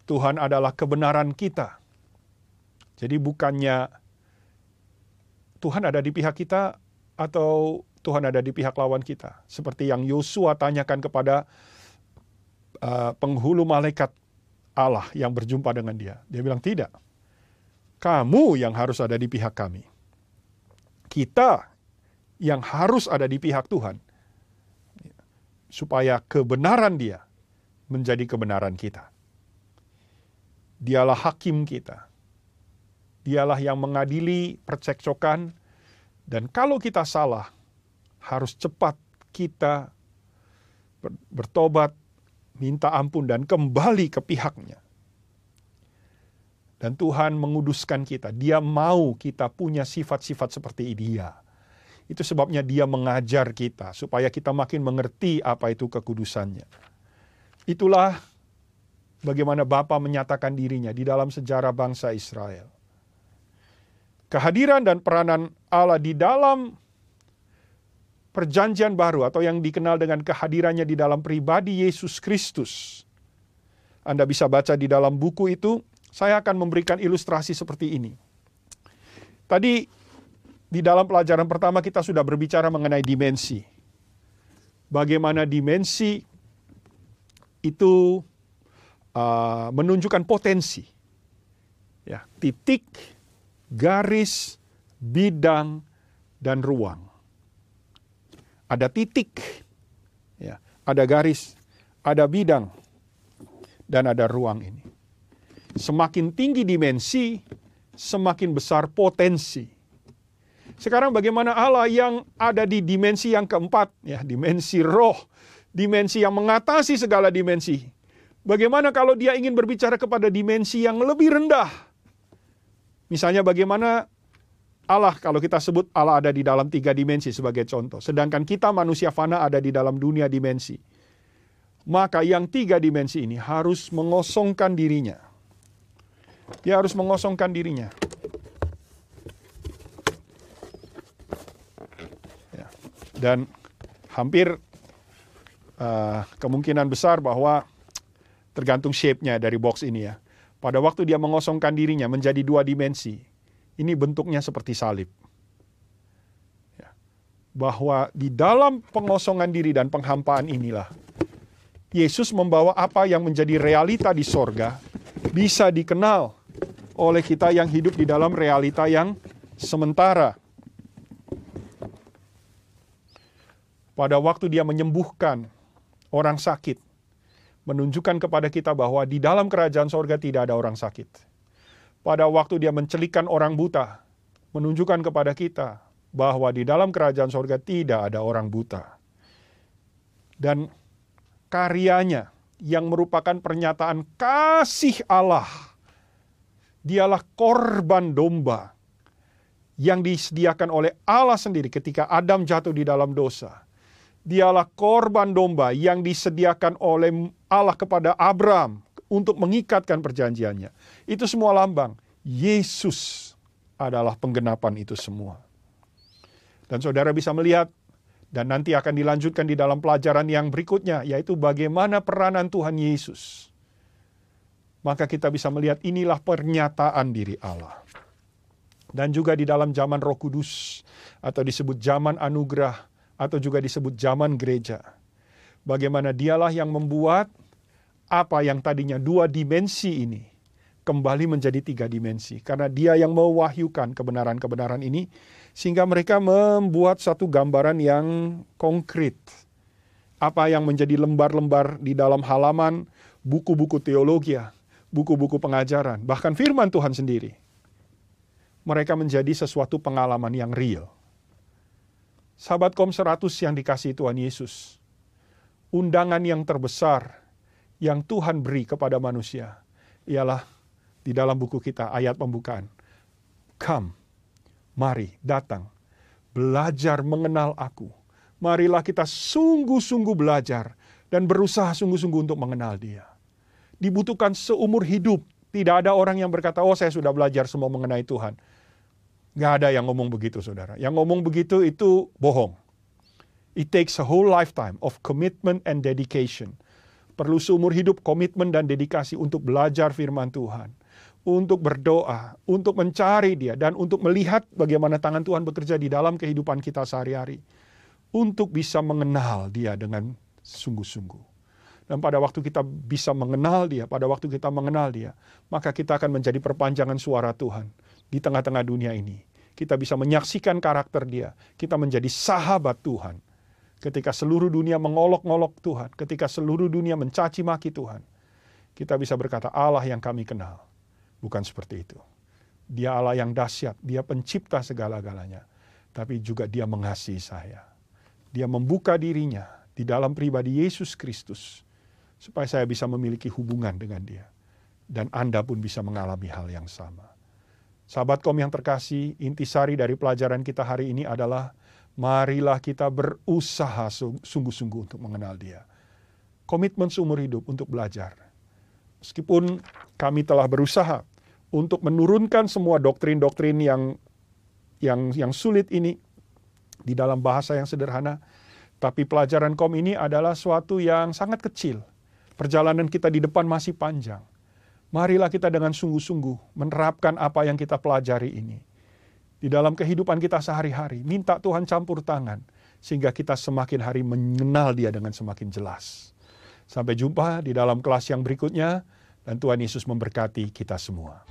Tuhan adalah kebenaran kita. Jadi bukannya Tuhan ada di pihak kita atau Tuhan ada di pihak lawan kita. Seperti yang Yosua tanyakan kepada uh, penghulu malaikat Allah yang berjumpa dengan dia. Dia bilang tidak. Kamu yang harus ada di pihak kami. Kita yang harus ada di pihak Tuhan. Supaya kebenaran dia menjadi kebenaran kita. Dialah hakim kita dialah yang mengadili percekcokan, dan kalau kita salah, harus cepat kita bertobat, minta ampun, dan kembali ke pihaknya. Dan Tuhan menguduskan kita. Dia mau kita punya sifat-sifat seperti dia. Itu sebabnya dia mengajar kita supaya kita makin mengerti apa itu kekudusannya. Itulah bagaimana Bapa menyatakan dirinya di dalam sejarah bangsa Israel kehadiran dan peranan Allah di dalam perjanjian baru atau yang dikenal dengan kehadirannya di dalam pribadi Yesus Kristus. Anda bisa baca di dalam buku itu, saya akan memberikan ilustrasi seperti ini. Tadi di dalam pelajaran pertama kita sudah berbicara mengenai dimensi. Bagaimana dimensi itu uh, menunjukkan potensi. Ya, titik garis, bidang, dan ruang. Ada titik, ya, ada garis, ada bidang, dan ada ruang ini. Semakin tinggi dimensi, semakin besar potensi. Sekarang bagaimana Allah yang ada di dimensi yang keempat, ya, dimensi roh, dimensi yang mengatasi segala dimensi. Bagaimana kalau dia ingin berbicara kepada dimensi yang lebih rendah? Misalnya bagaimana Allah kalau kita sebut Allah ada di dalam tiga dimensi sebagai contoh. Sedangkan kita manusia fana ada di dalam dunia dimensi. Maka yang tiga dimensi ini harus mengosongkan dirinya. Dia harus mengosongkan dirinya. Ya. Dan hampir uh, kemungkinan besar bahwa tergantung shape-nya dari box ini ya. Pada waktu dia mengosongkan dirinya menjadi dua dimensi, ini bentuknya seperti salib. Ya. Bahwa di dalam pengosongan diri dan penghampaan inilah, Yesus membawa apa yang menjadi realita di sorga bisa dikenal oleh kita yang hidup di dalam realita yang sementara. Pada waktu dia menyembuhkan orang sakit, menunjukkan kepada kita bahwa di dalam kerajaan sorga tidak ada orang sakit pada waktu dia mencelikan orang buta, menunjukkan kepada kita bahwa di dalam kerajaan sorga tidak ada orang buta. Dan karyanya yang merupakan pernyataan kasih Allah, dialah korban domba yang disediakan oleh Allah sendiri ketika Adam jatuh di dalam dosa. Dialah korban domba yang disediakan oleh Allah kepada Abraham untuk mengikatkan perjanjiannya. Itu semua lambang. Yesus adalah penggenapan itu semua. Dan saudara bisa melihat dan nanti akan dilanjutkan di dalam pelajaran yang berikutnya yaitu bagaimana peranan Tuhan Yesus. Maka kita bisa melihat inilah pernyataan diri Allah. Dan juga di dalam zaman Roh Kudus atau disebut zaman anugerah atau juga disebut zaman gereja. Bagaimana dialah yang membuat apa yang tadinya dua dimensi ini kembali menjadi tiga dimensi. Karena dia yang mewahyukan kebenaran-kebenaran ini, sehingga mereka membuat satu gambaran yang konkret. Apa yang menjadi lembar-lembar di dalam halaman buku-buku teologi, buku-buku pengajaran, bahkan firman Tuhan sendiri. Mereka menjadi sesuatu pengalaman yang real. Sahabat Kom 100 yang dikasih Tuhan Yesus. Undangan yang terbesar yang Tuhan beri kepada manusia ialah di dalam buku kita ayat pembukaan. Come, mari datang, belajar mengenal aku. Marilah kita sungguh-sungguh belajar dan berusaha sungguh-sungguh untuk mengenal dia. Dibutuhkan seumur hidup. Tidak ada orang yang berkata, oh saya sudah belajar semua mengenai Tuhan. Gak ada yang ngomong begitu saudara. Yang ngomong begitu itu bohong. It takes a whole lifetime of commitment and dedication Perlu seumur hidup komitmen dan dedikasi untuk belajar firman Tuhan. Untuk berdoa, untuk mencari dia, dan untuk melihat bagaimana tangan Tuhan bekerja di dalam kehidupan kita sehari-hari. Untuk bisa mengenal dia dengan sungguh-sungguh. Dan pada waktu kita bisa mengenal dia, pada waktu kita mengenal dia, maka kita akan menjadi perpanjangan suara Tuhan di tengah-tengah dunia ini. Kita bisa menyaksikan karakter dia, kita menjadi sahabat Tuhan ketika seluruh dunia mengolok-ngolok Tuhan, ketika seluruh dunia mencaci maki Tuhan, kita bisa berkata Allah yang kami kenal. Bukan seperti itu. Dia Allah yang dahsyat, dia pencipta segala-galanya. Tapi juga dia mengasihi saya. Dia membuka dirinya di dalam pribadi Yesus Kristus. Supaya saya bisa memiliki hubungan dengan dia. Dan Anda pun bisa mengalami hal yang sama. Sahabat kom yang terkasih, intisari dari pelajaran kita hari ini adalah marilah kita berusaha sungguh-sungguh untuk mengenal dia. Komitmen seumur hidup untuk belajar. Meskipun kami telah berusaha untuk menurunkan semua doktrin-doktrin yang yang yang sulit ini di dalam bahasa yang sederhana, tapi pelajaran kom ini adalah suatu yang sangat kecil. Perjalanan kita di depan masih panjang. Marilah kita dengan sungguh-sungguh menerapkan apa yang kita pelajari ini di dalam kehidupan kita sehari-hari. Minta Tuhan campur tangan sehingga kita semakin hari mengenal Dia dengan semakin jelas. Sampai jumpa di dalam kelas yang berikutnya dan Tuhan Yesus memberkati kita semua.